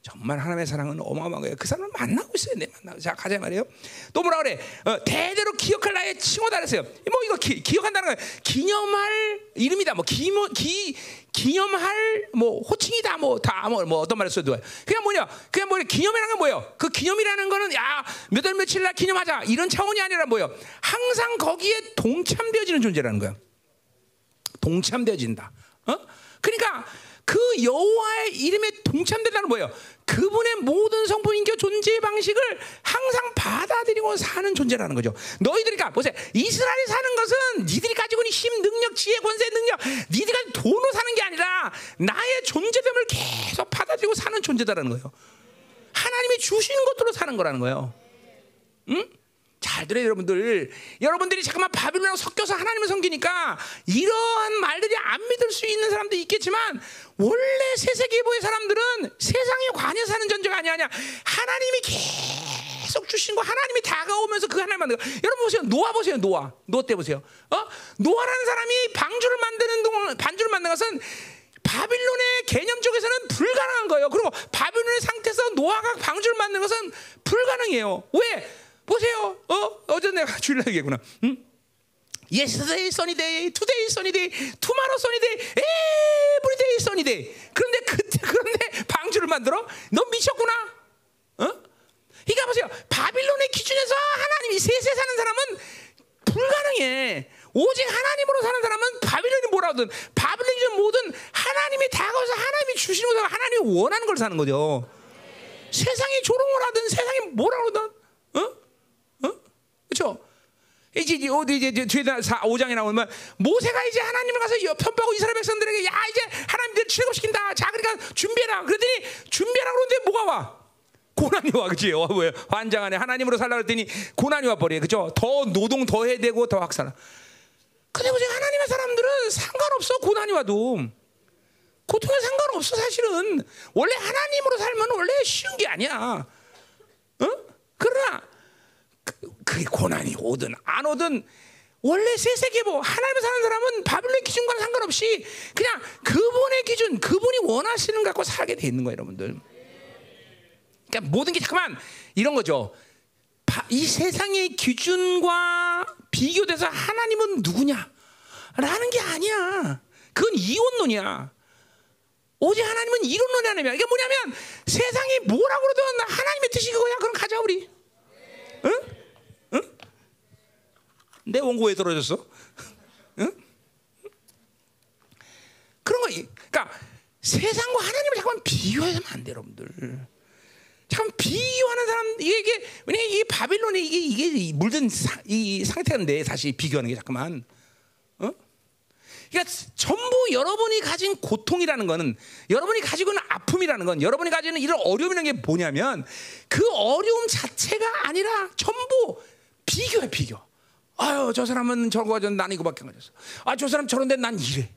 어? 정말 하나님의 사랑은 어마어마한 거예요. 그 사람을 만나고 있어요. 내 만나고. 자 가자 말이에요. 또 뭐라 그래? 어, 대대로 기억할 나의 칭호다 그랬어요. 뭐 이거 기, 기억한다는 거예요. 기념할 이름이다. 뭐 기모 기 기념할 뭐 호칭이다. 뭐 다 뭐 뭐 어떤 말을 써도 돼요. 그냥 뭐냐? 그냥 뭐냐? 기념이라는 건 뭐예요? 그 기념이라는 거는 야 몇 월 며칠 날 기념하자 이런 차원이 아니라 뭐예요? 항상 거기에 동참되어지는 존재라는 거예요. 동참되어진다. 어? 그러니까 그 여호와의 이름에 동참된다는 뭐예요? 그분의 모든 성품, 인격, 존재 방식을 항상 받아들이고 사는 존재라는 거죠. 너희들이니까 보세요. 이스라엘이 사는 것은 니들이 가지고 있는 힘, 능력, 지혜, 권세, 능력, 니들이 돈으로 사는 게 아니라 나의 존재됨을 계속 받아들이고 사는 존재다라는 거예요. 하나님이 주시는 것들로 사는 거라는 거예요. 응? 잘 들어요, 여러분들. 여러분들이 잠깐만 바빌론하고 섞여서 하나님을 섬기니까 이러한 말들이 안 믿을 수 있는 사람도 있겠지만 원래 세세기보의 사람들은 세상에 관여 사는 존재가 아니야. 하나님이 계속 주신 거 하나님이 다가오면서 그 하나님 만든 거. 여러분 보세요. 노아 보세요. 노아. 노아 때 보세요. 어? 노아라는 사람이 방주를 만드는 동안 반주를 만든 것은 바빌론의 개념 쪽에서는 불가능한 거예요. 그리고 바빌론의 상태에서 노아가 방주를 만드는 것은 불가능해요. 왜? 보세요. 어? 어제 내가 *laughs* 주일날 얘기했구나. 응? Yesterday sunny day, today sunny day, tomorrow sunny day, every day sunny day. 그런데 그때 그런데 방주를 만들어? 너 미쳤구나. 어? 그러니까 보세요. 바빌론의 기준에서 하나님이 세세 사는 사람은 불가능해. 오직 하나님으로 사는 사람은 바빌론이 뭐라든 바빌론 기준 모든 하나님이 다가와서 하나님이 주시는 것을 하나님이 원하는 걸 사는 거죠. 세상이 조롱을 하든 세상이 뭐라 그러든 어? 어? 그렇죠? 이제 어디 이제 뒤에 5장에 나오면 모세가 이제 하나님을 가서 여- 편파하고 이스라엘 백성들에게 야 이제 하나님들 출애굽시킨다. 자 그러니까 준비해라. 그랬더니 준비해라 그러는데 뭐가 와? 고난이 와 그지? 어, 왜 환장 안에 하나님으로 살라 그랬더니 고난이 와 버려. 그죠? 더 노동 더 해야 되고 더 확산하. 근데 보세요 하나님의 사람들은 상관없어 고난이 와도 고통에 상관없어 사실은 원래 하나님으로 살면 원래 쉬운 게 아니야. 어? 그러나 그, 그게 고난이 오든 안 오든 원래 세세계보 하나님을 사는 사람은 바빌론 기준과는 상관없이 그냥 그분의 기준, 그분이 원하시는 거 갖고 살게 돼 있는 거예요, 여러분들. 그러니까 모든 게 잠깐만 이런 거죠. 바- 이 세상의 기준과 비교돼서 하나님은 누구냐? 라는 게 아니야. 그건 이혼론이야. 오직 하나님은 이론론이 아니야. 이게 뭐냐면 세상이 뭐라고 그러든 하나님의 뜻이 그거야. 그럼 가자 우리. 응? 응? 내 원고 왜 떨어졌어? 응? 그런 거, 그러니까 세상과 하나님을 잠깐 비교하면 안 돼, 여러분들. 참 비교하는 사람 이게, 이게 왜냐 이 바빌론에 이게 이게 물든 사, 이 상태인데 다시 비교하는 게 잠깐만. 어? 그러니까 전부 여러분이 가진 고통이라는 거는 여러분이 가지고 있는 아픔이라는 건 여러분이 가지고 있는 이런 어려움이라는 게 뭐냐면 그 어려움 자체가 아니라 전부 비교야 비교. 아유 저 사람은 저거 가졌 난 이거밖에 안 가졌어. 아 저 사람 저런데 난 이래.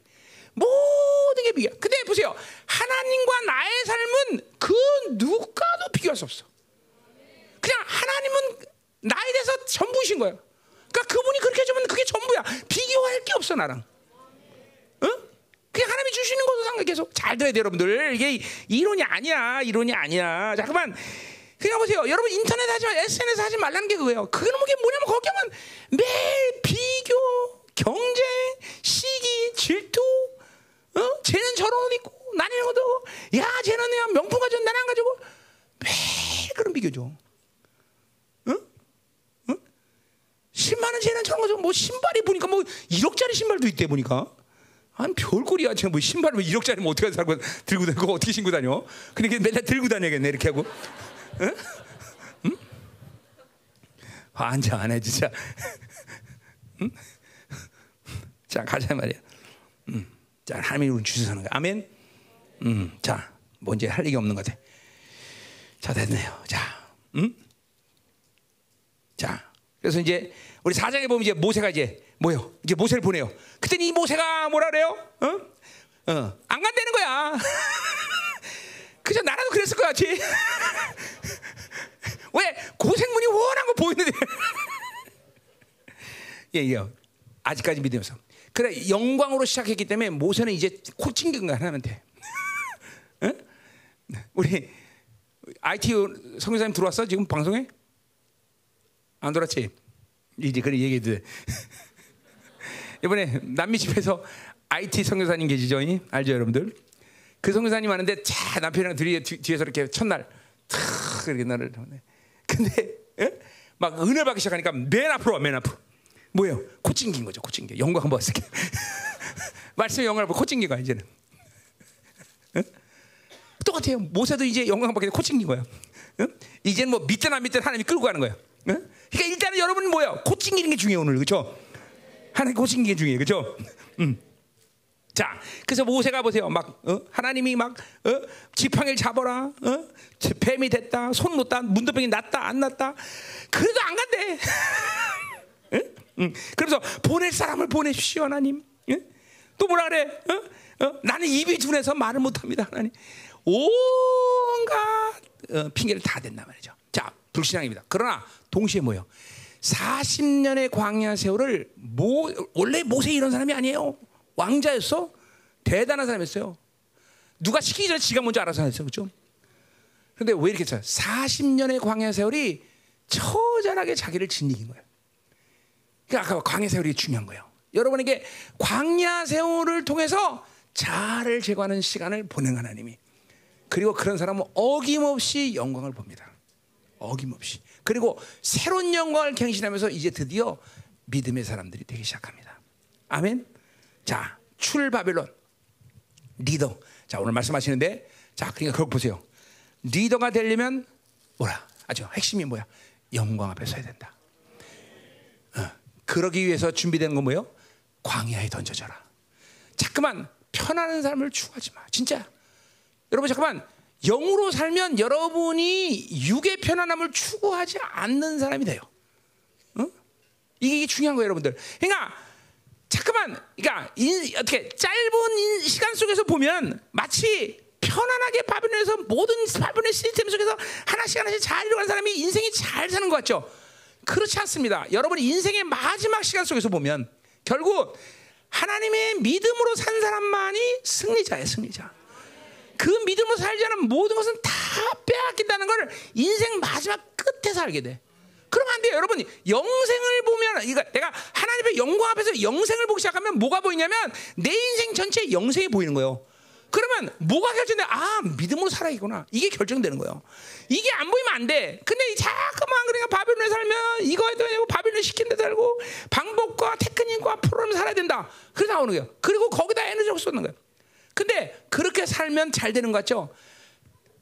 모든 게 비교. 근데 보세요 하나님과 나의 삶은 그 누가도 비교할 수 없어. 그냥 하나님은 나에 대해서 전부이신 거예요. 그러니까 그분이 그렇게 해주면 그게 전부야. 비교할 게 없어 나랑. 어? 그냥 하나님이 주시는 것도 상관 계속 잘 들어야 돼요, 여러분들. 이게 이론이 아니야, 이론이 아니야. 잠깐만. 그냥 보세요. 여러분 인터넷 하지 마, SNS 하지 말라는 게 그거예요. 그거는 게 뭐냐면 하면 매일 비교, 경쟁, 시기, 질투, 어? 쟤는 저런 옷 입고 나는 이런 것도 야 쟤는 그냥 명품 가지고 나는 안 가지고 매일 그런 비교죠. 응? 응? 10만 원 쟤는 저런 거죠. 뭐 신발이 보니까 뭐 1억짜리 신발도 있대 보니까. 한 별꼴이야. 쟤뭐 신발을 뭐 1억짜리면 어떻게 살고 들고 다니고 어떻게 신고 다녀? 그러니까 맨날 들고 다녀야겠네 이렇게 하고. 응? 응? 환장하네 진짜. 응? 자 가자 말이야. 음. 자 하나님이 우리 주셔서는 거야. 아멘. 음. 자, 뭐 이제 할 얘기 없는 것 같아. 자 됐네요. 자, 음. 자, 그래서 이제 우리 사장에 보면 이제 모세가 이제 뭐요? 이제 모세를 보내요. 그때는 이 모세가 뭐라 그래요? 어? 어, 안 간다는 거야. 그저 나라도 그랬을 것 같지. *laughs* 왜 고생문이 원한 거 보이는데? *laughs* 예, 예. 아직까지 믿으면서. 그래 영광으로 시작했기 때문에 모세는 이제 코칭기만 하면 돼. *laughs* 응? 우리 IT 성교사님 들어왔어 지금 방송에? 안 들어왔지? 이제 그런 얘기도 이번에 남미 집에서 IT 성교사님 계시죠? 알죠 여러분들? 그 성교사님 하는데 자 남편이랑 둘이 뒤에서 이렇게 첫날 탁 이렇게 나를 근데 에? 막 은혜 받기 시작하니까 맨 앞으로 와, 맨 앞으로. 뭐예요? 코칭긴 거죠, 코칭기. 영광 한번 쓸게. *laughs* 말씀 영광을 코칭기가 이제는. 응? 똑같아요. 모세도 이제 영광 코칭긴 거야. 응? 이제는 뭐안 믿든 하나님이 끌고 가는 거야. 응? 그러니까 일단은 여러분은 뭐야? 코칭기는 게 중요해 오늘 그렇죠? 하나님 코칭기는 중요해 그렇죠? 음. 자, 그래서 모세가 보세요. 막 어? 하나님이 막 어? 지팡이를 잡아라. 어? 뱀이 됐다. 손 놓다. 문도병이 났다. 안 났다. 그래도 안 간대. *laughs* 응? 응. 그래서 보낼 사람을 보내십시오, 하나님. 응? 또 뭐라 그래? 어? 어? 나는 입이 둔해서 말을 못합니다, 하나님. 온갖 어, 핑계를 다 댄단 말이죠. 자, 불신앙입니다. 그러나 동시에 뭐요? 40년의 광야 세월을 모, 원래 모세 이런 사람이 아니에요. 왕자였어. 대단한 사람이었어요. 누가 시키기 전에 지가 먼저 알아서 했어, 그렇죠? 근데 왜 이렇게 했어요? 40년의 광야 세월이 처절하게 자기를 진이긴 거예요. 그러니까 아까 광야 세월이 중요한 거예요. 여러분에게 광야 세월을 통해서 자아를 제거하는 시간을 보낸 하나님이 그리고 그런 사람은 어김없이 영광을 봅니다. 어김없이. 그리고 새로운 영광을 갱신하면서 이제 드디어 믿음의 사람들이 되기 시작합니다. 아멘. 자, 출 바벨론 리더. 자, 오늘 말씀하시는데 자, 그러니까 그걸 보세요. 리더가 되려면 뭐라? 아주 핵심이 뭐야? 영광 앞에 서야 된다. 어, 그러기 위해서 준비된 건 뭐예요? 광야에 던져져라. 자꾸만 편안한 삶을 추구하지 마. 진짜. 여러분 잠깐만 영으로 살면 여러분이 육의 편안함을 추구하지 않는 사람이 돼요. 어? 이게 중요한 거예요, 여러분들. 그러니까 잠깐만, 그러니까 인, 어떻게 짧은 시간 속에서 보면 마치 편안하게 바빌론에서 모든 바빌론의 시스템 속에서 하나씩 하나씩 잘 이루어가는 사람이 인생이 잘 사는 것 같죠? 그렇지 않습니다. 여러분이 인생의 마지막 시간 속에서 보면 결국 하나님의 믿음으로 산 사람만이 승리자예요, 승리자. 그 믿음으로 살지 않은 모든 것은 다 빼앗긴다는 걸 인생 마지막 끝에서 알게 돼. 그러면 안 돼요, 여러분. 영생을 보면, 이거 내가 하나님의 영광 앞에서 영생을 보기 시작하면 뭐가 보이냐면 내 인생 전체에 영생이 보이는 거예요. 그러면 뭐가 결정돼? 아 믿음으로 살아야구나. 이게 결정되는 거예요. 이게 안 보이면 안 돼. 근데 자꾸만 그러니까 바빌론에 살면 이거 해도 되고 바빌론 시킨 데 살고 방법과 테크닉과 프로그램 살아야 된다. 그래서 나오는 거예요. 그리고 거기다 에너지를 쏟는 거예요. 근데 그렇게 살면 잘 되는 것 같죠?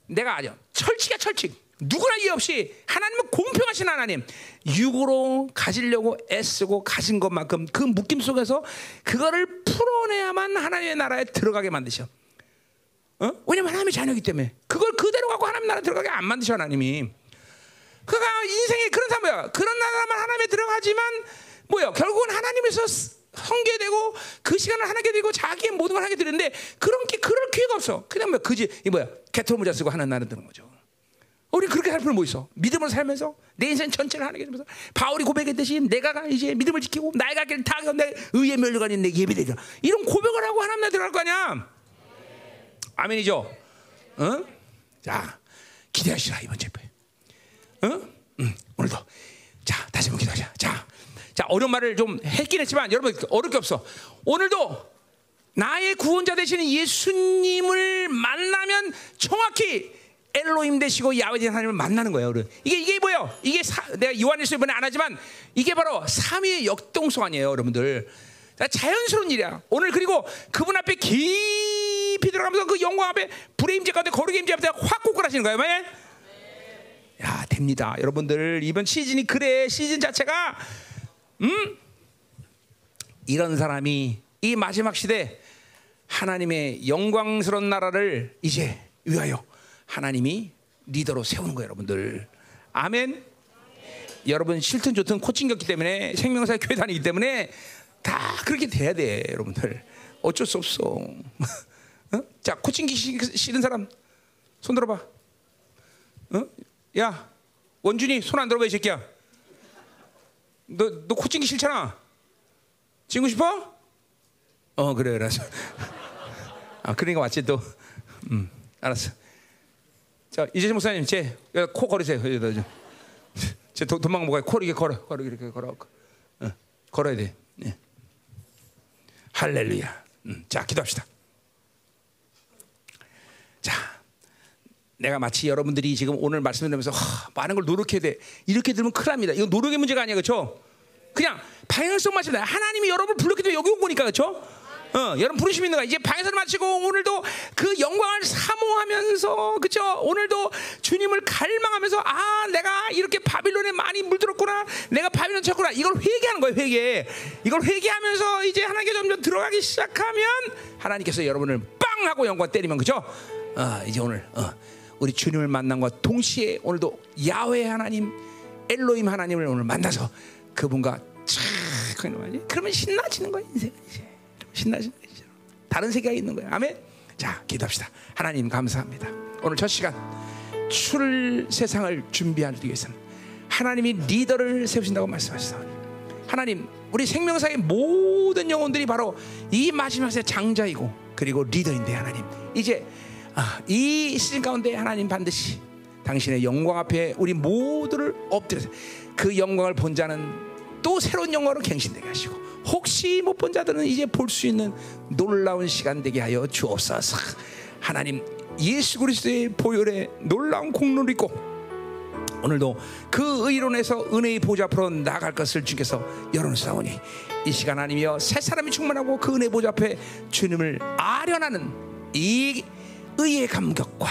내가 아죠. 철칙이야 철칙. 누구나 이해 없이 하나님은 공평하신 하나님 육으로 가지려고 애쓰고 가진 것만큼 그 묶임 속에서 그거를 풀어내야만 하나님의 나라에 들어가게 만드셔. 어? 왜냐면 하나님의 자녀이기 때문에 그걸 그대로 갖고 하나님 나라 들어가게 안 만드셔 하나님이. 그가 인생에 그런 사람이야. 그런 나라만 하나님에 들어가지만 뭐야? 결국은 하나님에서 성계되고 그 시간을 하나게 되고 자기의 모든 걸 하게 되는데 그런 게 그럴 기회가 없어. 그냥 뭐 그지 이 뭐야? 개토 모자 쓰고 하는 나라 되는 거죠. 우리 그렇게 살 필요 뭐 있어? 믿음을 살면서 내 인생 전체를 하나게 되면서 바울이 고백했듯이 내가 이제 믿음을 지키고 나의 가길 다내 의의 멸류관이 내 예배되리라. 이런 고백을 하고 하나님 나라 들어갈 거 아니야. 아멘이죠. 응? 자, 기대하시라 이번 집회. 응? 응. 오늘도 자 다시 한번 기도하자. 자, 자 어려운 말을 좀 했긴 했지만 여러분 어렵게 없어. 오늘도 나의 구원자 되시는 예수님을 만나면 정확히 엘로임 되시고 야훼 되신 하나님을 만나는 거예요. 여러분. 이게 이게 뭐예요? 이게 사, 내가 요한일서 이번에 안 하지만 이게 바로 삼위의 역동성 아니에요, 여러분들. 자, 자연스러운 일이야. 오늘 그리고 그분 앞에 깊이 들어가면서 그 영광 앞에 불의 임재 가운데 거룩의 임재 앞에 확 꼬꾸라시는 거예요, 만 야, 됩니다. 여러분들 이번 시즌이 그래 시즌 자체가 음 이런 사람이 이 마지막 시대 하나님의 영광스러운 나라를 이제 위하여 하나님이 리더로 세우는 거예요, 여러분들. 아멘. 여러분 싫든 좋든 코칭겼기 때문에 생명사의 교회 다니기 때문에 다 그렇게 돼야 돼, 여러분들. 어쩔 수 없어. *laughs* 어? 자, 코칭기 싫- 싫은 사람 손 들어봐. 어? 야, 원준이 손 안 들어봐 이 새끼야. 너 너 코칭기 싫잖아. 친구 싶어? 어 그래 알았어. *laughs* 아 그러니까 왔지 또. 음 알았어. 자 이재진 목사님 제 코 걸으세요. 여기다 좀. 제 도, 도망 못 가요. 코 이렇게 걸어 걸어 이렇게 걸어. 어, 걸어야 돼. 네. 할렐루야. 음, 자 기도합시다. 자 내가 마치 여러분들이 지금 오늘 말씀을 들으면서 하, 많은 걸 노력해야 돼. 이렇게 들으면 큰일 납니다. 이건 노력의 문제가 아니야. 그렇죠? 그냥 방향성 맞습니다. 하나님이 여러분을 불렀기 때문에 여기 온 거니까. 그렇죠? 어, 여러분 부르심 있는 거야. 이제 방향성을 마치고 오늘도 그 영광을 사모하면서 그렇죠? 오늘도 주님을 갈망하면서 아, 내가 이렇게 바빌론에 많이 물들었구나. 내가 바빌론 쳤구나. 이걸 회개하는 거예요. 회개. 이걸 회개하면서 이제 하나님께 점점 들어가기 시작하면 하나님께서 여러분을 빵 하고 영광 때리면 그죠? 어, 이제 오늘 어, 우리 주님을 만난과 동시에 오늘도 야훼 하나님, 엘로임 하나님을 오늘 만나서 그분과 착. 그러면 신나지는 거야 인생 이제 신나지는 거지. 다른 세계가 있는 거야. 아멘. 자 기도합시다. 하나님 감사합니다. 오늘 첫 시간 출 세상을 준비하기 위해서는 하나님이 리더를 세우신다고 말씀하시다. 하나님, 우리 생명사의 모든 영혼들이 바로 이 마지막 세 장자이고 그리고 리더인데 하나님 이제 아, 이 시즌 가운데 하나님 반드시 당신의 영광 앞에 우리 모두를 엎드려서 그 영광을 본 자는 또 새로운 영광으로 갱신되게 하시고 혹시 못 본 자들은 이제 볼 수 있는 놀라운 시간 되게 하여 주옵소서. 하나님 예수 그리스도의 보혈에 놀라운 공로를 있고 오늘도 그 의론에서 은혜의 보좌 앞으로 나갈 것을 주께서 열어놓사오니 이 시간 아니며 새 사람이 충만하고 그 은혜 보좌 앞에 주님을 아련하는 이 의의 감격과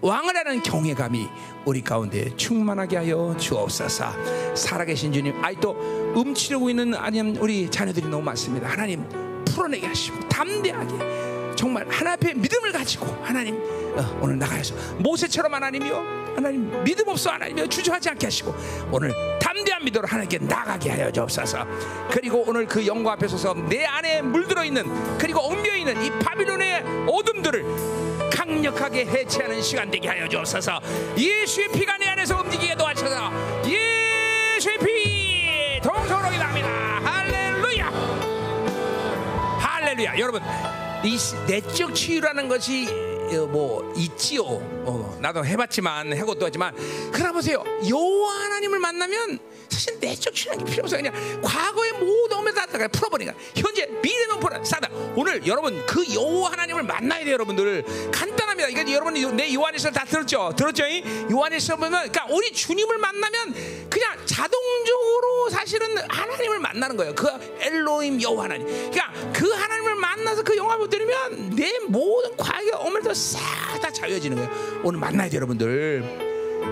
왕을 하는 경외감이 우리 가운데 충만하게 하여 주옵소서. 살아계신 주님 아직도 음치려고 있는 아니면 우리 자녀들이 너무 많습니다. 하나님 풀어내게 하시고 담대하게 정말 하나 앞에 믿음을 가지고 하나님 어, 오늘 나가서 모세처럼 하나님이요 하나님 믿음 없어 하나님이요 주저하지 않게 하시고 오늘 담대한 믿음으로 하나님께 나가게 하여 주옵소서. 그리고 오늘 그 영광 앞에 서서 내 안에 물들어 있는 그리고 얽매여 있는 이 바빌론의 어둠들을 강력하게 해체하는 시간 되게 하여 주옵소서. 예수의 피가 내 안에서 움직이게 도와주소서 예수의 피 동서로이 납니다. 할렐루야. 할렐루야. 여러분 이 시- 내적 치유라는 것이 어, 뭐 있지요. 어, 나도 해봤지만 해고도 하지만. 그러나 보세요. 여호와 하나님을 만나면 사실 내적 게 필요 없어요. 그냥 과거의 모든 엄에 다 풀어버리니까. 현재 미래는 풀어 싸다. 오늘 여러분 그 여호와 하나님을 만나야 돼요 여러분들. 간단합니다. 이게 여러분이 내 요한일서 다 들었죠? 들었죠? 이? 요한일서 보면 그러니까 우리 주님을 만나면 그냥 자동적으로 사실은 하나님을 만나는 거예요. 그 엘로임 여호와 하나님. 그러니까 그 하나님을 만나서 그 영광을 들으면 내 모든 과거의 어물도 싹 다 자유해지는 거예요. 오늘 만나야 돼요 여러분들.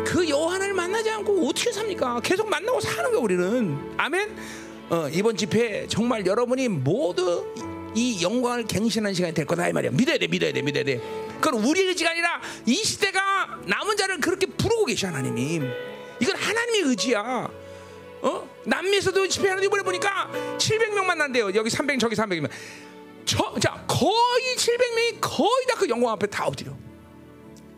그 하나님을 만나지 않고 어떻게 삽니까? 계속 만나고 사는 거예요 우리는. 아멘? 어, 이번 집회 정말 여러분이 모두 이 영광을 갱신하는 시간이 될 거다 이 말이야. 믿어야 돼 믿어야 돼 믿어야 돼. 그건 우리의 의지가 아니라 이 시대가 남은 자를 그렇게 부르고 계셔 하나님이. 이건 하나님의 의지야. 어? 남미에서도 집회하는 이번에 보니까 700명 만 난대요. 여기 300, 저기 300이면. 저, 자, 거의 700명이 거의 다 그 영광 앞에 다 엎드려.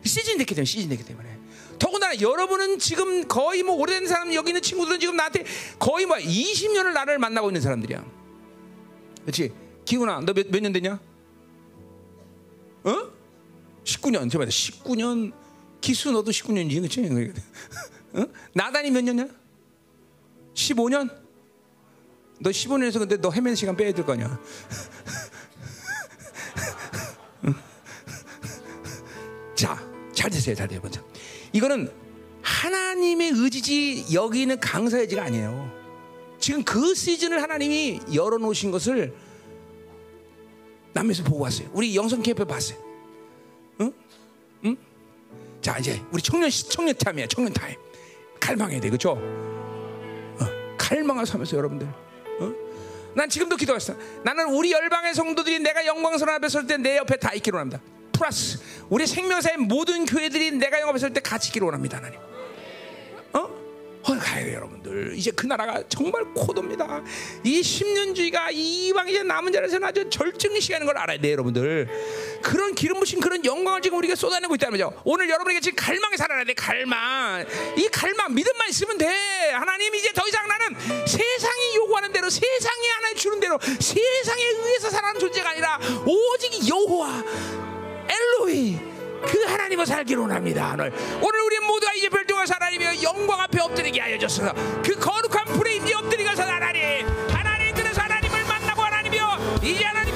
시즌 됐기 때문에, 시즌 됐기 때문에. 더군다나 여러분은 지금 거의 뭐 오래된 사람 여기 있는 친구들은 지금 나한테 거의 뭐 20년을 나를 만나고 있는 사람들이야. 그렇지? 기훈아, 너 몇 년 됐냐? 어? 19년. 제발 19년. 기수 너도 19년이지, 그렇지? *laughs* 어? 나단이 몇 년이야? 15년? 너 15년에서 근데 너 헤매는 시간 빼야 될 거 아니야. *laughs* 잘 되세요, 잘 돼요. 이거는 하나님의 의지지 여기는 강사의 의지가 아니에요. 지금 그 시즌을 하나님이 열어놓으신 것을 남에서 보고 왔어요. 우리 영성 캠프 봤어요. 응? 응? 자 이제 우리 청년 시- 청년 타임이야. 청년 타임. 갈망해야 돼, 그렇죠? 어, 갈망을 하면서 여러분들. 어? 난 지금도 기도했어. 나는 우리 열방의 성도들이 내가 영광스러운 앞에 설 때 내 옆에 다 있기로 합니다. 플러스 우리 생명사의 모든 교회들이 내가 설때 같이 있기로 합니다, 하나님. 어? 어, 가야 돼요, 여러분들. 이제 그 나라가 정말 코앞입니다. 이 10년주의가 이방 이제 남은 자라서는 아주 절정의 시간인 걸 알아야 돼요, 여러분들. 그런 기름 부신 그런 영광을 지금 우리가 쏟아내고 있다는 거죠. 오늘 여러분에게 지금 갈망에 살아야 돼, 갈망. 이 갈망, 믿음만 있으면 돼. 하나님 이제 더 이상 나는 세상이 요구하는 대로, 세상이 하나님 주는 대로, 세상에 의해서 살아가는 존재가 아니라 오직 여호와 엘로이 그 하나님을 살기로 합니다. 오늘 우리 모두가 이제 별동을 하나님의 영광 앞에 엎드리게 하여 줬소서. 그 거룩한 불에 이제 엎드리가서 하나님 하나님 그래서 하나님을 만나고 하나님이여 이제 하나님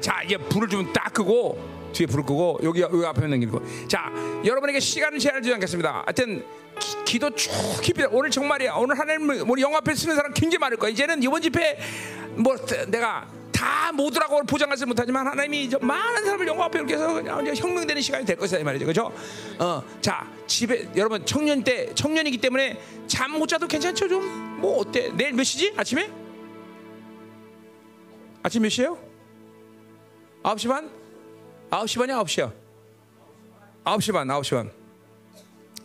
자, 이제 불을 좀 딱 끄고 뒤에 불을 끄고 여기 여기 앞에 넘기고. 자, 여러분에게 시간을 제한을 주지 않겠습니다. 하여튼 기, 도쭉 깊이 오늘 정말이야. 오늘 하나님 우리 영화 앞에 쓰는 사람 굉장히 많을 거야. 이제는 이번 집회 뭐 내가 다 모두라고 보장하지 못하지만 하나님이 많은 사람을 영화 앞에 이렇게 해서 그냥 혁명되는 시간이 될 것이다 이 말이죠. 그죠? 어, 자, 집에 여러분 청년 때 청년이기 때문에 잠 못 자도 괜찮죠? 좀 뭐 어때? 내일 몇 시지? 아침에? 아침 몇 시에요? 9시 반? 9시 반이야 9시야 9시 반 9시 반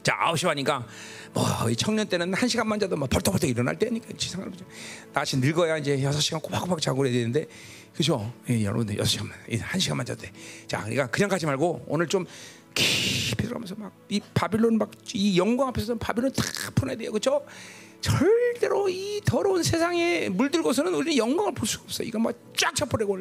자 9시 반이니까 뭐 이 청년 때는 1시간만 자도 막 벌떡벌떡 일어날 때니까 보죠 다시 늙어야 이제 6시간 꼬박꼬박 자고 그래야 되는데 그죠? 예, 여러분들 6시간만 1시간만 자도 돼 자 그러니까 그냥 가지 말고 오늘 좀 깊이 들어가면서 막 이 바빌론 막 이 영광 앞에서 바빌론 다 풀어야 돼요 그죠? 절대로 이 더러운 세상에 물들고서는 우리는 영광을 볼 수가 없어. 이거 막쫙 쳐버리고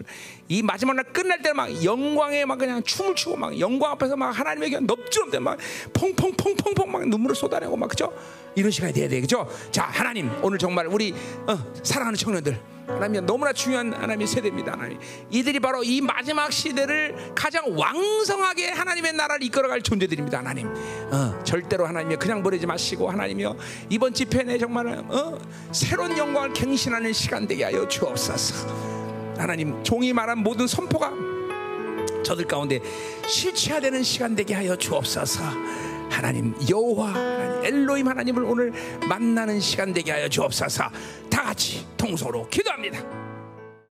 이 마지막 날 끝날 때 막 영광에 막 그냥 춤을 추고 막 영광 앞에서 막 하나님의 그냥 넙죽는데 막 펑펑펑펑펑 막 눈물을 쏟아내고 막 그죠? 이런 시간이 돼야 돼, 그죠? 자, 하나님 오늘 정말 우리 어, 사랑하는 청년들. 하나님 너무나 중요한 하나님의 세대입니다. 하나님 이들이 바로 이 마지막 시대를 가장 왕성하게 하나님의 나라를 이끌어갈 존재들입니다. 하나님 어, 절대로 하나님이 그냥 버리지 마시고 하나님이여 이번 집회 내 정말 어, 새로운 영광을 갱신하는 시간 되게 하여 주옵소서. 하나님 종이 말한 모든 선포가 저들 가운데 실체화되는 시간 되게 하여 주옵소서. 하나님 여호와 하나님, 엘로임 하나님을 오늘 만나는 시간 되게 하여 주옵소서. 다 같이 통소로 기도합니다.